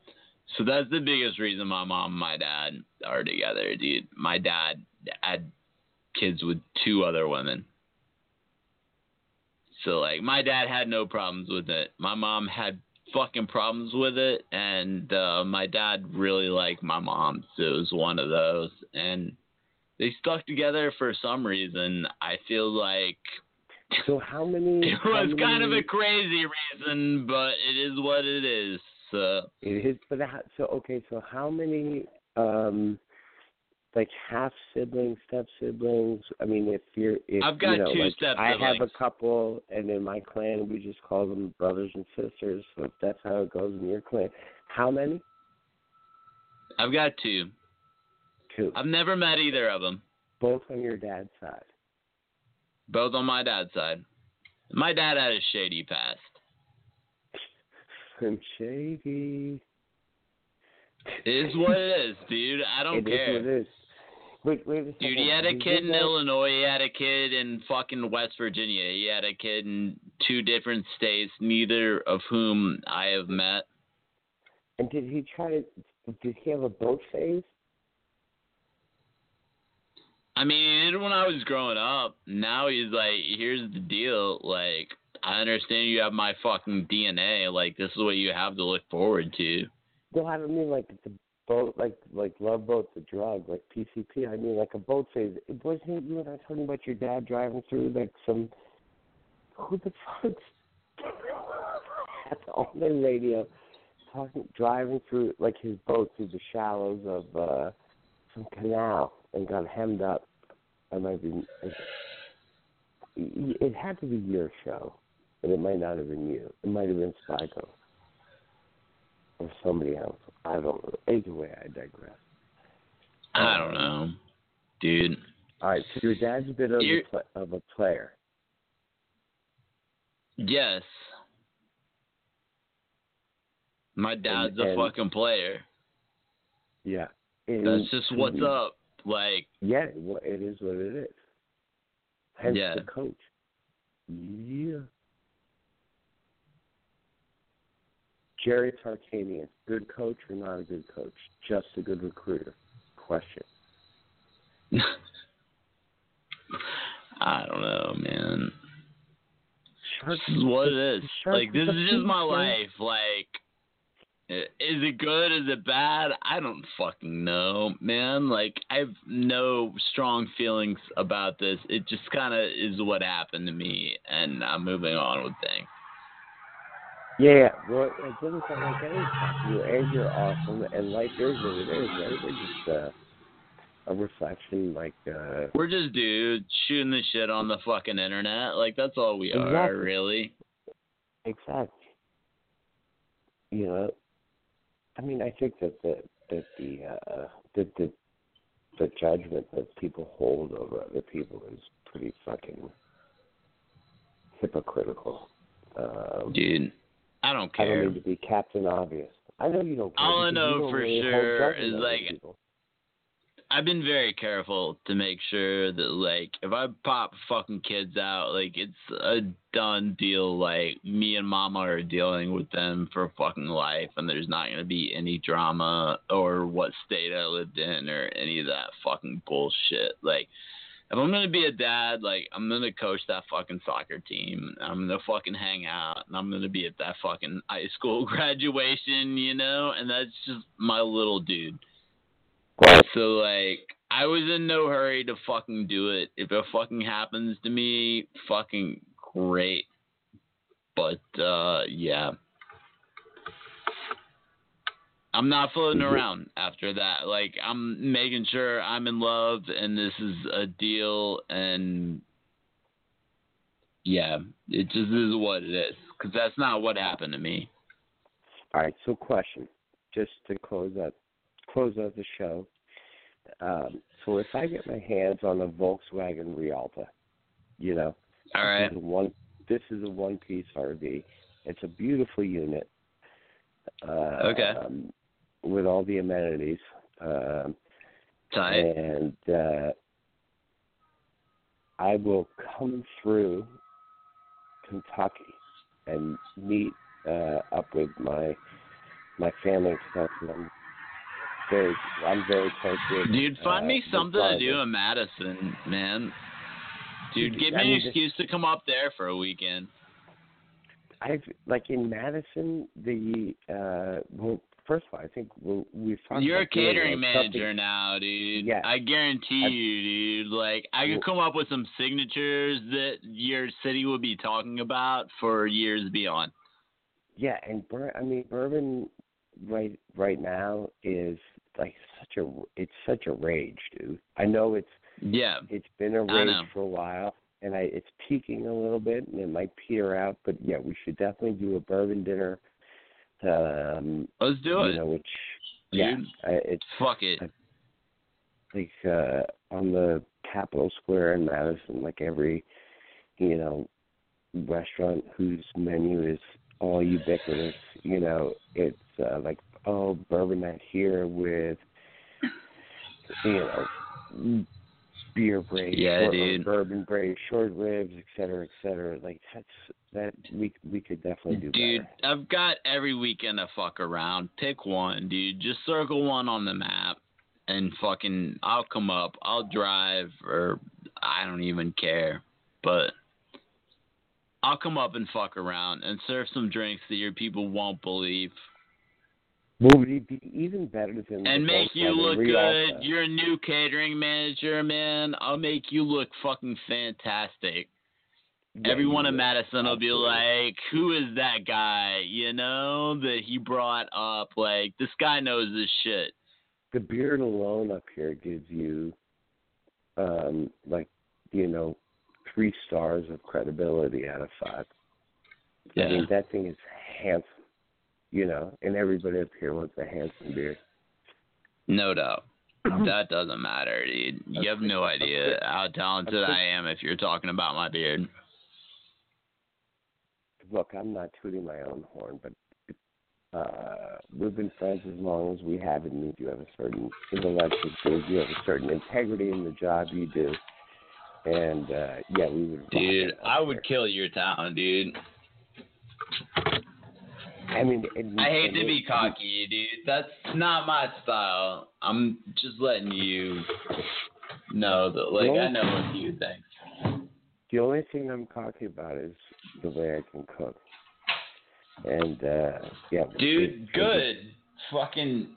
So that's the biggest reason my mom and my dad are together, dude. My dad had kids with two other women. So like my dad had no problems with it. My mom had fucking problems with it and uh my dad really liked my mom. So it was one of those and they stuck together for some reason. I feel like so how many? it was kind of a crazy reason, but it is what it is. So It is, but so okay. So how many, um, like half siblings, step siblings? I mean, if you're, if I've got you know, two like, step I have a couple, and in my clan we just call them brothers and sisters. So if that's how it goes in your clan, how many? I've got two. Two. I've never met either of them. Both on your dad's side. Both on my dad's side. My dad had a shady past. Slim Shady. It is what it is, dude. I don't It is care. what it is. Wait, wait a second. Dude, he had a kid in Illinois. He had a kid in fucking West Virginia. He had a kid in two different states, neither of whom I have met. And did he try to? Did he have a boat phase? I mean, when I was growing up. Now he's like, here's the deal. Like, I understand you have my fucking DNA. Like, this is what you have to look forward to. No, I don't mean like the boat, like like Love Boat's a drug, like PCP. I mean like a boat phase. It wasn't you and I talking about your dad driving through like some who the fuck that's on the radio talking driving through like his boat through the shallows of uh some canal and got hemmed up. I might be. It, it had to be your show, but it might not have been you. It might have been Spyco or somebody else. I don't know. Either way, I digress. I don't know, dude. All right, so your dad's a bit of, a, of a player. Yes. My dad's a and- fucking player. Yeah. And That's just what's up. Like, Yeah, well, it is what it is. Hence Yeah. the coach. Yeah. Jerry Tarkanian, good coach or not a good coach? Just a good recruiter? Question. I don't know, man. Shark This is what it is. Like this is just my life. Like, is it good? Is it bad? I don't fucking know, man. Like, I have no strong feelings about this. It just kind of is what happened to me, and I'm moving on with things. Yeah. Well, it doesn't sound like any you, and you're awesome, and life is what it is, right? We're just uh, a reflection, like uh, We're just dudes shooting the shit on the fucking internet. Like that's all we are, really. exactly. You know, I mean, I think that the that the uh, that the the judgment that people hold over other people is pretty fucking hypocritical. Um, Dude, I don't care. I don't mean to be Captain Obvious. I know you don't care. All I know for really sure is, like, people. I've been very careful to make sure that like if I pop fucking kids out, like it's a done deal. Like me and mama are dealing with them for fucking life, and there's not gonna be any drama or what state I lived in or any of that fucking bullshit. Like if I'm gonna be a dad, like I'm gonna coach that fucking soccer team. I'm gonna fucking hang out, and I'm gonna be at that fucking high school graduation, you know. And that's just my little dude. So like, I was in no hurry to fucking do it. If it fucking happens to me, fucking great. But uh yeah. I'm not floating around after that. Like I'm making sure I'm in love and this is a deal and yeah, it just is what it is cuz that's not what happened to me. All right, so question, just to close out close out the show. Um, so if I get my hands on a Volkswagen Rialta, you know, All right. this is a one this is a one piece RV. It's a beautiful unit. Uh, Okay. Um, with all the amenities. Um, Tight. and uh, I will come through Kentucky and meet uh, up with my my family and stuff. And I'm very I'm very close with. Dude, find uh, me something to do in Madison, man. Dude, give I me mean, an this- excuse to come up there for a weekend. I've like in Madison the uh well first of all I think we'll, we've talked You're a catering like, manager something- now, dude. Yeah. I guarantee I- you, dude. Like, I could come up with some signatures that your city would be talking about for years beyond. Yeah, and Bur- I mean bourbon right right now is like such a it's such a rage, dude. I know it's Yeah. it's been a rage for a while, and I it's peaking a little bit, and it might peter out. But yeah, we should definitely do a bourbon dinner. Um, Let's do you it. know, which yeah, Dude. I, it's Fuck it. I, like uh on the Capitol Square in Madison, like every you know restaurant whose menu is all ubiquitous, you know, it's uh, like oh bourbon night here with you know beer break, Yeah, short, dude. bourbon break, short ribs, et cetera, et cetera. Like that's that we we could definitely do Dude, better. I've got every weekend to fuck around. Pick one, dude. Just circle one on the map and fucking I'll come up. I'll drive or I don't even care. But I'll come up and fuck around and serve some drinks that your people won't believe. Well, would be even better than And make you look good. You're a new catering manager, man. I'll make you look fucking fantastic. Yeah, Everyone in. Madison will be like, "Who is that guy?" You know that he brought up. Like this guy knows this shit. the beard alone up here gives you um like you know three stars of credibility out of five i Yeah. mean that thing is handsome you know and everybody up here wants a handsome beard No doubt. that doesn't matter, dude. You have no idea how talented I am if you're talking about my beard. look i'm not tooting my own horn but uh we've been friends as long as we have it means you have a certain intellectual skills you have a certain integrity in the job you do and uh yeah we would Dude, I would there. kill your town, dude. I mean I hate to be cocky, dude. That's not my style. I'm just letting you know the, like I know a few things. The only thing I'm cocky about is the way I can cook. And uh yeah. Dude, good. Fucking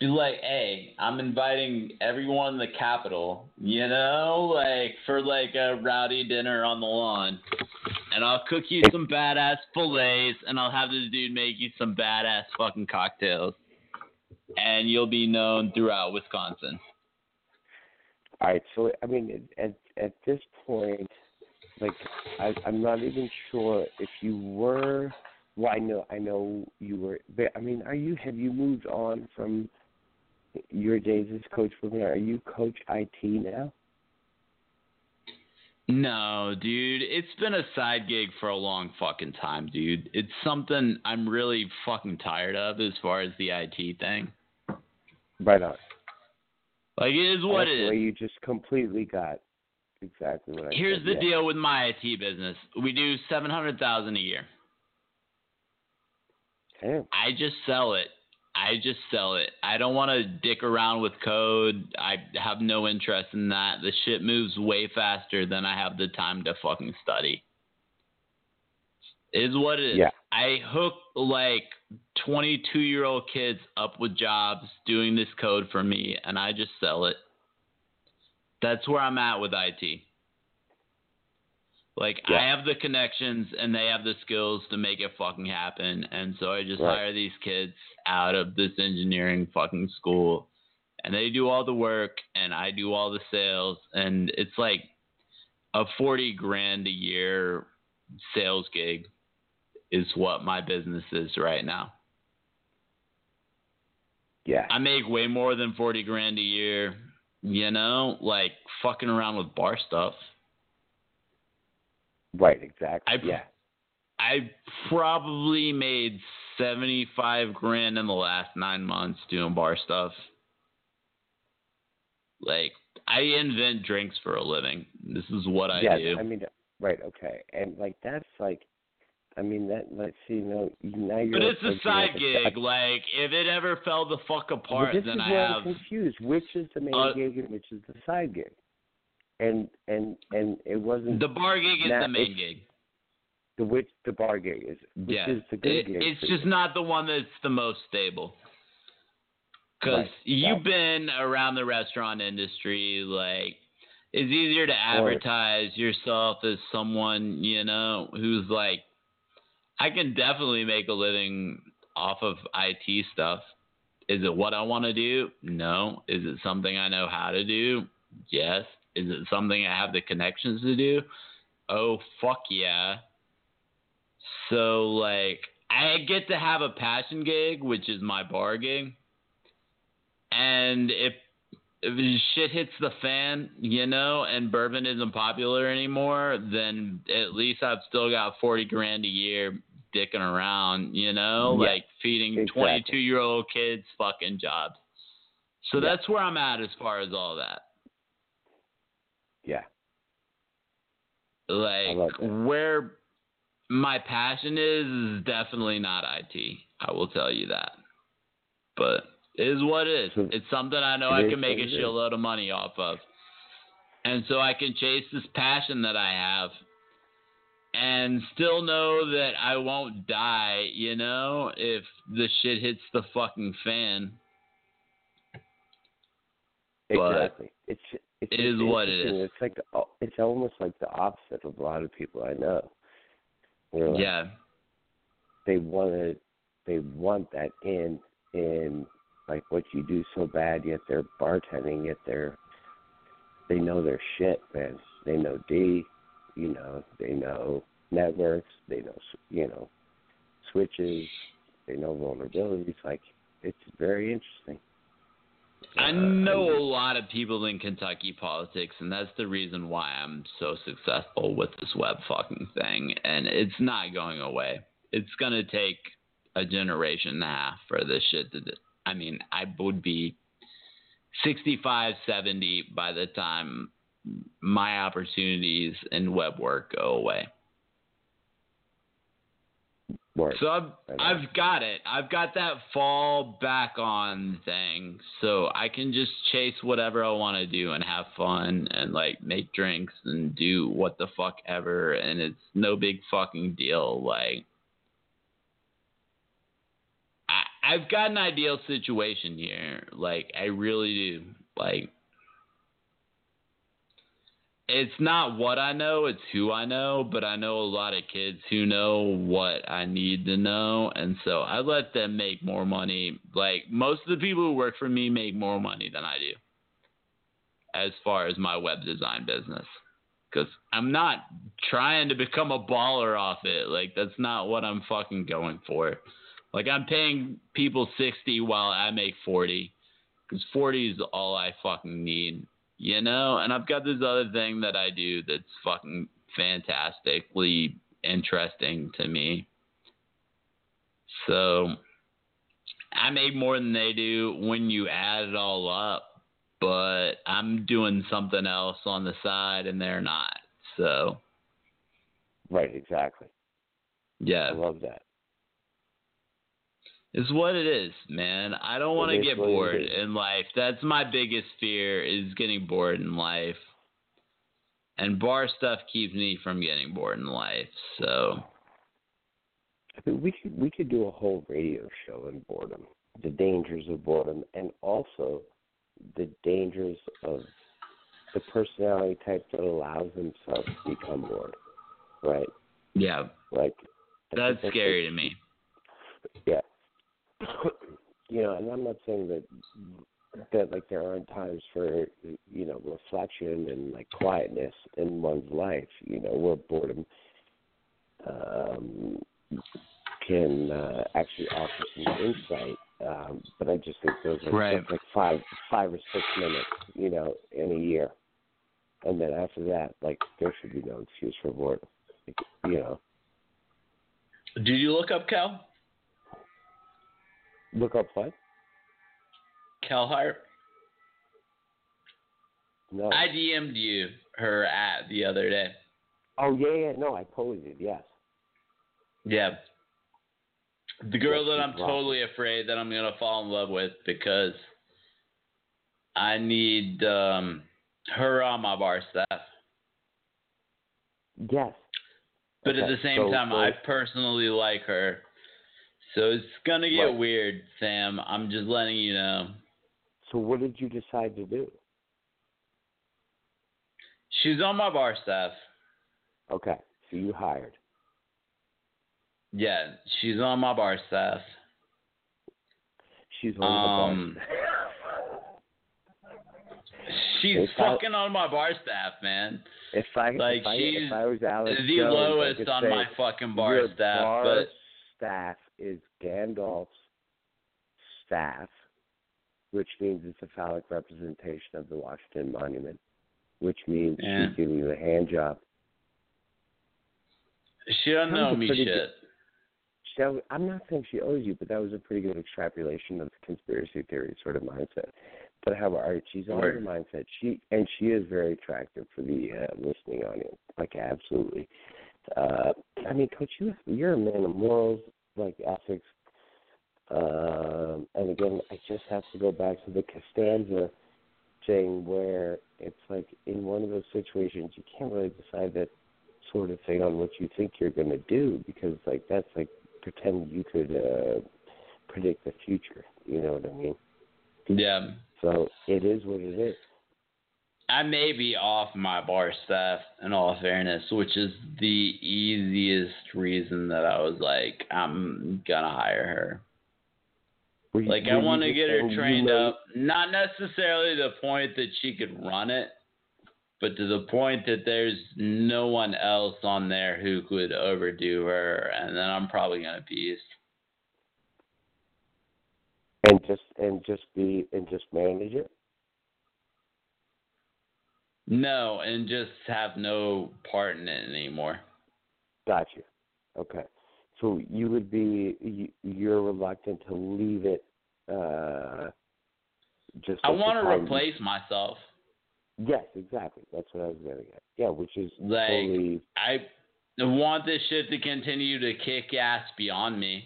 be like, hey, I'm inviting everyone in the capital, you know, like for like a rowdy dinner on the lawn. And I'll cook you some badass fillets and I'll have this dude make you some badass fucking cocktails. And you'll be known throughout Wisconsin. All right, so I mean, at at this point, like I, I'm not even sure if you were. Well, I know, I know you were. But I mean, are you? Have you moved on from your days as coach for me? Are you coach IT now? No, dude, it's been a side gig for a long fucking time, dude. It's something I'm really fucking tired of as far as the IT thing. Right on. Like it is what That's it is. you just completely got exactly what I Here's said, the yeah. deal with my IT business. We do seven hundred thousand a year. Damn. I just sell it. I just sell it. I don't want to dick around with code. I have no interest in that. The shit moves way faster than I have the time to fucking study. Is what it is. Yeah. I hook like 22 year old kids up with jobs doing this code for me, and I just sell it. That's where I'm at with IT. Like I have the connections and they have the skills to make it fucking happen, and so I just Right. hire these kids out of this engineering fucking school, and they do all the work and I do all the sales, and it's like a forty grand a year sales gig is what my business is right now. Yeah. I make way more than forty grand a year, you know, like fucking around with bar stuff. Right. Exactly. I yeah. I probably made seventy five grand in the last nine months doing bar stuff. Like I invent drinks for a living. This is what I yeah. do. I mean, right. Okay. And like that's like, I mean that. Let's see. No, now you're. but it's a side gig. Like if it ever fell the fuck Well, apart, this then is I where have I'm confused. Which is the main Uh, gig and which is the side gig? And and and it wasn't the bar gig is the main gig. The which the bar gig is, which yeah, is the good It- gig. it's just you. not the one that's the most stable. Because Right, you've been around the restaurant industry, like it's easier to advertise yourself as someone you know who's like, I can definitely make a living off of IT stuff. Is it what I want to do? No. Is it something I know how to do? Yes. Is it something I have the connections to do? Oh fuck yeah. So like I get to have a passion gig, which is my bar gig. And if if shit hits the fan, you know, and bourbon isn't popular anymore, then at least I've still got forty grand a year dicking around, you know, Yeah, like feeding exactly. twenty two year old kids fucking jobs. So Yeah. that's where I'm at as far as all that. Yeah. Like where my passion is is definitely not IT. I will tell you that. But it is what it is. So- it's something I know I can make a what it is. shitload of money off of. And so I can chase this passion that I have and still know that I won't die, you know, if the shit hits the fucking fan. But Exactly. It's it's it is what it is. It's like uh, it's almost like the opposite of a lot of people I know. Like, Yeah. they want to they want that in in like what you do so bad yet they're bartending yet they're they know their shit man they know d you know they know networks they know s- you know switches they know vulnerabilities like it's very interesting I know a lot of people in Kentucky politics, and that's the reason why I'm so successful with this web fucking thing. And it's not going away. It's gonna take a generation and a half for this shit to. I mean, I would be 65, 70 by the time my opportunities in web work go away. So I've I've got it. I've got that fall back on thing, so I can just chase whatever I want to do and have fun and like make drinks and do what the fuck ever, and it's no big fucking deal. Like I I've got an ideal situation here. Like I really do. Like it's not what I know, it's who I know, but I know a lot of kids who know what I need to know, and so I let them make more money. Like most of the people who work for me make more money than I do as far as my web design business. Cuz I'm not trying to become a baller off it. Like that's not what I'm fucking going for. Like I'm paying people 60 while I make 40 cuz 40 is all I fucking need you know and i've got this other thing that i do that's fucking fantastically interesting to me so i make more than they do when you add it all up but i'm doing something else on the side and they're not so Right, exactly. yeah I love that. It's what it is, man. I don't want to get bored in life. That's my biggest fear is getting bored in life. And bar stuff keeps me from getting bored in life. So, I mean, we could we could do a whole radio show on boredom, the dangers of boredom, and also the dangers of the personality type that allows themselves to become bored. Right? yeah, Like that's scary to me. Yeah. you know, and I'm not saying that that like there aren't times for you know reflection and like quietness in one's life. You know, where boredom um, can uh, actually offer some insight. Um, but I just think those are Right. like five five or six minutes, you know, in a year. And then after that, like there should be no excuse for boredom. Like, you know, Did you look up Cal? Look up what? Cal Hart? No. I DM'd you her at the other day. Oh yeah, yeah, no, I totally did. Yes. Yeah. The girl that I'm totally afraid that I'm gonna fall in love with because I need um her on my bar staff. Yes. But at the same so- time so- I personally like her. So it's gonna get Right. weird, Sam. I'm just letting you know. So what did you decide to do? She's on my bar staff. Okay, so you hired. Yeah, she's on my bar staff. She's on Um, the bar. She's If I- fucking on my bar staff, man. If I Like if I, she's if I was Alex the Jones, lowest on say, my fucking bar staff, bar but staff is Gandalf's staff, which means it's a phallic representation of the Washington Monument, which means Yeah. she's giving you a hand job. she doesn't That know me shit. good- That I'm not saying she owes you, but that was a pretty good extrapolation of the conspiracy theory sort of mindset. But however, all right, she's on your mindset. She and she is very attractive for the uh, listening audience. Like absolutely. Uh, I mean, coach, you you're a man of morals, like ethics. Um, and again, I just have to go back to the Costanza thing where it's like in one of those situations you can't really decide that sort of thing on what you think you're going to do because like that's like pretend you could uh predict the future you know what i mean Yeah. so it is what it is I may be off my bar staff in all fairness, which is the easiest reason that I was like, I'm gonna hire her. You- Like I want to get her trained know- up, not necessarily to the point that she could run it, but to the point that there's no one else on there who could overdo her, and then I'm probably gonna piece. and just and just be and just manage it No, and just have no part in it anymore. got you okay so you would be you, you're reluctant to leave it uh just I want to replace myself. yes exactly that's what i was getting at yeah which is Like totally I want this shit to continue to kick ass beyond me.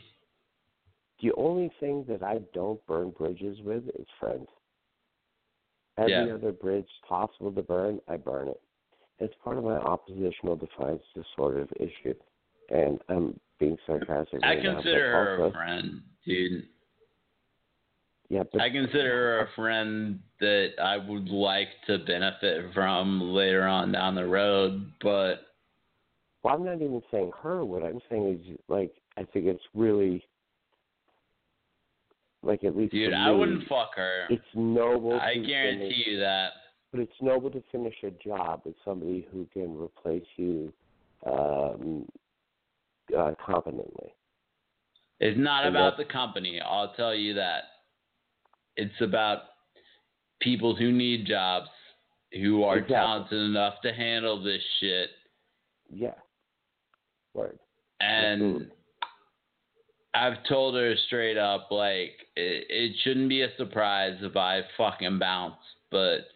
The only thing that I don't burn bridges with is friends. Every Yeah. other bridge possible to burn, I burn it. It's part of my oppositional defiance disorder issue, and I'm being sarcastic. I right now, consider her a friend, dude. Yeah, but I consider her a friend that I would like to benefit from later on down the road, but Well, I'm not even saying her. What I'm saying is, like, I think it's really, like, at least dude, I me, wought fuck her. It's noble. I to guarantee finish, you that. But it's noble to finish a job with somebody who can replace you um, uh, competently. It's not And about the company, I'll tell you that. It's about people who need jobs, who are Exactly. talented enough to handle this shit. Yeah. Word. And Absolutely. I've told her straight up, like, it, it shouldn't be a surprise if I fucking bounce, but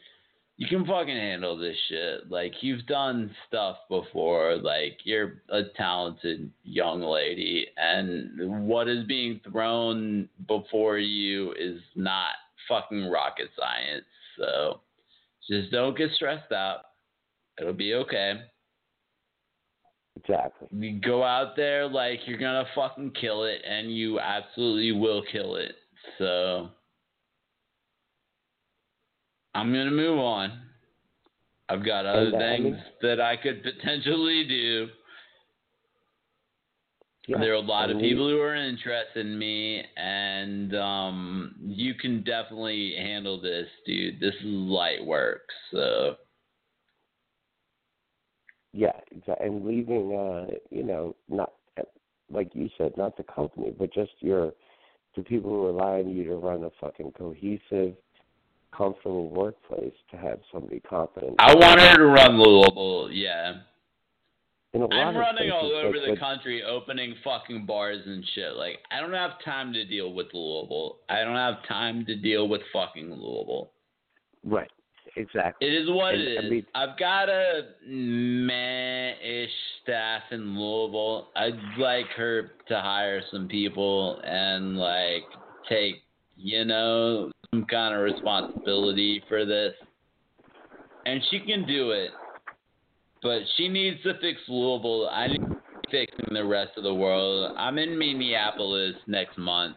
you can fucking handle this shit. Like, you've done stuff before. Like, you're a talented young lady, and what is being thrown before you is not fucking rocket science. So just don't get stressed out. It'll be okay. Exactly. You go out there like you're gonna fucking kill it, and you absolutely will kill it. So I'm gonna move on. I've got other And, uh, I things mean- that I could potentially do. Yeah. There are a lot of and we- people who are interested in me, and um, you can definitely handle this, dude. This is light work, so Yeah, exactly. And leaving, uh, you know, not like you said, not the company, but just your the people who rely on you to run a fucking cohesive, comfortable workplace to have somebody competent. I want her to run Louisville. Yeah, In a lot I'm running all over the country, opening fucking bars and shit. Like, I don't have time to deal with Louisville. I don't have time to deal with fucking Louisville. Right. Exactly. It is what And, it I mean, I've got a meh-ish staff in Louisville. I'd like her to hire some people and like take, you know, some kind of responsibility for this. And she can do it. But she needs to fix Louisville. I need to be fixing the rest of the world. I'm in Minneapolis next month.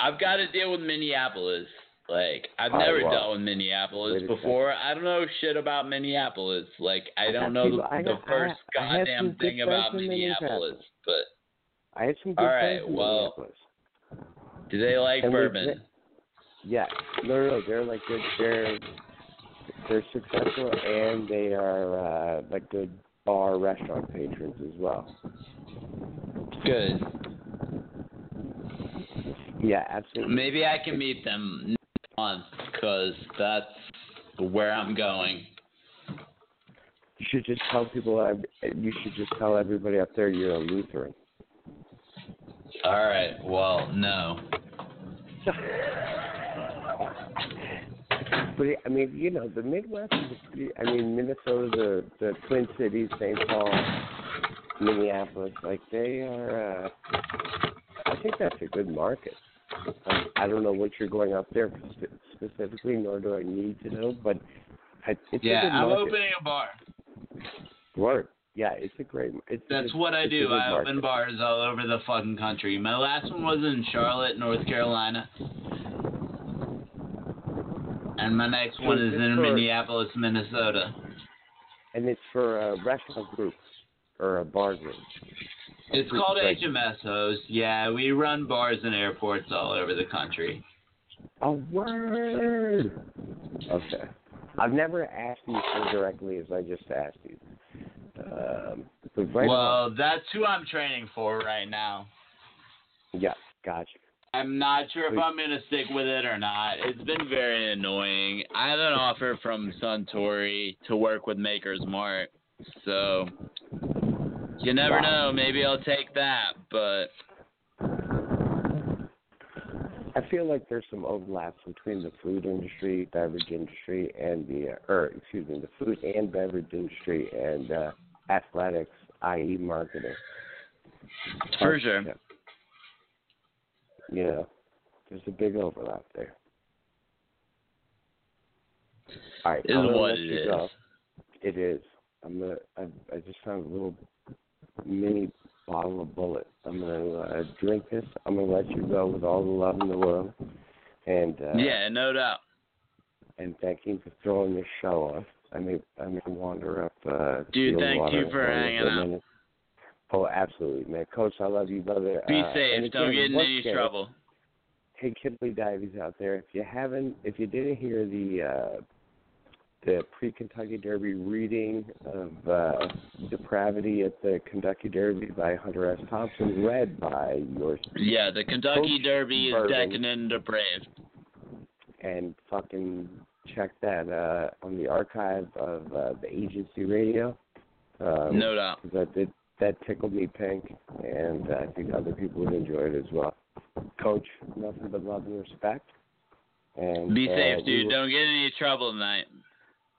I've got to deal with Minneapolis. Like I've Oh, never wow. dealt with Minneapolis Wait before. I don't know shit about Minneapolis. Like I I don't know people- the, I the first I goddamn good thing about Minneapolis. But I had some good all right, friends well, do they like And bourbon? Yeah, no, no, no, they're like good. They're they're successful and they are uh, like good bar restaurant patrons as well. Good. Yeah, absolutely. Maybe I can meet them next month because that's where I'm going. You should just tell people. You should just tell everybody up there you're a Lutheran. All right. Well, no. But I mean, you know, the Midwest is. I mean, Minnesota, the the Twin Cities, St. Paul, Minneapolis, like they are. uh I think that's a good market. Um, I don't know what you're going up there specifically, nor do I need to know, but I, it's a Yeah, good I'm market. opening a bar. Word. Yeah, it's a great. It's That's it's, what I do. I open bars all over the fucking country. My last one was in Charlotte, North Carolina. And my next So one is is in for- Minneapolis, Minnesota. and it's for a restaurant group or a bar group. It's called like- HMS Host. Yeah, we run bars and airports all over the country. A word. Okay. I've never asked you so directly as I just asked you. Um, right well, that's who I'm training for right now. Yeah, gotcha. I'm not sure if I'm gonna stick with it or not. It's been very annoying. I have an offer from Suntory to work with Maker's Mark, so you never Wow. know. Maybe I'll take that, but I feel like there's some overlaps between the food industry, beverage industry, and the uh, or excuse me, the food and beverage industry and uh, athletics, i.e., marketing. For sure. You know, there's a big overlap there. All right, Is I'm gonna what it is. go. It is. I'm gonna. I, I just found a little mini bottle of Bulleit. I'm gonna uh, drink this. I'm gonna let you go with all the love in the world. And uh, yeah, no doubt. and thank you for throwing this show off. I may I may wander up. Uh, Dude, thank you for hanging out. minute. Oh, absolutely, man. Coach, I love you, brother. Be uh, safe. Don't get in any trouble. Hey, Kidley Divies out there, if you haven't, if you didn't hear the uh, the pre-Kentucky Derby reading of uh, Depravity at the Kentucky Derby by Hunter S. Thompson, read by yours Yeah, the Kentucky Derby is decadent and depraved. and fucking check that uh, on the archive of uh, the agency radio. Um, No doubt. That did that tickled me pink, and I think other people would enjoy it as well. Coach, nothing but love and respect. And Be uh, safe, dude. will- Don't get in any trouble tonight.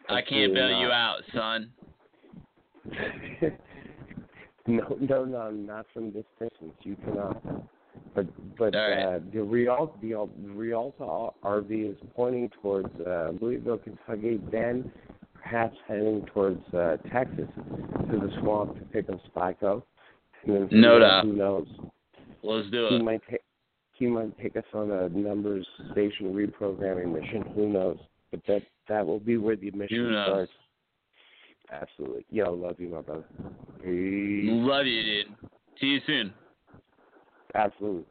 I can't bail you out, son. no, no, no, not from this distance. You cannot. But but right. uh, the Rialta the Al- Rialta RV is pointing towards uh, Louisville, Kentucky, then perhaps heading towards uh, Texas to the swamp to pick up Spyco. And then No doubt. Who knows? Let's do He it. might take he might take us on a numbers station reprogramming mission. Who knows? But that that will be where the mission Who knows? starts. Absolutely. Yo, love you, my brother. Peace. Love you, dude. See you soon. Absolutely.